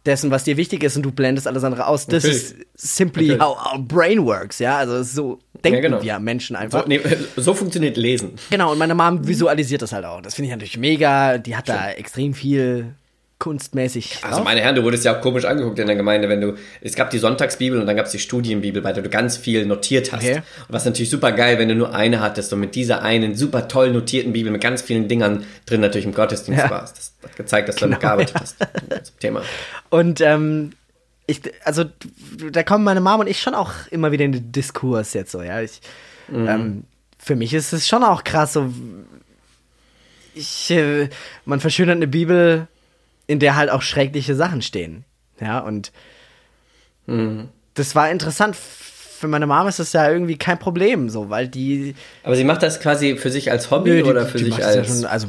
dessen, was dir wichtig ist und du blendest alles andere aus. Das Natürlich. ist simply Natürlich. how our brain works, ja. Also so denken ja, genau. wir Menschen einfach. So, nee, so, funktioniert Lesen. Genau, und meine Mom visualisiert das halt auch. Das finde ich natürlich mega. Die hat Schön. da extrem viel kunstmäßig. Also drauf. meine Herren, du wurdest ja auch komisch angeguckt in der Gemeinde, wenn du, es gab die Sonntagsbibel und dann gab es die Studienbibel, bei der du ganz viel notiert hast. Okay. Und was natürlich super geil, wenn du nur eine hattest und mit dieser einen super toll notierten Bibel mit ganz vielen Dingern drin natürlich im Gottesdienst ja. warst. Das hat gezeigt, dass du genau, damit gearbeitet ja. hast zum Thema. Und ähm, ich, also da kommen meine Mom und ich schon auch immer wieder in den Diskurs jetzt so, ja. Ich, mhm. ähm, für mich ist es schon auch krass, so ich, äh, man verschönert eine Bibel in der halt auch schreckliche Sachen stehen. Ja, und mhm. das war interessant. Für meine Mama ist das ja irgendwie kein Problem, so, weil die. Aber sie macht das quasi für sich als Hobby nö, die, oder für die sich als. Ja schon, also,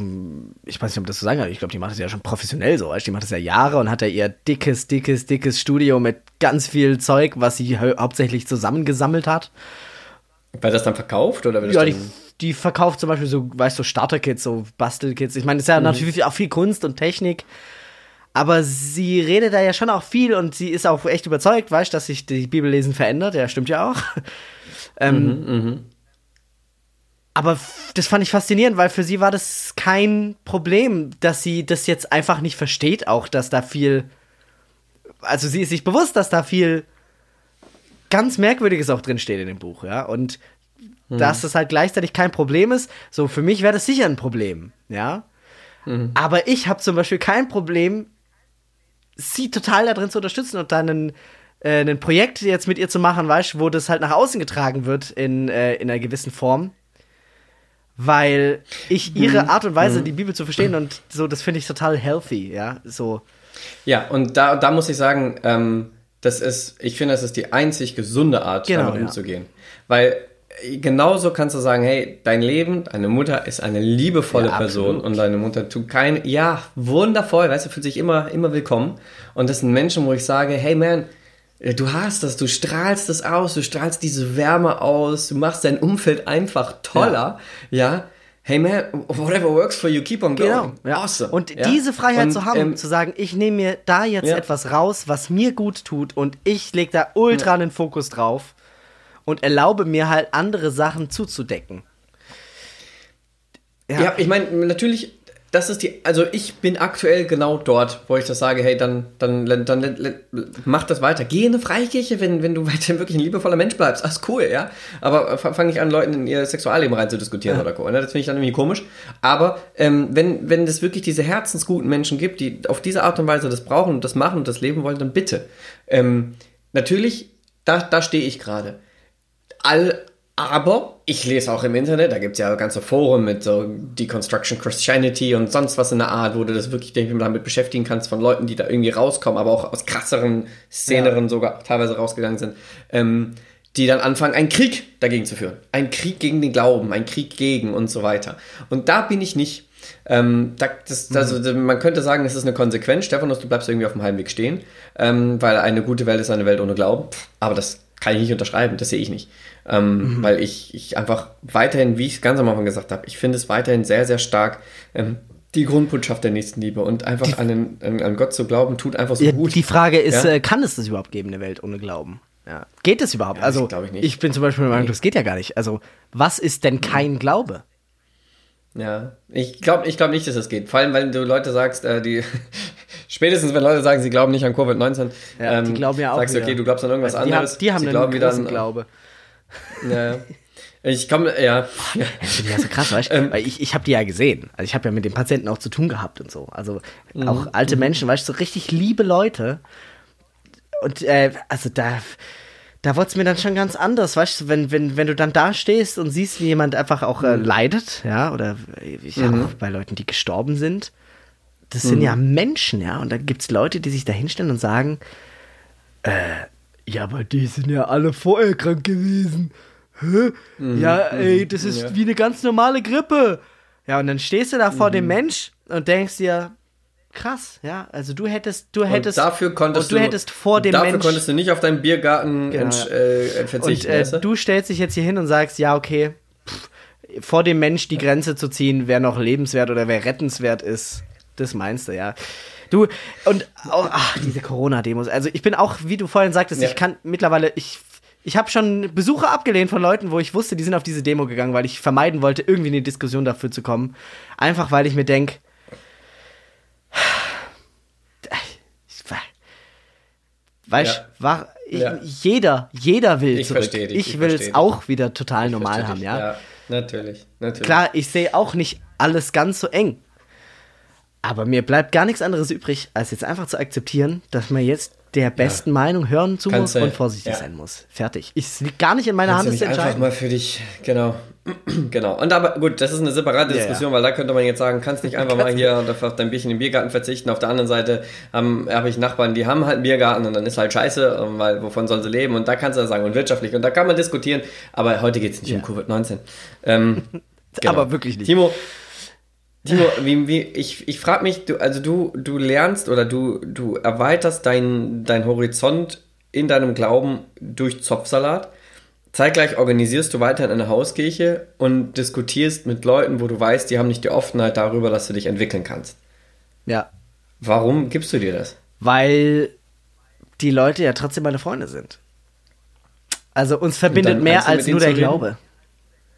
ich weiß nicht, ob das so sagen kann, ich glaube, die macht das ja schon professionell so. Also die macht das ja Jahre und hat ja ihr dickes, dickes, dickes Studio mit ganz viel Zeug, was sie hauptsächlich zusammengesammelt hat. Weil das dann verkauft oder wird ja, die, die verkauft zum Beispiel so, weißt du, Starter-Kits, so Bastelkits. Ich meine, das ist ja mhm. natürlich auch viel Kunst und Technik. Aber sie redet da ja schon auch viel und sie ist auch echt überzeugt, weißt du, dass sich die Bibellesen verändert. Ja, stimmt ja auch. ähm, mhm, mh. Aber das fand ich faszinierend, weil für sie war das kein Problem, dass sie das jetzt einfach nicht versteht, auch dass da viel. Also sie ist sich bewusst, dass da viel ganz Merkwürdiges auch drinsteht in dem Buch, ja. Und mhm. dass das halt gleichzeitig kein Problem ist. So, für mich wäre das sicher ein Problem, ja. Mhm. Aber ich habe zum Beispiel kein Problem, sie total da drin zu unterstützen und dann ein, äh, ein Projekt jetzt mit ihr zu machen, weißt wo das halt nach außen getragen wird in, äh, in einer gewissen Form. Weil ich ihre mhm. Art und Weise, mhm. die Bibel zu verstehen und so, das finde ich total healthy, ja, so. Ja, und da, da muss ich sagen, ähm, das ist, ich finde, das ist die einzig gesunde Art, genau, damit umzugehen. Ja. Weil genauso kannst du sagen, hey, dein Leben, deine Mutter ist eine liebevolle ja, Person und deine Mutter tut kein, ja, wundervoll, weißt du, fühlt sich immer, immer willkommen. Und das sind Menschen, wo ich sage, hey man, du hast das, du strahlst das aus, du strahlst diese Wärme aus, du machst dein Umfeld einfach toller, ja. ja. Hey man, whatever works for you, keep on going. Genau, ja. Awesome. Und ja? diese Freiheit und, zu haben, ähm, zu sagen, ich nehme mir da jetzt etwas raus, was mir gut tut und ich lege da ultra einen Fokus drauf und erlaube mir halt andere Sachen zuzudecken. Ja, ja ich meine, natürlich, das ist die, also ich bin aktuell genau dort, wo ich das sage, hey, dann, dann, dann, dann mach das weiter. Geh in eine Freikirche, wenn, wenn du weiterhin wirklich ein liebevoller Mensch bleibst. Das ist cool, ja. Aber fange ich an, Leuten in ihr Sexualleben rein zu diskutieren ja. oder so. Ne? Das finde ich dann irgendwie komisch. Aber ähm, wenn, wenn es wirklich diese herzensguten Menschen gibt, die auf diese Art und Weise das brauchen und das machen und das leben wollen, dann bitte. Ähm, natürlich, da, da stehe ich gerade. All, aber ich lese auch im Internet, da gibt es ja ganze Foren mit so Deconstruction Christianity und sonst was in der Art, wo du das wirklich denke, damit beschäftigen kannst von Leuten, die da irgendwie rauskommen, aber auch aus krasseren Szeneren ja. sogar teilweise rausgegangen sind, ähm, die dann anfangen, einen Krieg dagegen zu führen. Einen Krieg gegen den Glauben, einen Krieg gegen und so weiter. Und da bin ich nicht. Ähm, da, das, mhm. also, man könnte sagen, das ist eine Konsequenz. Stephanus, du bleibst irgendwie auf dem halben Weg stehen, ähm, weil eine gute Welt ist eine Welt ohne Glauben. Aber das kann ich nicht unterschreiben, das sehe ich nicht. Ähm, mhm. Weil ich, ich einfach weiterhin, wie ich es ganz am Anfang gesagt habe, ich finde es weiterhin sehr, sehr stark, ähm, die Grundbotschaft der Nächstenliebe und einfach die, an, den, an, an, Gott zu glauben, tut einfach so ja, gut. Die Frage ist, ja? äh, kann es das überhaupt geben, eine Welt ohne Glauben? Ja. Geht es überhaupt? Ja, also, ich, ich, bin zum Beispiel der Meinung, das geht ja gar nicht. Also, was ist denn kein Glaube? Ja, ich glaube ich glaub nicht, dass das geht. Vor allem, weil du Leute sagst, äh, die Spätestens, wenn Leute sagen, sie glauben nicht an Covid-19, Ja, die ähm, glauben ja auch sagst du, okay, du glaubst an irgendwas Also die, anderes. haben, die haben sie einen glauben großen an, Glaube. Ja. Ich komme, ja. Das finde ich ja so krass, weißt du? Ähm. Weil ich, ich habe die ja gesehen. Also ich habe ja mit den Patienten auch zu tun gehabt und so. Also Mhm. auch alte Menschen, weißt du, so richtig liebe Leute. Und äh, also da, da wurde es mir dann schon ganz anders, weißt du, wenn, wenn, wenn du dann da stehst und siehst, wie jemand einfach auch Mhm. äh, leidet, ja, oder ich auch bei Leuten, die gestorben sind. Das Mhm. sind ja Menschen, ja. Und da gibt es Leute, die sich da hinstellen und sagen, äh, ja, aber die sind ja alle vorher krank gewesen. Hä? Ja, ey, das ist Mhm. Ja. wie eine ganz normale Grippe. Ja, und dann stehst du da vor Mhm. dem Mensch und denkst dir, krass, ja, also du hättest, du Und hättest, dafür konntest und du hättest vor dem dafür Mensch, konntest du nicht auf deinen Biergarten Genau. äh, und verzichten. äh, weißt du? du stellst dich jetzt hier hin und sagst, ja, okay, pff, vor dem Mensch die Grenze zu ziehen, wer noch lebenswert oder wer rettenswert ist, das meinst du, ja. Du, und auch, ach, diese Corona-Demos, also ich bin auch, wie du vorhin sagtest, Ja. ich kann mittlerweile, ich, ich habe schon Besuche abgelehnt von Leuten, wo ich wusste, die sind auf diese Demo gegangen, weil ich vermeiden wollte, irgendwie in die Diskussion dafür zu kommen. Einfach weil ich mir denke, Weißt Ja. war ich, Ja. jeder, jeder will Ich zurück. dich, ich ich will es auch wieder total Ich normal haben, ja. Ja, natürlich, natürlich. Klar, ich sehe auch nicht alles ganz so eng. Aber mir bleibt gar nichts anderes übrig, als jetzt einfach zu akzeptieren, dass man jetzt der besten Meinung hören zu Kannst muss du- und vorsichtig ja. sein muss. Fertig. Es liegt gar nicht in meiner Kannst Hand, das zu nicht einfach entscheiden. mal für dich, genau. genau. Und aber gut, das ist eine separate Ja, Diskussion, weil da könnte man jetzt sagen, kannst nicht einfach mal Kannst hier und auf dein Bierchen im Biergarten verzichten. Auf der anderen Seite ähm, habe ich Nachbarn, die haben halt einen Biergarten und dann ist halt scheiße, ähm, weil wovon sollen sie leben? Und da kannst du ja sagen, und wirtschaftlich. Und da kann man diskutieren, aber heute geht es nicht Ja. um Covid-19. Ähm, genau. Aber wirklich nicht. Timo, Timo, wie, wie, ich, ich frage mich, du, also du, du lernst oder du, du erweiterst deinen dein Horizont in deinem Glauben durch Zopfsalat. Zeitgleich organisierst du weiterhin eine Hauskirche und diskutierst mit Leuten, wo du weißt, die haben nicht die Offenheit darüber, dass du dich entwickeln kannst. Ja. Warum gibst du dir das? Weil die Leute ja trotzdem meine Freunde sind. Also uns verbindet mehr als nur der? Glaube.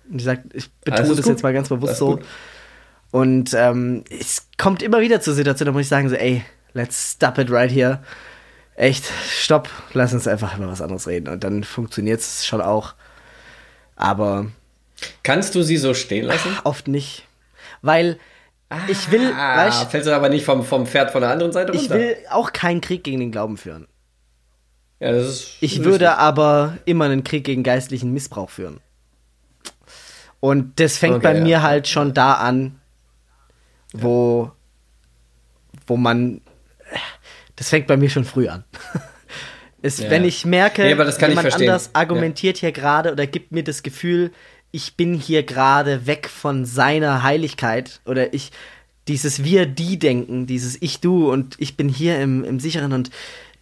Und ich sag, ich betone ist das gut. jetzt mal ganz bewusst so. gut. Und ähm, es kommt immer wieder zur Situation, da muss ich sagen, so, ey, let's stop it right here. Echt, stopp, lass uns einfach über was anderes reden. Und dann funktioniert es schon auch. Aber Kannst du sie so stehen lassen? oft nicht. Weil ich will, Ah, weißt, fällst du aber nicht vom, vom Pferd von der anderen Seite runter? ich will auch keinen Krieg gegen den Glauben führen. Ja, das ist Ich richtig. würde aber immer einen Krieg gegen geistlichen Missbrauch führen. Und das fängt Okay, bei ja. mir halt schon da an, wo, wo man, das fängt bei mir schon früh an. Es, Ja. Wenn ich merke, Nee, aber das kann ich jemand verstehen. anders argumentiert hier gerade oder gibt mir das Gefühl, ich bin hier gerade weg von seiner Heiligkeit oder ich, dieses Wir-Die-Denken, dieses Ich-Du und ich bin hier im, im Sicheren und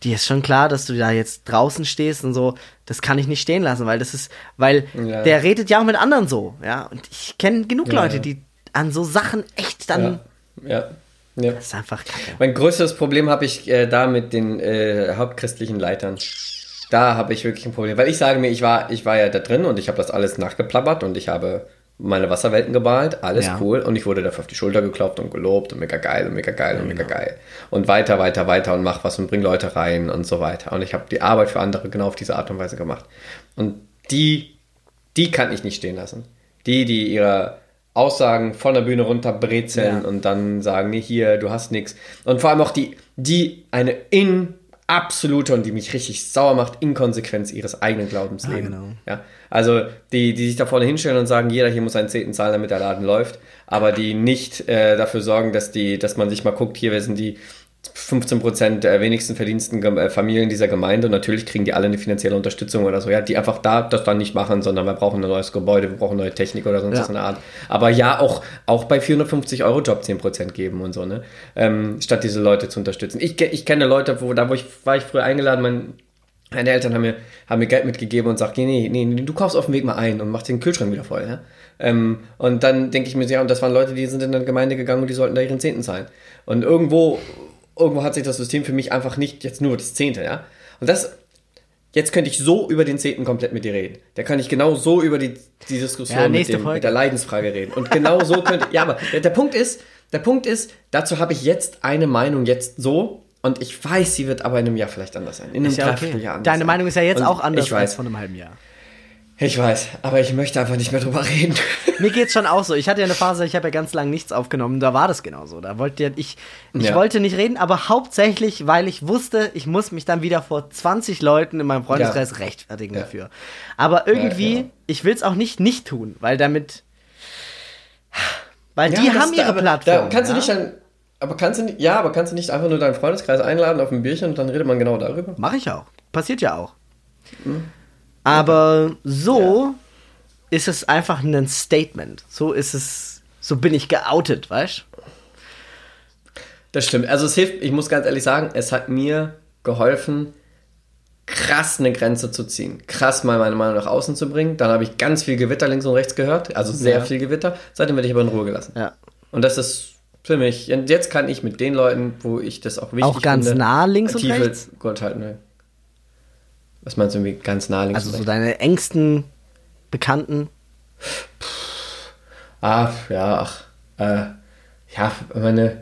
dir ist schon klar, dass du da jetzt draußen stehst und so, das kann ich nicht stehen lassen, weil das ist, weil Ja. der redet ja auch mit anderen so, ja, und ich kenne genug Ja, Leute, ja. die an so Sachen echt dann, Ja. ja. ja. das ist einfach kacke. Mein größtes Problem habe ich äh, da mit den äh, hauptchristlichen Leitern. Da habe ich wirklich ein Problem, weil ich sage mir, ich war, ich war ja da drin und ich habe das alles nachgeplappert und ich habe meine Wasserwelten gemalt, alles Ja. cool und ich wurde dafür auf die Schulter geklopft und gelobt und mega geil und mega geil und genau. mega geil und weiter, weiter, weiter und mach was und bring Leute rein und so weiter und ich habe die Arbeit für andere genau auf diese Art und Weise gemacht und die, die kann ich nicht stehen lassen. Die, die ihre Aussagen von der Bühne runter brezeln Ja. und dann sagen, nee, hier, du hast nichts. Und vor allem auch die, die eine in absolute und die mich richtig sauer macht, Inkonsequenz ihres eigenen Glaubens Ah, leben. genau. Ja, also die, die sich da vorne hinstellen und sagen, jeder hier muss einen Zehnten zahlen, damit der Laden läuft, aber die nicht äh, dafür sorgen, dass die, dass man sich mal guckt, hier, wer sind die 15% der wenigsten verdiensten äh, Familien dieser Gemeinde und natürlich kriegen die alle eine finanzielle Unterstützung oder so, ja, die einfach da das dann nicht machen, sondern wir brauchen ein neues Gebäude, wir brauchen neue Technik oder sonst Ja. was in der Art. Aber ja, auch, auch bei 450 Euro Job 10% geben und so, ne? Ähm, statt diese Leute zu unterstützen. Ich, ich kenne Leute, wo, da wo ich, war ich früher eingeladen, mein, meine Eltern haben mir, haben mir Geld mitgegeben und sagt, nee, nee, nee, du kaufst auf dem Weg mal ein und machst den Kühlschrank wieder voll, ja? Ähm, und dann denke ich mir, so, ja, und das waren Leute, die sind in eine Gemeinde gegangen und die sollten da ihren Zehnten zahlen. Und irgendwo, irgendwo hat sich das System für mich einfach nicht jetzt nur das Zehnte, ja? Und das, jetzt könnte ich so über den Zehnten komplett mit dir reden. Da kann ich genau so über die, die Diskussion Ja, mit, dem, mit der Leidensfrage reden. Und genau so könnte, ja, aber der, der Punkt ist, der Punkt ist, dazu habe ich jetzt eine Meinung jetzt so und ich weiß, sie wird aber in einem Jahr vielleicht anders sein. In einem Ist ja okay. anders Deine sein. Meinung ist ja jetzt Und auch anders ich weiß, als vor einem halben Jahr. Ich weiß, aber ich möchte einfach nicht mehr drüber reden. Mir geht's schon auch so. Ich hatte ja eine Phase, ich habe ja ganz lange nichts aufgenommen. Da war das genauso. Da wollte ja ich, ich Ja. wollte nicht reden, aber hauptsächlich, weil ich wusste, ich muss mich dann wieder vor 20 Leuten in meinem Freundeskreis rechtfertigen Ja. dafür. Aber irgendwie, genau. ich will's auch nicht nicht tun, weil damit, weil die haben ihre aber Plattform. Da kannst ja? du nicht dann, aber kannst du nicht, ja, aber kannst du nicht einfach nur deinen Freundeskreis einladen auf ein Bierchen und dann redet man genau darüber? Mache ich auch. Passiert ja auch. Hm. Aber so ist es einfach ein Statement. So ist es, so bin ich geoutet, weißt Das stimmt. Also es hilft, ich muss ganz ehrlich sagen, es hat mir geholfen, krass eine Grenze zu ziehen. Krass mal meine Meinung nach außen zu bringen. Dann habe ich ganz viel Gewitter links und rechts gehört. Also sehr Ja. viel Gewitter. Seitdem werde ich aber in Ruhe gelassen. Ja. Und das ist für mich, und jetzt kann ich mit den Leuten, wo ich das auch wichtig Auch ganz finde, nah links und rechts? Gott halten. Ne? Was meinst du irgendwie ganz nah links Also so deine engsten Bekannten. Ah, ja, ach, äh, ja, meine,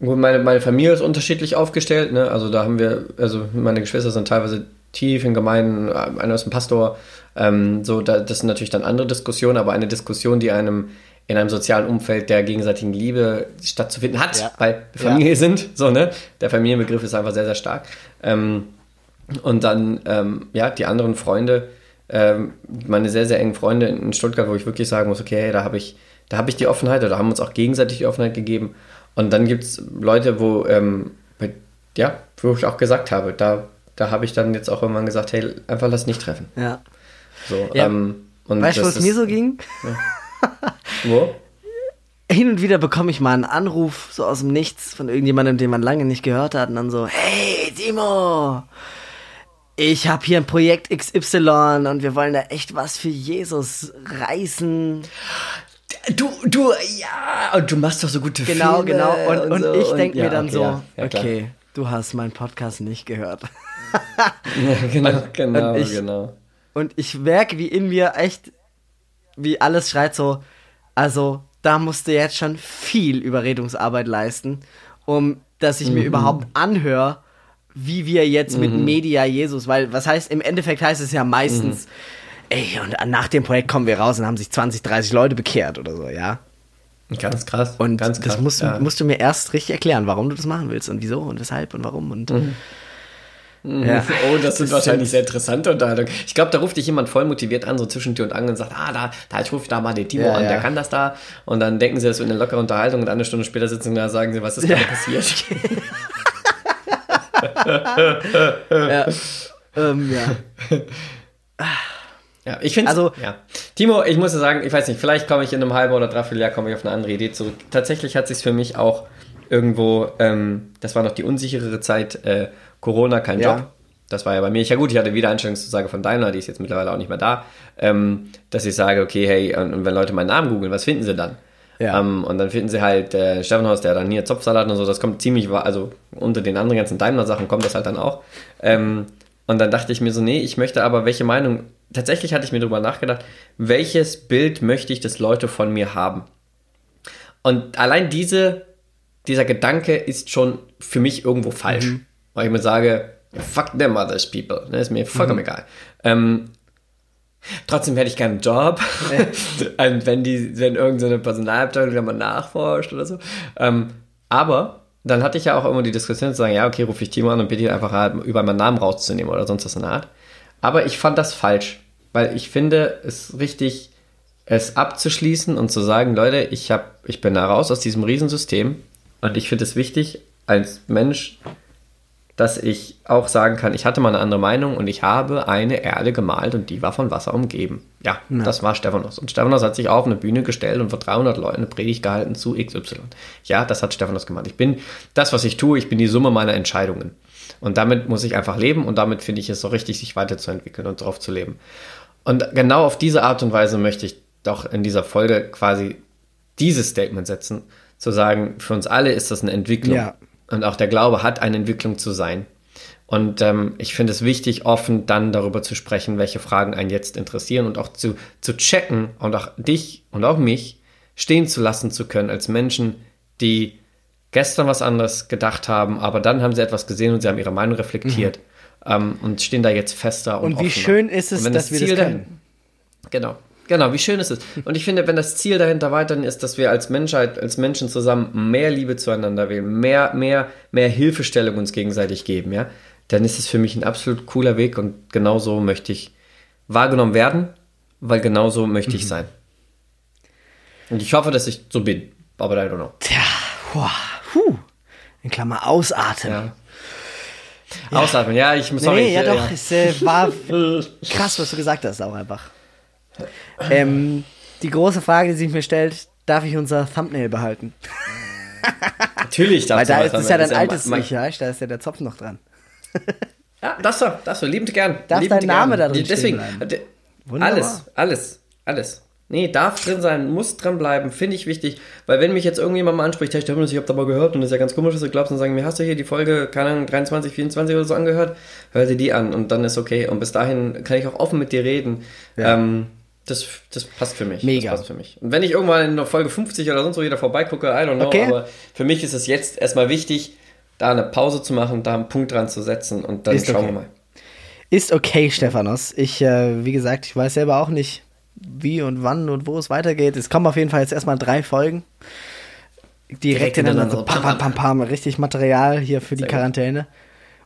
meine, meine Familie ist unterschiedlich aufgestellt, ne, also da haben wir, also meine Geschwister sind teilweise tief in Gemeinden, einer ist ein Pastor, ähm, so, da, das sind natürlich dann andere Diskussionen, aber eine Diskussion, die einem in einem sozialen Umfeld der gegenseitigen Liebe stattzufinden hat, Ja. weil wir Familie sind, so, ne, der Familienbegriff ist einfach sehr, sehr stark, ähm, und dann, ähm, ja, die anderen Freunde, ähm, meine sehr, sehr engen Freunde in Stuttgart, wo ich wirklich sagen muss, okay, hey, da habe ich, da habe ich die Offenheit oder haben uns auch gegenseitig die Offenheit gegeben. Und dann gibt es Leute, wo, ähm, bei, ja, wo ich auch gesagt habe, da, da habe ich dann jetzt auch irgendwann gesagt, hey, einfach lass nicht treffen. Ja. So, Ja. ähm, Weißt du, was mir ist- so ging? Wo? Hin und wieder bekomme ich mal einen Anruf so aus dem Nichts von irgendjemandem, den man lange nicht gehört hat und dann so, hey Timo, ich habe hier ein Projekt XY und wir wollen da echt was für Jesus reißen. Du, du, ja, und du machst doch so gute Genau, Filme genau. Und, und, so. ich denke mir dann okay, so, ja, ja, okay, du hast meinen Podcast nicht gehört. Ja, genau, genau, und ich- genau. Und ich merke, wie in mir echt, wie alles schreit so, also da musst du jetzt schon viel Überredungsarbeit leisten, um dass ich mir überhaupt anhöre, wie wir jetzt mit Media Jesus, weil was heißt, im Endeffekt heißt es ja meistens, ey, und nach dem Projekt kommen wir raus und haben sich 20, 30 Leute bekehrt oder so, ja. Ganz krass. Und ganz krass, das musst, du- ja. musst du mir erst richtig erklären, warum du das machen willst und wieso und weshalb und warum und ja. Oh, das sind Das wahrscheinlich sind- sehr interessante Unterhaltungen. Ich glaube, da ruft dich jemand voll motiviert an, so zwischen Tür und Angel und sagt, ah, da, da, ich rufe da mal den Timo Ja, an, der ja. kann das da. Und dann denken sie, das wird eine lockere Unterhaltung und eine Stunde später sitzen sie da und sagen sie, was ist gerade passiert? ja. ähm, ja. Ja, ich finde Also- ja. Timo, ich muss sagen, ich weiß nicht, vielleicht komme ich in einem halben oder dreiviertel Jahr komme ich auf eine andere Idee zurück. Tatsächlich hat sich für mich auch irgendwo, ähm, das war noch die unsicherere Zeit, äh, Corona, kein Ja. Job. Das war ja bei mir. Ja gut, ich hatte Wiedereinstellungszusage von Daimler, die ist jetzt mittlerweile auch nicht mehr da, ähm, dass ich sage, okay, hey, und, und wenn Leute meinen Namen googeln, was finden sie dann? Ja. Ähm, und dann finden sie halt äh, Steffenhaus, der dann hier Zopfsalat und so, das kommt ziemlich, also unter den anderen ganzen Daimler-Sachen kommt das halt dann auch. Ähm, und dann dachte ich mir so, nee, ich möchte aber welche Meinung, tatsächlich hatte ich mir darüber nachgedacht, welches Bild möchte ich, dass Leute von mir haben? Und allein diese, dieser Gedanke ist schon für mich irgendwo falsch. Mhm. Weil ich mir sage, fuck them others people. Ne, ist mir vollkommen Mhm. egal. Ähm, trotzdem hätte ich gerne einen Job. Und wenn die, wenn irgendeine Personalabteilung da mal nachforscht oder so. Ähm, aber dann hatte ich ja auch immer die Diskussion zu sagen, ja, okay, rufe ich Timo an und bitte ihn einfach halt über meinen Namen rauszunehmen oder sonst was in der Art. Aber ich fand das falsch, weil ich finde es richtig, es abzuschließen und zu sagen, Leute, ich, hab, ich bin da raus aus diesem Riesensystem und ich finde es wichtig, als Mensch, dass ich auch sagen kann, ich hatte mal eine andere Meinung und ich habe eine Erde gemalt und die war von Wasser umgeben. Ja, das war Stephanos. Und Stephanos hat sich auf eine Bühne gestellt und vor 300 Leuten eine Predigt gehalten zu XY. Ja, das hat Stephanos gemacht. Ich bin das, was ich tue, ich bin die Summe meiner Entscheidungen. Und damit muss ich einfach leben und damit finde ich es so richtig, sich weiterzuentwickeln und drauf zu leben. Und genau auf diese Art und Weise möchte ich doch in dieser Folge quasi dieses Statement setzen, zu sagen, für uns alle ist das eine Entwicklung. Ja. Und auch der Glaube hat eine Entwicklung zu sein. Und ähm, ich finde es wichtig, offen dann darüber zu sprechen, welche Fragen einen jetzt interessieren und auch zu, zu checken und auch dich und auch mich stehen zu lassen zu können als Menschen, die gestern was anderes gedacht haben, aber dann haben sie etwas gesehen und sie haben ihre Meinung reflektiert ähm, und stehen da jetzt fester und Und wie offener. schön ist es, dass wir Ziel das dahin- können. Genau. Genau, wie schön ist es. Und ich finde, wenn das Ziel dahinter weiterhin ist, dass wir als Menschheit, als Menschen zusammen mehr Liebe zueinander wählen, mehr, mehr, mehr Hilfestellung uns gegenseitig geben, ja, dann ist es für mich ein absolut cooler Weg und genauso möchte ich wahrgenommen werden, weil genauso möchte Mhm. ich sein. Und ich hoffe, dass ich so bin, aber I don't know. Tja, boah, puh. In Klammer ausatmen. Ja. Ausatmen, ja, ich muss sorry, nee, ich, ja äh, doch, es äh, war krass, was du gesagt hast, auch einfach. Ähm, die große Frage, die sich mir stellt, darf ich unser Thumbnail behalten? Natürlich, Weil da ist es ja dein altes mein- Ich, weißt du, da ist ja der Zopf noch dran. Ja, das so, das so, liebend gern. Darf liebend dein Name gern. da drin Deswegen, Wunderbar. alles, alles, alles. Nee, darf drin sein, muss drin bleiben, finde ich wichtig, weil wenn mich jetzt irgendjemand mal anspricht, hey Stefan, ich habe da mal gehört und das ist ja ganz komisch, was du glaubst und sagen mir, hast du hier die Folge, keine Ahnung, 23, 24 oder so angehört, hör dir die an und dann ist okay und bis dahin kann ich auch offen mit dir reden. Ähm, das, das passt für mich. Mega. Das passt für mich. Und wenn ich irgendwann in Folge 50 oder sonst wo wieder vorbeigucke, I don't know, Okay. aber für mich ist es jetzt erstmal wichtig, da eine Pause zu machen, da einen Punkt dran zu setzen und dann Ist schauen okay. wir mal. Ist okay, Stephanos. Ich, äh, wie gesagt, ich weiß selber auch nicht, wie und wann und wo es weitergeht. Es kommen auf jeden Fall jetzt erstmal drei Folgen. Direkt, Direkt hintereinander. So pam, pam, pam, pam. Richtig Material hier für die gut. Quarantäne.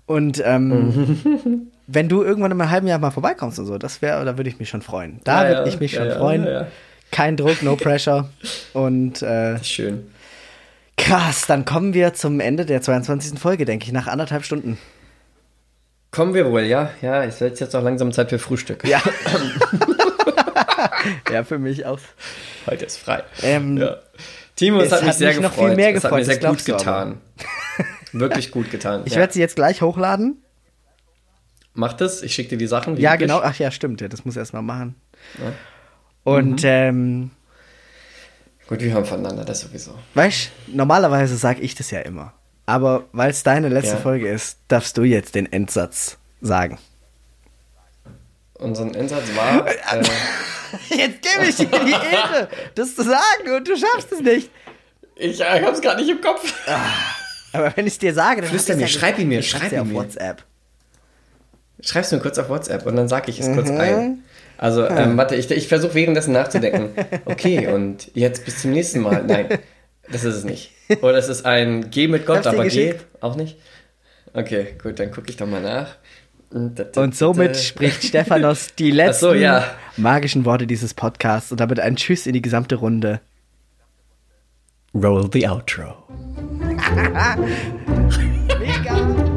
Und ähm, wenn du irgendwann in einem halben Jahr mal vorbeikommst und so, das wäre, da würde ich mich schon freuen. Da Ja, würde ich mich schon freuen. Kein Druck, no pressure. Und äh, Schön. krass, dann kommen wir zum Ende der 22. Folge, denke ich, nach anderthalb Stunden. Kommen wir wohl, ja? Ja, es wird jetzt auch langsam Zeit für Frühstück. Ja. ja, für mich auch. Heute ist frei. Ähm, ja. Timo, es, es hat mich hat sehr mich noch gefreut. viel mehr Es hat mir gefreut, sehr gut getan. Wirklich gut getan. Ich ja. werde sie jetzt gleich hochladen. Mach das, ich schicke dir die Sachen. Ja, genau. Ach ja, stimmt. Ja, das muss ich erstmal machen. Und ähm, Gut, wir hören voneinander, das sowieso. weißt normalerweise sage ich das ja immer. Aber weil es deine letzte Ja. Folge ist, darfst du jetzt den Endsatz sagen. Unser Einsatz war. Äh, Jetzt gebe ich dir die Ehre, das zu sagen und du schaffst es nicht. ich äh, hab's gerade nicht im Kopf. Aber wenn ich dir sage, dann Flüster mir, ja schreib ihn mir, ich schreib ihn auf mir. WhatsApp. Schreib's mir kurz auf WhatsApp und dann sag ich es kurz Mhm. ein. Also, ähm, warte, ich, ich versuche währenddessen nachzudenken. Okay, und jetzt bis zum nächsten Mal. Nein, das ist es nicht. Oder es ist ein Geh mit Gott, Hab's aber geh. Auch nicht? Okay, gut, dann gucke ich doch mal nach. Und somit spricht Stephanos die letzten so, ja. magischen Worte dieses Podcasts und damit ein Tschüss in die gesamte Runde. Roll the outro. Mega!